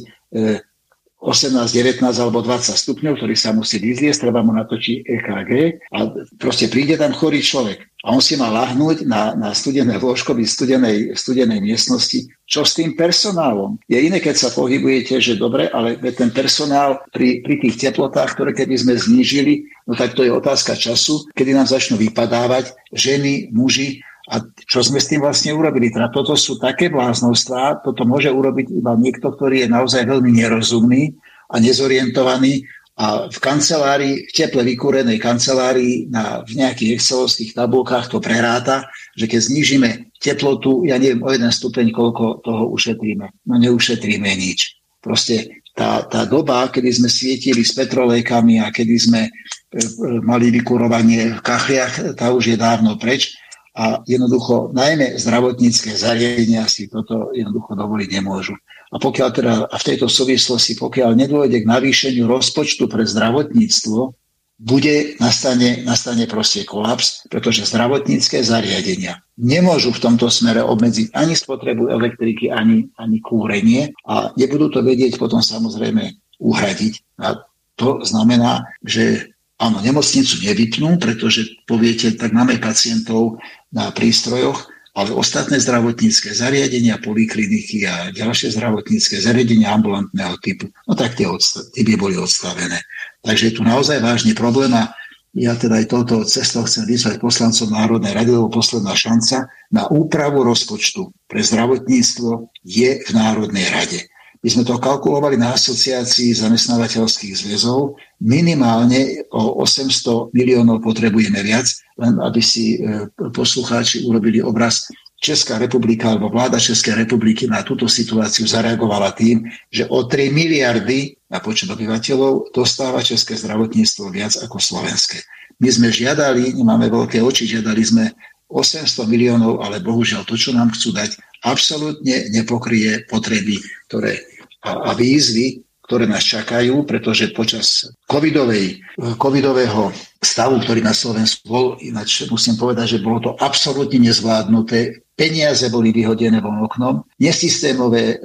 18, 19 alebo 20 stupňov, ktorý sa musí vyzliesť, treba mu natočiť EKG a proste príde tam chorý človek a on si má lahnúť na, na studené lôžko v studenej, studenej miestnosti. Čo s tým personálom? Je iné, keď sa pohybujete, že dobre, ale ten personál pri, pri tých teplotách, ktoré keby sme znížili, no tak to je otázka času, kedy nám začnú vypadávať ženy, muži a čo sme s tým vlastne urobili? Teda toto sú také bláznostvá, toto môže urobiť iba niekto, ktorý je naozaj veľmi nerozumný a nezorientovaný a v kancelárii, v teple vykúrenej kancelárii na, v nejakých excelovských tabulkách to preráta, že keď znížime teplotu, ja neviem o jeden stupeň, koľko toho ušetríme. No neušetríme nič. Proste tá, tá doba, kedy sme svietili s petrolejkami a kedy sme e, e, mali vykurovanie v kachliach, tá už je dávno preč a jednoducho najmä zdravotnícke zariadenia si toto jednoducho dovoliť nemôžu. A pokiaľ teda a v tejto súvislosti, pokiaľ nedôjde k navýšeniu rozpočtu pre zdravotníctvo, bude, nastane, nastane proste kolaps, pretože zdravotnícke zariadenia nemôžu v tomto smere obmedziť ani spotrebu elektriky, ani, ani kúrenie a nebudú to vedieť potom samozrejme uhradiť. A to znamená, že Áno, nemocnicu nevypnú, pretože poviete, tak máme pacientov na prístrojoch, ale ostatné zdravotnícke zariadenia, polikliniky a ďalšie zdravotnícke zariadenia ambulantného typu, no tak tie, odsta- tie by boli odstavené. Takže je tu naozaj vážny problém a ja teda aj touto cestou chcem vyzvať poslancov Národnej rady, lebo posledná šanca na úpravu rozpočtu pre zdravotníctvo je v Národnej rade. My sme to kalkulovali na asociácii zamestnávateľských zväzov. Minimálne o 800 miliónov potrebujeme viac, len aby si e, poslucháči urobili obraz. Česká republika alebo vláda Českej republiky na túto situáciu zareagovala tým, že o 3 miliardy na počet obyvateľov dostáva české zdravotníctvo viac ako slovenské. My sme žiadali, nemáme veľké oči, žiadali sme 800 miliónov, ale bohužiaľ to, čo nám chcú dať, absolútne nepokrie potreby, ktoré a, a výzvy, ktoré nás čakajú, pretože počas covidovej, covidového stavu, ktorý na Slovensku bol, ináč musím povedať, že bolo to absolútne nezvládnuté, peniaze boli vyhodené von oknom, nesystémové e,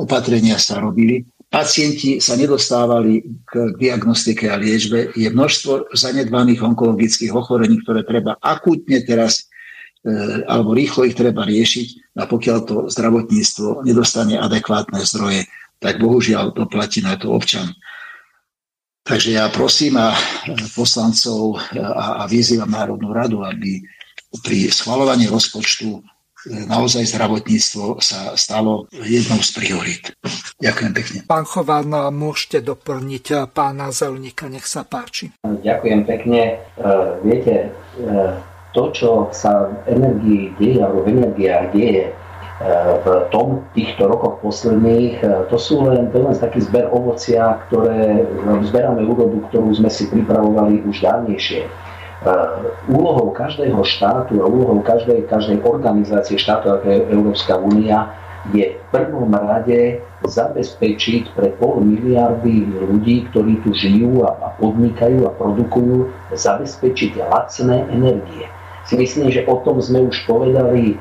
opatrenia sa robili, pacienti sa nedostávali k diagnostike a liečbe, je množstvo zanedbaných onkologických ochorení, ktoré treba akútne teraz e, alebo rýchlo ich treba riešiť a pokiaľ to zdravotníctvo nedostane adekvátne zdroje, tak bohužiaľ to platí na to občan. Takže ja prosím a poslancov a, a vyzývam Národnú radu, aby pri schvalovaní rozpočtu e, naozaj zdravotníctvo sa stalo jednou z priorit. Ďakujem pekne. Pán Chován, môžete doplniť pána Zelníka, nech sa páči. Ďakujem pekne. E, viete, e, to, čo sa v energii deje, alebo v energiách deje, v tom týchto rokoch posledných, e, to sú len, to len taký zber ovocia, ktoré zberáme úrodu, ktorú sme si pripravovali už dávnejšie. E, úlohou každého štátu a úlohou každej, každej organizácie štátu, ako je Európska únia, je v prvom rade zabezpečiť pre pol miliardy ľudí, ktorí tu žijú a podnikajú a produkujú, zabezpečiť lacné energie si myslím, že o tom sme už povedali e,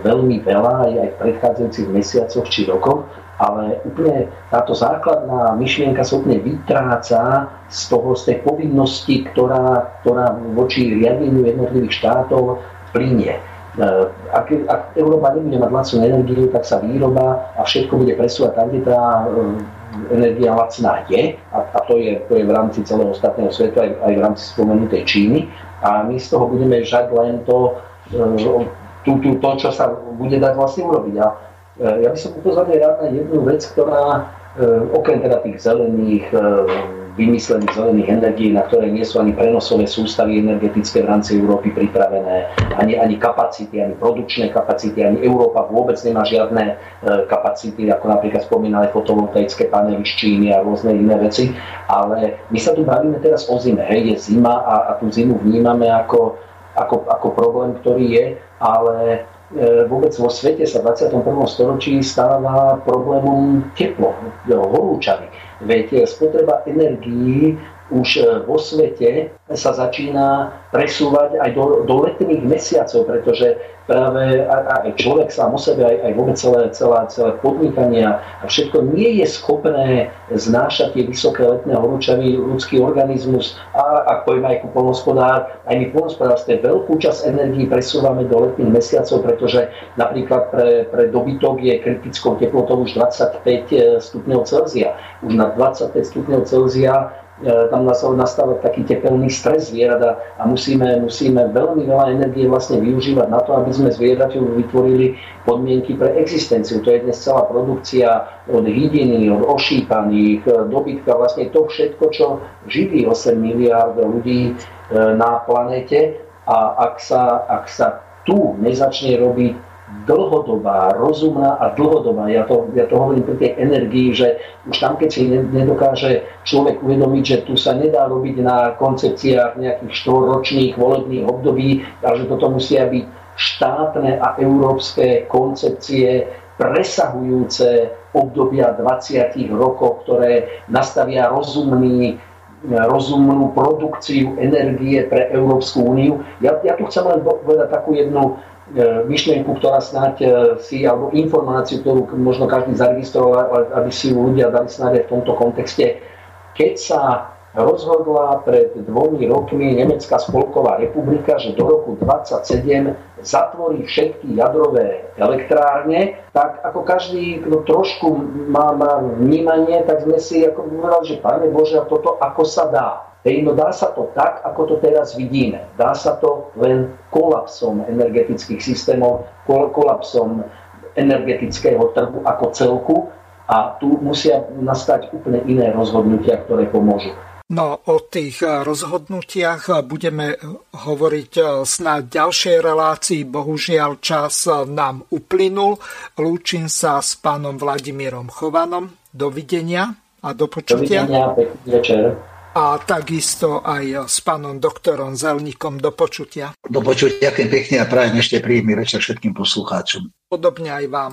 veľmi veľa aj, v predchádzajúcich mesiacoch či rokoch, ale úplne táto základná myšlienka sa úplne vytráca z toho, z tej povinnosti, ktorá, ktorá voči riadeniu jednotlivých štátov plinie. E, ak, ak Európa nebude mať lacnú energiu, tak sa výroba a všetko bude presúvať tam, kde tá e, energia lacná je, a, a to, je, to je v rámci celého ostatného sveta, aj, aj v rámci spomenutej Číny, a my z toho budeme žať len to, e, tú, tú, to, čo sa bude dať vlastne urobiť. A e, ja by som upozornil rád na jednu vec, ktorá e, okrem teda tých zelených, vymyslených zelených energií, na ktoré nie sú ani prenosové sústavy energetické v rámci Európy pripravené, ani, ani kapacity, ani produkčné kapacity, ani Európa vôbec nemá žiadne kapacity, ako napríklad spomínali fotovoltaické panely z Číny a rôzne iné veci. Ale my sa tu bavíme teraz o zime. Hej, je zima a, a tú zimu vnímame ako, ako, ako problém, ktorý je, ale e, vôbec vo svete sa v 21. storočí stáva problémom teplo, horúčavy. Veď spotreba energií už e, vo svete sa začína presúvať aj do, do letných mesiacov, pretože práve aj človek sám o sebe, aj, aj vôbec celé, celé, celé podnikanie a všetko nie je schopné znášať tie vysoké letné horúčavy ľudský organizmus a ak poviem aj ako polnospodár, aj my polnospodárstve veľkú časť energii presúvame do letných mesiacov, pretože napríklad pre, pre dobytok je kritickou teplotou už 25 stupňov Celzia. Už na 25 stupňov Celzia E, tam nastáva taký tepelný stres zvierat a musíme, musíme veľmi veľa energie vlastne využívať na to, aby sme zvieraťu vytvorili podmienky pre existenciu. To je dnes celá produkcia od hydiny, od ošípaných, e, dobytka, vlastne to všetko, čo živí 8 miliard ľudí e, na planete a ak sa, ak sa tu nezačne robiť dlhodobá, rozumná a dlhodobá. Ja to, ja to hovorím pri tej energii, že už tam, keď si nedokáže človek uvedomiť, že tu sa nedá robiť na koncepciách nejakých štvoročných volebných období, ale že toto musia byť štátne a európske koncepcie presahujúce obdobia 20 rokov, ktoré nastavia rozumný rozumnú produkciu energie pre Európsku úniu. Ja, ja tu chcem len povedať takú jednu myšlienku, ktorá snáď e, si, alebo informáciu, ktorú možno každý zaregistroval, aby si ju ľudia dali snáď aj v tomto kontexte. Keď sa rozhodla pred dvomi rokmi Nemecká spolková republika, že do roku 27 zatvorí všetky jadrové elektrárne, tak ako každý, kto trošku má, má vnímanie, tak sme si ako povedali, že Pane Bože, toto ako sa dá. Hej, no dá sa to tak, ako to teraz vidíme. Dá sa to len kolapsom energetických systémov, kolapsom energetického trhu ako celku a tu musia nastať úplne iné rozhodnutia, ktoré pomôžu. No o tých rozhodnutiach budeme hovoriť snáď ďalšej relácii. Bohužiaľ čas nám uplynul. Lúčim sa s pánom Vladimírom Chovanom. Dovidenia a do počutia. Dovidenia, pekný večer a takisto aj s pánom doktorom Zelníkom do počutia. Do počutia, ďakujem pekne a prajem ešte príjemný večer všetkým poslucháčom. Podobne aj vám.